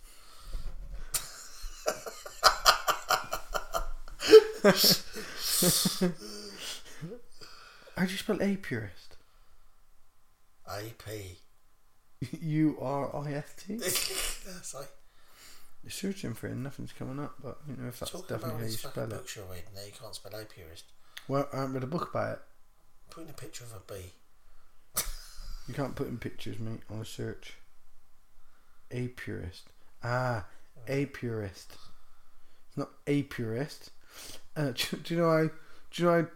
How do you spell apiarist? AP. U R I S T. That's like You're searching for it and nothing's coming up, but you know if that's Talking definitely how you spell it. books you're reading you can't spell apiarist. Well, I haven't read a book about it. Putting a picture of a bee. You can't put in pictures, mate, on a search. A purist. Ah, a purist. It's not a purist. Uh, do, do you know how? Do you know how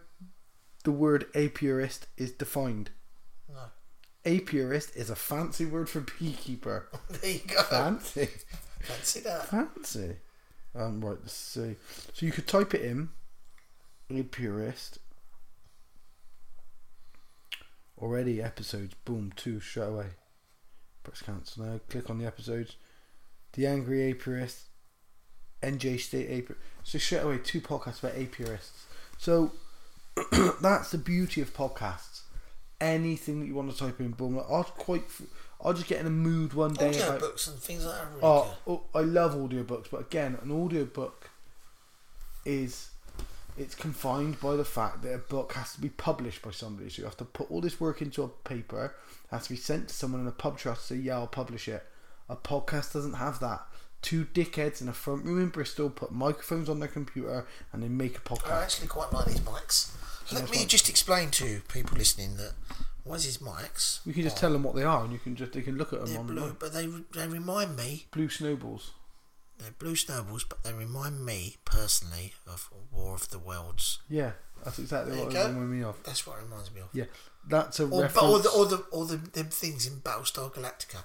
the word a purist is defined? No. A purist is a fancy word for beekeeper. there you go. Fancy, Fancy that. fancy. Um, right. Let's see. So you could type it in. A purist. Already episodes. Boom. Two straight away. Press cancel now. Click on the episodes. The Angry Apiarist. NJ State Apiarist. So straight away two podcasts about apiarists. So that's the beauty of podcasts. Anything that you want to type in, boom. Like, I'll quite. I'll just get in a mood one day. Audio about- books and things like that really Oh, oh, I love audiobooks, but again, an audiobook is it's confined by the fact that a book has to be published by somebody. So you have to put all this work into a paper, has to be sent to someone in a pub trust to say, Yeah, I'll publish it. A podcast doesn't have that. Two dickheads in a front room in Bristol put microphones on their computer and they make a podcast. I actually quite like these mics. Let me just explain to people listening that what is these mics? We can just Oh, tell them what they are and you can just they can look at them They're on blue, the but they they remind me. blue snowballs. They're blue snowballs, but they remind me personally of War of the Worlds. Yeah, that's exactly There what you it go. reminded me of. That's what it reminds me of. Yeah, that's a Or, reference. or the or the or the them things in Battlestar Galactica.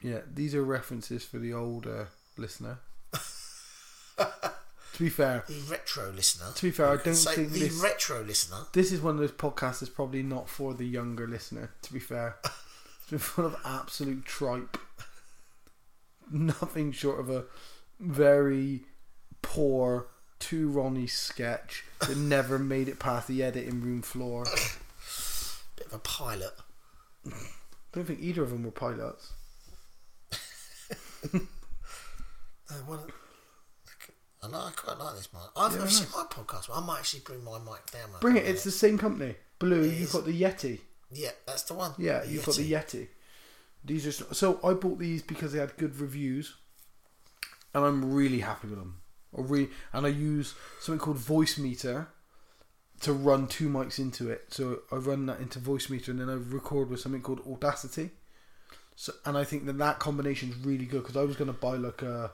Yeah, these are references for the older listener. to be fair, The retro listener. to be fair, I don't Say think the this retro listener. this is one of those podcasts that's probably not for the younger listener. To be fair, it's been full of absolute tripe. Nothing short of a very poor two Ronnie sketch that never made it past the editing room floor. Bit of a pilot. I don't think either of them were pilots. One, I know I quite like this mic. I've Yeah, never nice. seen my podcast. but I might actually bring my mic down. Bring it. It's the same company. Blue. It You've is. got the Yeti. yeah, that's the one. Yeah, The you've got the Yeti. Yeti. These are so I bought these because they had good reviews, and I'm really happy with them. I re- and I use something called Voicemeeter to run two mics into it. So I run that into Voicemeeter, and then I record with something called Audacity. So and I think that that combination is really good because I was going to buy like a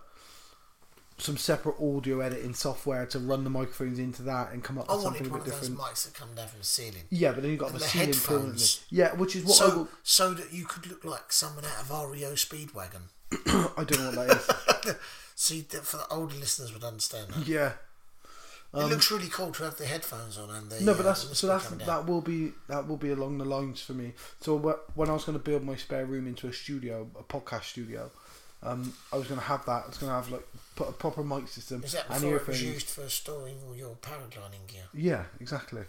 some separate audio editing software to run the microphones into that and come up I with something a bit different. mics that come down from the ceiling. Yeah, but then you got the, the ceiling permanently. Yeah, which is what I so, will. so that you could look like someone out of REO Speedwagon. I don't know what that is. See, that for the older listeners would understand that. Yeah. it looks really cool to have the headphones on and the Um, No, but uh, that's the so that's that will be that will be along the lines for me. So when I was going to build my spare room into a studio, a podcast studio, um, I was going to have that. I was going to have like put a proper mic system Is that and before it was used for storing all your paragliding gear? Yeah, exactly.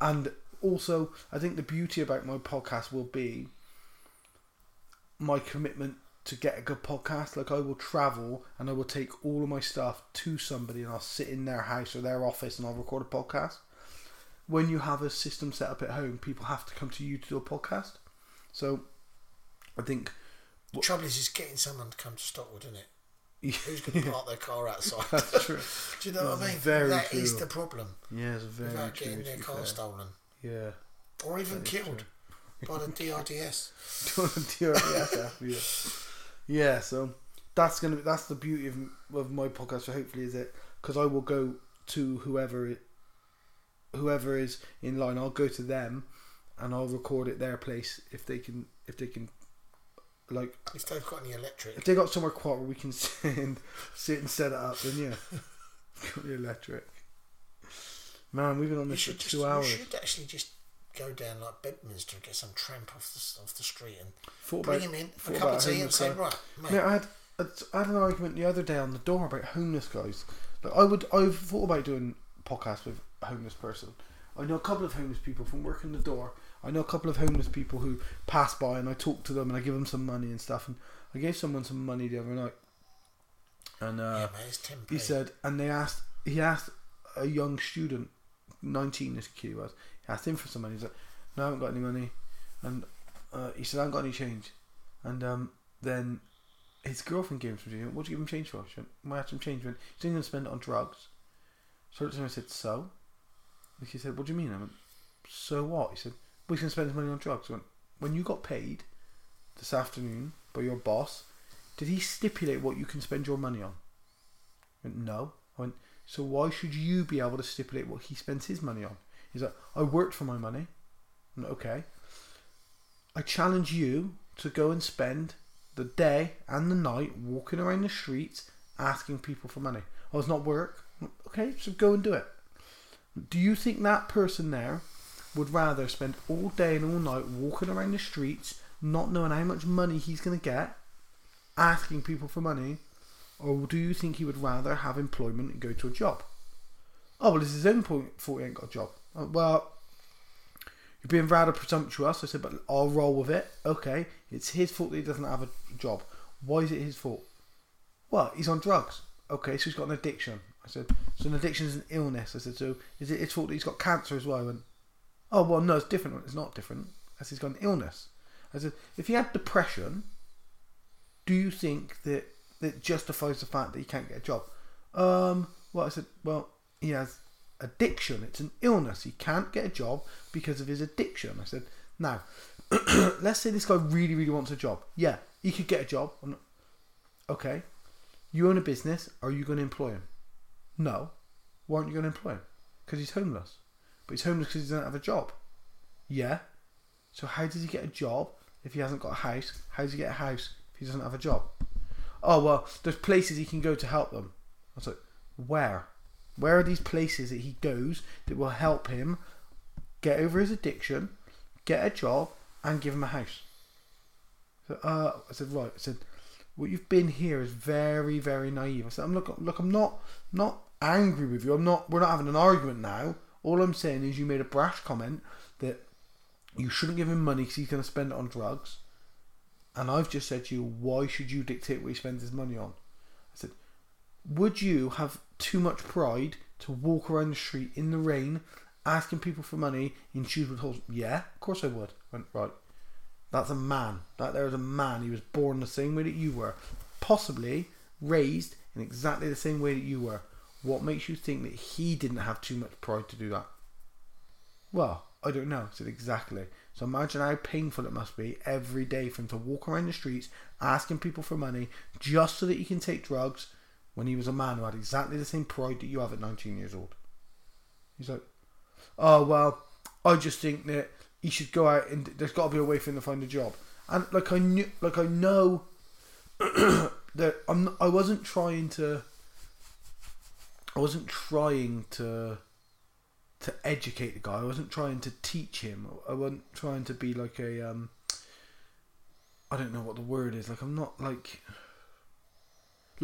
And also, I think the beauty about my podcast will be my commitment to get a good podcast. Like I will travel and I will take all of my stuff to somebody and I'll sit in their house or their office and I'll record a podcast. When you have a system set up at home, people have to come to you to do a podcast. So I think The trouble is, is getting someone to come to Stockwood, isn't it? Yeah. Who's going to park their car outside? that's true. Do you know what I mean? very That is true. the problem. Yeah, it's very Without true. getting their car fair. stolen. Yeah. Or even killed by the DRDS. DRDS yeah. Yeah, so that's gonna be, that's the beauty of, of my podcast. So hopefully, is it because I will go to whoever it, whoever is in line. I'll go to them, and I'll record at their place if they can if they can, like If they've got any electric. if they got somewhere quiet where we can sit and sit and set it up. Then yeah, got the electric. Man, we've been on You this for should, just, two you hours. should actually just go down like Bedminster and get some tramp off the, off the street and Thought bring about- him in, for a cup of tea and say, right, mate, Mate, I had I had an argument the other day on the door about homeless guys. Like I would, I've thought about doing podcasts with a homeless person. I know a couple of homeless people from working the door. I know a couple of homeless people who pass by and I talk to them and I give them some money and stuff. And I gave someone some money the other night, and uh, yeah, mate, he said, and they asked, he asked a young student, 19 this kid was, asked him for some money. He's like, no, I haven't got any money. And uh, he said, I haven't got any change. And um, then his girlfriend gave him some change. What do you give him change for? She went, "Well, I had some change. He went, He's going to spend it on drugs. So I said, So? And she said, What do you mean? I went, So what? He said, he's going to spend his money on drugs. I went, When you got paid this afternoon by your boss, did he stipulate what you can spend your money on? I went, No. I went, So why should you be able to stipulate what he spends his money on? He's like, I worked for my money. Went, okay. I challenge you to go and spend the day and the night walking around the streets asking people for money. Oh, it's not work. Okay, so go and do it. Do you think that person there would rather spend all day and all night walking around the streets, not knowing how much money he's going to get, asking people for money, or do you think he would rather have employment and go to a job? Oh, well, it's his own point fault he ain't got a job. Uh, well, you're being rather presumptuous. I said, but I'll roll with it. Okay, it's his fault that he doesn't have a job. Why is it his fault? Well, he's on drugs. Okay, so he's got an addiction. I said, so an addiction is an illness. I said, so is it his fault that he's got cancer as well? I went, oh, well, no, it's different. It's not different. Said, he's got an illness. I said, if he had depression, do you think that that justifies the fact that he can't get a job? Um, well, I said, well, he has addiction. It's an illness. He can't get a job because of his addiction. I said, now, let's say this guy really, really wants a job. Yeah, he could get a job. Okay. You own a business. Are you going to employ him? No. Why aren't you going to employ him? Because he's homeless. But he's homeless because he doesn't have a job. Yeah. So how does he get a job if he hasn't got a house? How does he get a house if he doesn't have a job? Oh well, there's places he can go to help them. I was like, where? Where are these places that he goes that will help him get over his addiction, get a job, and give him a house? Uh, I said, right. I said, what you've been here is very, very naive. I said, I'm look, look, I'm not, not angry with you. I'm not. We're not having an argument now. All I'm saying is you made a brash comment that you shouldn't give him money because he's going to spend it on drugs. And I've just said to you, why should you dictate what he spends his money on? I said, would you have too much pride to walk around the street in the rain asking people for money in shoes with holes? Yeah, of course I would. I went, right. That's a man. That there is a man. He was born the same way that you were. Possibly raised in exactly the same way that you were. What makes you think that he didn't have too much pride to do that? Well, I don't know. I said exactly. So imagine how painful it must be every day for him to walk around the streets asking people for money just so that he can take drugs when he was a man who had exactly the same pride that you have at 19 years old. He's like, oh, well, I just think that he should go out and there's got to be a way for him to find a job. And like I knew, like I know that I'm, I wasn't trying to, I wasn't trying to, to educate the guy. I wasn't trying to teach him. I wasn't trying to be like a, um, I don't know what the word is. Like I'm not like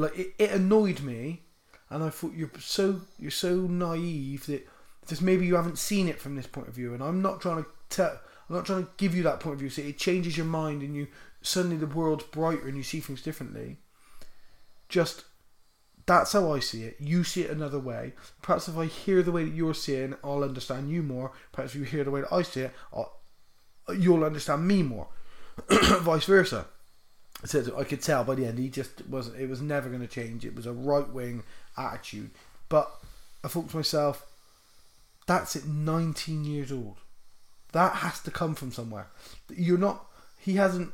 like it, it annoyed me and I thought you're so you're so naive that just maybe you haven't seen it from this point of view. And I'm not trying to tell I'm not trying to give you that point of view. So it changes your mind and you suddenly the world's brighter and you see things differently. Just that's how I see it. You see it another way. Perhaps if I hear the way that you're seeing I'll understand you more. Perhaps if you hear the way that I see it I'll, you'll understand me more. Vice versa so I could tell by the end he just wasn't. It was never going to change. It was a right wing attitude. But I thought to myself, that's at 19 years old. That has to come from somewhere. You're not. He hasn't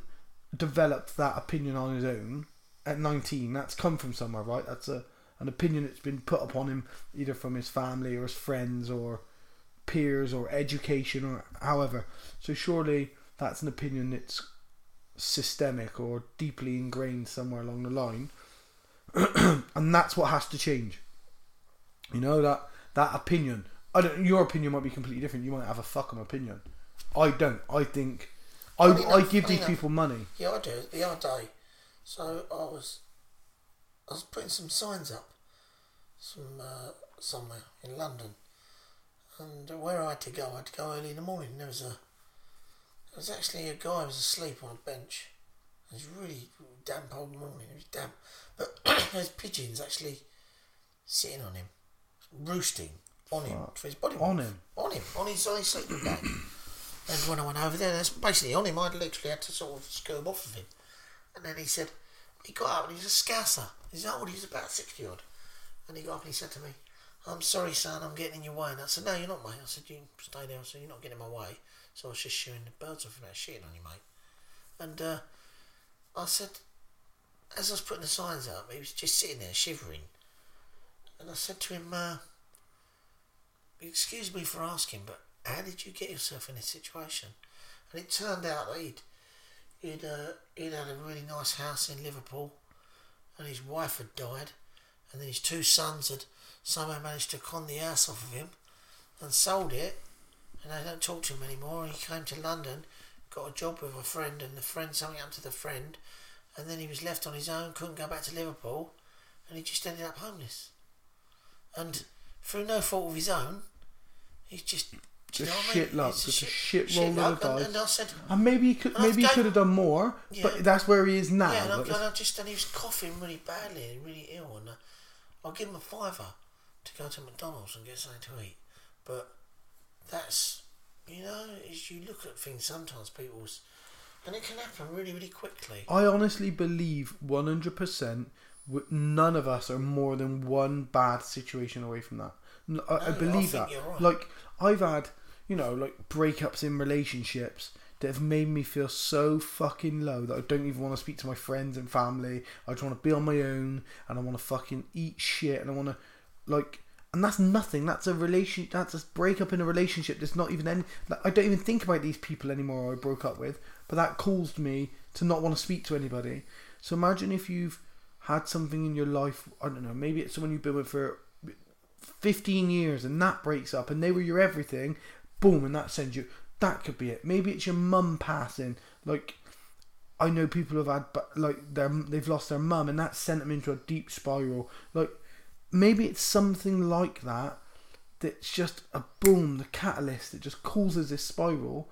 developed that opinion on his own at 19. That's come from somewhere, right? That's a an opinion that's been put upon him either from his family or his friends or peers or education or however. So surely that's an opinion that's systemic or deeply ingrained somewhere along the line. And that's what has to change. You know that that opinion. I don't your opinion might be completely different. You might have a fucking opinion. I don't. I think I, I enough- give funny these enough. people money. Yeah, I do. The other day, so I was, I was putting some signs up, some uh, somewhere in London, and where I had to go, I had to go early in the morning. There was a, there was actually a guy who was asleep on a bench. It was really damp old morning. It was damp, but there's pigeons actually sitting on him, roosting on him for his body. On him? on him, on his on his sleeping bag. And when I went over there, that's basically on him. I literally had to sort of scurb off of him. And then he said, he got up and he was a scouser. He's old, He's about 60 odd. And he got up and he said to me, I'm sorry, son, I'm getting in your way. And I said, No, you're not, mate. I said, You stay there. I said, You're not getting in my way. So I was just shooing the birds off about shitting on you, mate. And uh, I said, as I was putting the signs up, he was just sitting there shivering. And I said to him, uh, Excuse me for asking, but how did you get yourself in this situation? And it turned out that he'd, he'd, uh, he'd had a really nice house in Liverpool, and his wife had died, and then his two sons had somehow managed to con the house off of him and sold it, and I don't talk to him anymore. He came to London, got a job with a friend, and the friend something happened to the friend, and then he was left on his own, couldn't go back to Liverpool, and he just ended up homeless. And through no fault of his own, he's just. do you Just know what I shit mean? luck, It's just a shit roll of luck, the and, dice. and I said, And maybe he could, maybe he could have done more, Yeah. but that's where he is now. yeah, and I, and I just and he was coughing really badly and really ill, and uh, I'll give him a fiver to go to McDonald's and get something to eat. But that's you know, as you look at things, sometimes people's and it can happen really, really quickly. I honestly believe 100% none of us are more than one bad situation away from that. I, I No, I believe think that. you're right. Like, I've had, you know, like breakups in relationships that have made me feel so fucking low that I don't even want to speak to my friends and family. I just want to be on my own and I want to fucking eat shit and I want to, like, and that's nothing. That's a relation. That's a breakup in a relationship. There's not even any. I don't even think about these people anymore. I broke up with, but that caused me to not want to speak to anybody. So imagine if you've had something in your life. I don't know. Maybe it's someone you've been with for 15 years and that breaks up and they were your everything. Boom, and that sends you. That could be it. Maybe it's your mum passing. Like I know people have had, but like they've lost their mum, and that sent them into a deep spiral. Like maybe it's something like that. That's just a boom, the catalyst that just causes this spiral.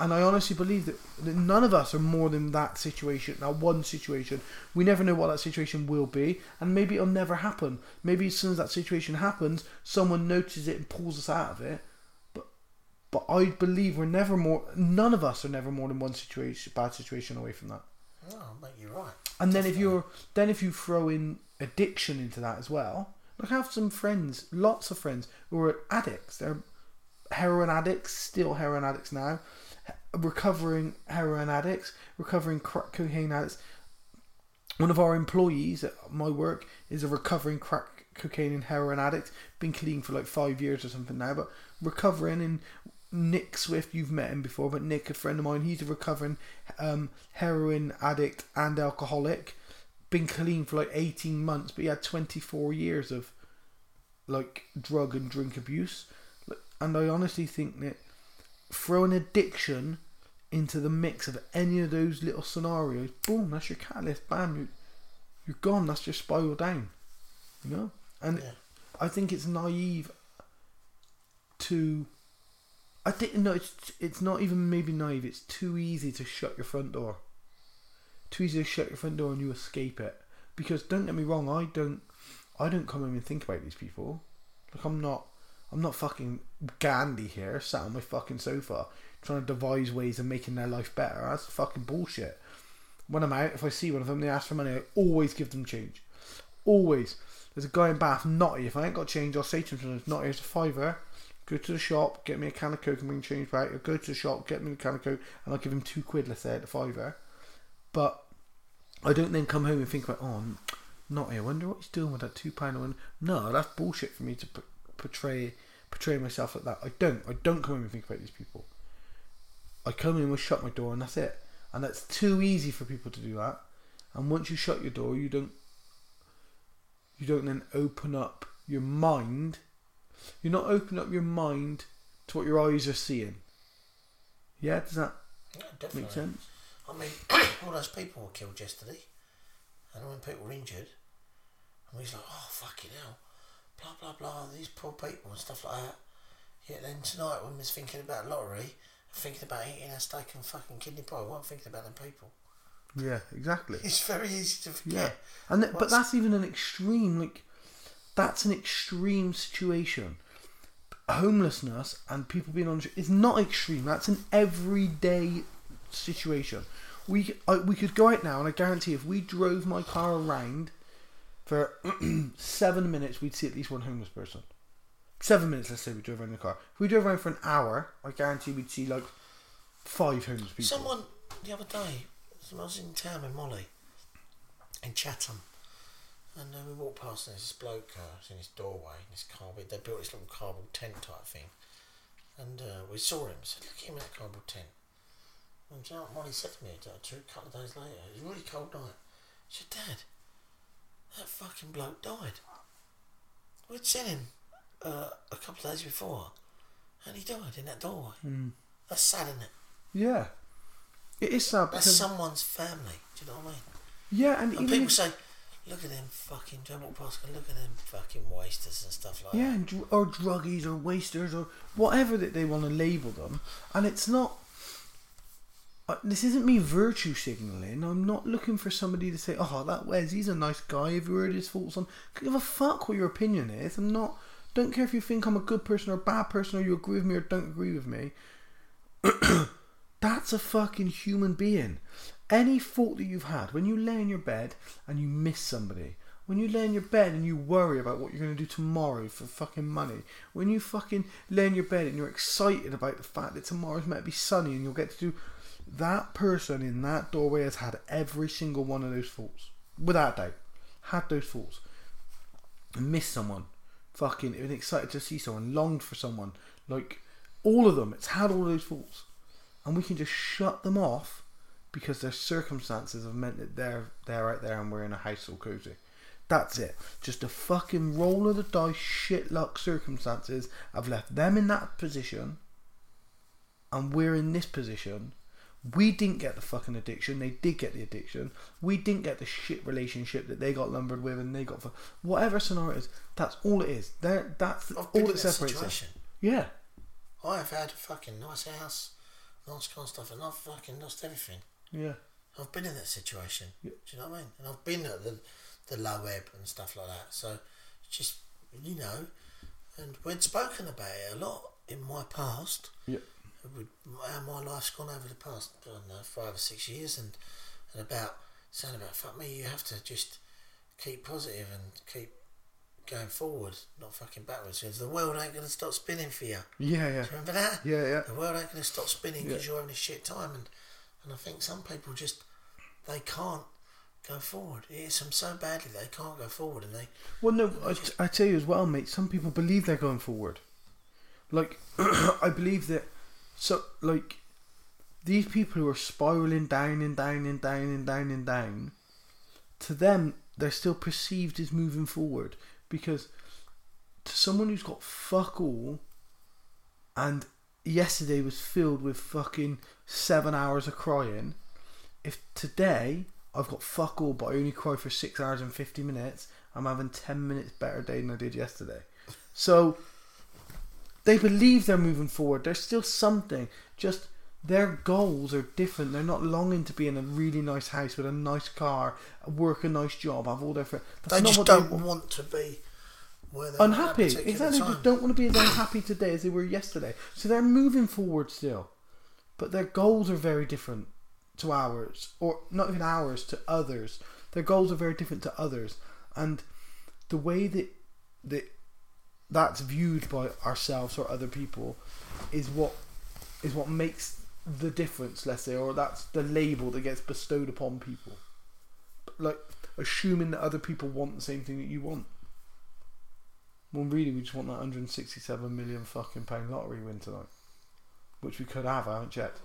And I honestly believe that, that none of us are more than that situation, that one situation. We never know what that situation will be, and maybe it'll never happen. Maybe as soon as that situation happens, someone notices it and pulls us out of it. But but I believe we're never more. None of us are never more than one situation, bad situation away from that. Mate, you're right. And then if you're then if you throw in addiction into that as well, like I have some friends, lots of friends who are addicts. They're heroin addicts, still heroin addicts now, recovering heroin addicts, recovering crack cocaine addicts. One of our employees at my work is a recovering crack cocaine and heroin addict. Been clean for like five years or something now, but recovering. And Nick Swift, you've met him before, but Nick, a friend of mine, he's a recovering um, heroin addict and alcoholic. Been clean for like eighteen months, but he had twenty four years of like drug and drink abuse. And I honestly think that throw an addiction into the mix of any of those little scenarios, boom, that's your catalyst. Bam, you, you're gone. That's your spiral down. You know, and Yeah. I think it's naive to. I think no, it's it's not even maybe naive. It's too easy to shut your front door. Too easy to shut your front door and you escape it. Because don't get me wrong, I don't, I don't come home and think about these people. Like I'm not, I'm not fucking Gandhi here, sat on my fucking sofa trying to devise ways of making their life better. That's fucking bullshit. When I'm out, if I see one of them, they ask for money, I always give them change. Always. There's a guy in Bath, Naughty. If I ain't got change, I'll say to him, Naughty, here's a fiver. Go to the shop, get me a can of Coke and bring change back. Go to the shop, get me a can of Coke, and I'll give him two quid, let's say, at the fiver. But I don't then come home and think about, oh, Naughty, I wonder what he's doing with that two pound. Wonder- No, that's bullshit for me to p- portray portray myself like that. I don't. I don't come home and think about these people. I come in and shut my door, and that's it. And that's too easy for people to do that. And once you shut your door, you don't. You don't then open up your mind. You're not opening up your mind to what your eyes are seeing. Yeah, does that Yeah, definitely. make sense? I mean, all those people were killed yesterday, and when people were injured, and we was like, oh fucking hell, blah blah blah, these poor people and stuff like that. Yet then tonight, when we was thinking about lottery, thinking about eating a steak and fucking kidney pie, we weren't thinking about them people. Yeah, exactly. It's very easy to forget. Yeah, and th- but that's even an extreme. Like, that's an extreme situation. Homelessness and people being on is not extreme. That's an everyday situation. We I, we could go out now, and I guarantee if we drove my car around for seven minutes, we'd see at least one homeless person. Seven minutes, let's say we drove around the car. If we drove around for an hour, I guarantee we'd see like five homeless people. Someone the other day, I was in town with Molly in Chatham, and uh, we walked past and there's this bloke uh, was in his doorway in his cardboard. They built this little cardboard tent type thing, and uh, we saw him. Said, "Look at him in that cardboard tent." And do you know what Molly said to me uh, two a couple of days later? It was a really cold night. She said, "Dad, that fucking bloke died. We'd seen him uh, a couple of days before, and he died in that doorway. That's sad, isn't it? Yeah, it is sad That's someone's family. Do you know what I mean? yeah, and, And people say, look at them fucking, don't walk past, and look at them fucking wasters and stuff like Yeah, that. dr- or druggies or wasters or whatever that they want to label them. And it's not. Uh, this isn't me virtue signaling. I'm not looking for somebody to say, "Oh, that Wes, he's a nice guy." Have you heard his thoughts on? Give a fuck what your opinion is. I'm not. Don't care if you think I'm a good person or a bad person, or you agree with me or don't agree with me. That's a fucking human being. Any thought that you've had, when you lay in your bed and you miss somebody, when you lay in your bed and you worry about what you're going to do tomorrow for fucking money, when you fucking lay in your bed and you're excited about the fact that tomorrow's to be sunny and you'll get to do. That person in that doorway has had every single one of those thoughts Without doubt. Had those thoughts Missed someone. Fucking been excited to see someone. Longed for someone. Like, all of them. It's had all those thoughts and we can just shut them off because their circumstances have meant that they're they're out there and we're in a house all cozy. That's it. Just a fucking roll of the dice, shit luck circumstances have left them in that position, and we're in this position. We didn't get the fucking addiction. They did get the addiction. We didn't get the shit relationship that they got lumbered with, and they got for whatever scenario it is. That's all it is. There, that's I've all that separates us. Yeah, I have had a fucking nice house, nice kind of stuff, and I've fucking lost everything. Yeah, I've been in that situation. Yeah. Do you know what I mean? And I've been at the, the low ebb and stuff like that. So, just, you know, and we'd spoken about it a lot in my past. yeah. with how my life's gone over the past I don't know, five or six years and, and about saying about fuck me, you have to just keep positive and keep going forward, not fucking backwards. Because the world ain't gonna stop spinning for you. Yeah, yeah, Do you remember that? yeah, yeah. The world ain't gonna stop spinning because Yeah. you're having a shit time and and I think some people just they can't go forward. It hits them so badly they can't go forward and they Well, no, I, I tell you as well, mate. Some people believe they're going forward. Like, I believe that. So, like, these people who are spiraling down and down and down and down and down, to them, they're still perceived as moving forward because to someone who's got fuck all, and yesterday was filled with fucking seven hours of crying. If today I've got fuck all, but I only cry for six hours and fifty minutes, I'm having ten minutes better day than I did yesterday. So they believe they're moving forward. There's still something. Just their goals are different. They're not longing to be in a really nice house with a nice car, work a nice job, have all their friends. they just don't want to be where they're at unhappy. Exactly. They time. just don't want to be as unhappy today as they were yesterday. So they're moving forward still, but their goals are very different to ours, or not even ours to others. Their goals are very different to others, and the way that that that's viewed by ourselves or other people is what is what makes the difference. Let's say, or that's the label that gets bestowed upon people. Like assuming that other people want the same thing that you want. Well, really, we just want that 167 million fucking pound lottery win tonight, which we could have. I haven't checked.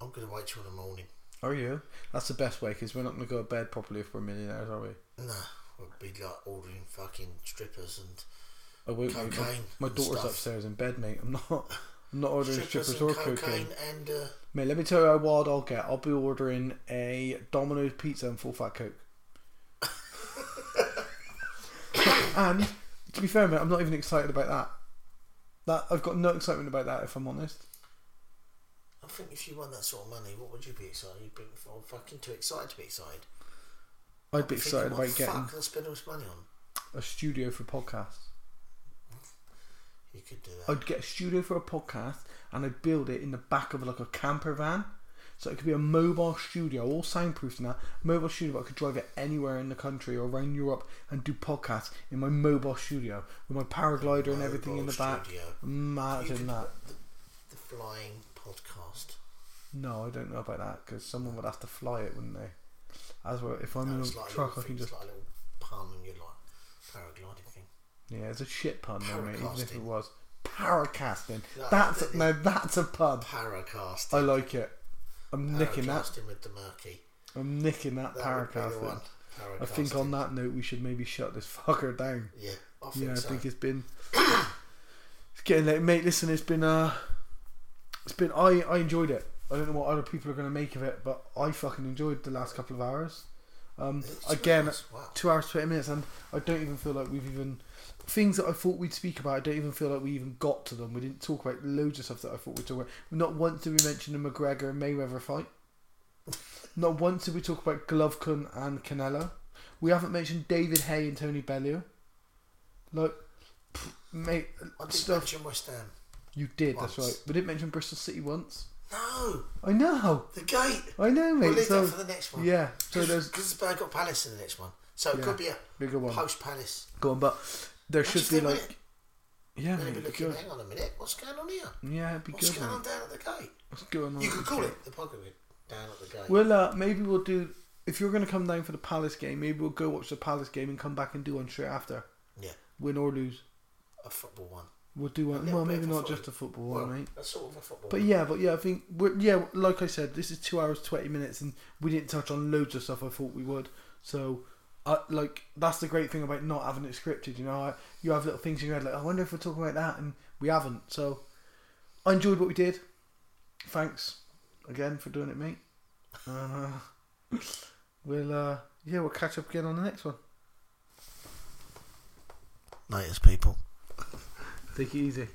I'm gonna wait till the morning. Are you? That's the best way because we're not going to go to bed properly if we're millionaires, are we? No, we'll be like ordering fucking strippers and I won't. My, Cocaine my and daughter's stuff. upstairs in bed, mate. I'm not. I'm not ordering strippers, strippers, or cocaine, cocaine. and uh, Mate, let me tell you how wild I'll get. I'll be ordering a Domino's pizza and full fat coke. And to be fair, mate, I'm not even excited about that. That I've got no excitement about that, if I'm honest. I think if you won that sort of money, what would you be excited? You'd be oh, fucking too excited to be excited. I'd be excited what about the getting fuck can I spend all this money on? a studio for podcasts. You could do that. I'd get a studio for a podcast and I'd build it in the back of like a camper van. So it could be a mobile studio, all soundproofed and that. Mobile studio, but I could drive it anywhere in the country or around Europe and do podcasts in my mobile studio with my paraglider and everything in the back. studio. Imagine that. The, the flying podcast. No, I don't know about that because someone would have to fly it, wouldn't they? As well, if I'm in a like truck, I can thing, just. it's like a little pun and you're like paragliding thing. Yeah, it's a shit pun, though, mate. Even if it was paracasting. No, That's that- no, that's a pun. Paracasting. I like it. I'm nicking that. With the murky. I'm nicking that That would be the paracasting. one. I think on that note, we should maybe shut this fucker down. Yeah, I think Yeah, I think it's been. it's getting late, mate. Listen, it's been. Uh, it's been. I I enjoyed it. I don't know what other people are going to make of it, but I fucking enjoyed the last couple of hours. Um, It's again, wow. two hours twenty minutes, and I don't even feel like we've even things that I thought we'd speak about. I don't even feel like we even got to them. We didn't talk about loads of stuff that I thought we'd talk about. Not once did we mention the McGregor and Mayweather fight. Not once did we talk about Golovkin and Canelo. We haven't mentioned David Haye and Tony Bellew. Like, pff, mate, I did stuff mention West Ham. you did. That's right. We didn't mention Bristol City once. No, I know. the gate. I know, mate. We'll leave so that for the next one. yeah. So there's because Bird got Palace in the next one, so it Yeah. could be a bigger one. post Palace. Go on, but there should be like, minute. yeah, mate, be looking. Hang on a minute, what's going on here? Yeah, it'd be What's good. going on down at the gate? What's going on? You could call gate? it the podcast down at the gate. Well, uh, maybe we'll do. If you're going to come down for the Palace game, maybe we'll go watch the Palace game and come back and do one straight after, yeah, win or lose. a football one. We'll do one. Well, maybe not just a football Well, one, mate. that's sort of a football. But one. yeah, but yeah, I think we're, yeah, like I said, this is two hours twenty minutes, and we didn't touch on loads of stuff I thought we would. So, uh, like that's the great thing about not having it scripted. You know, I, you have little things in your head like, I wonder if we're talking about that, and we haven't. So, I enjoyed what we did. Thanks again for doing it, mate. Uh, we'll uh, yeah, we'll catch up again on the next one. Latest people. Take it easy.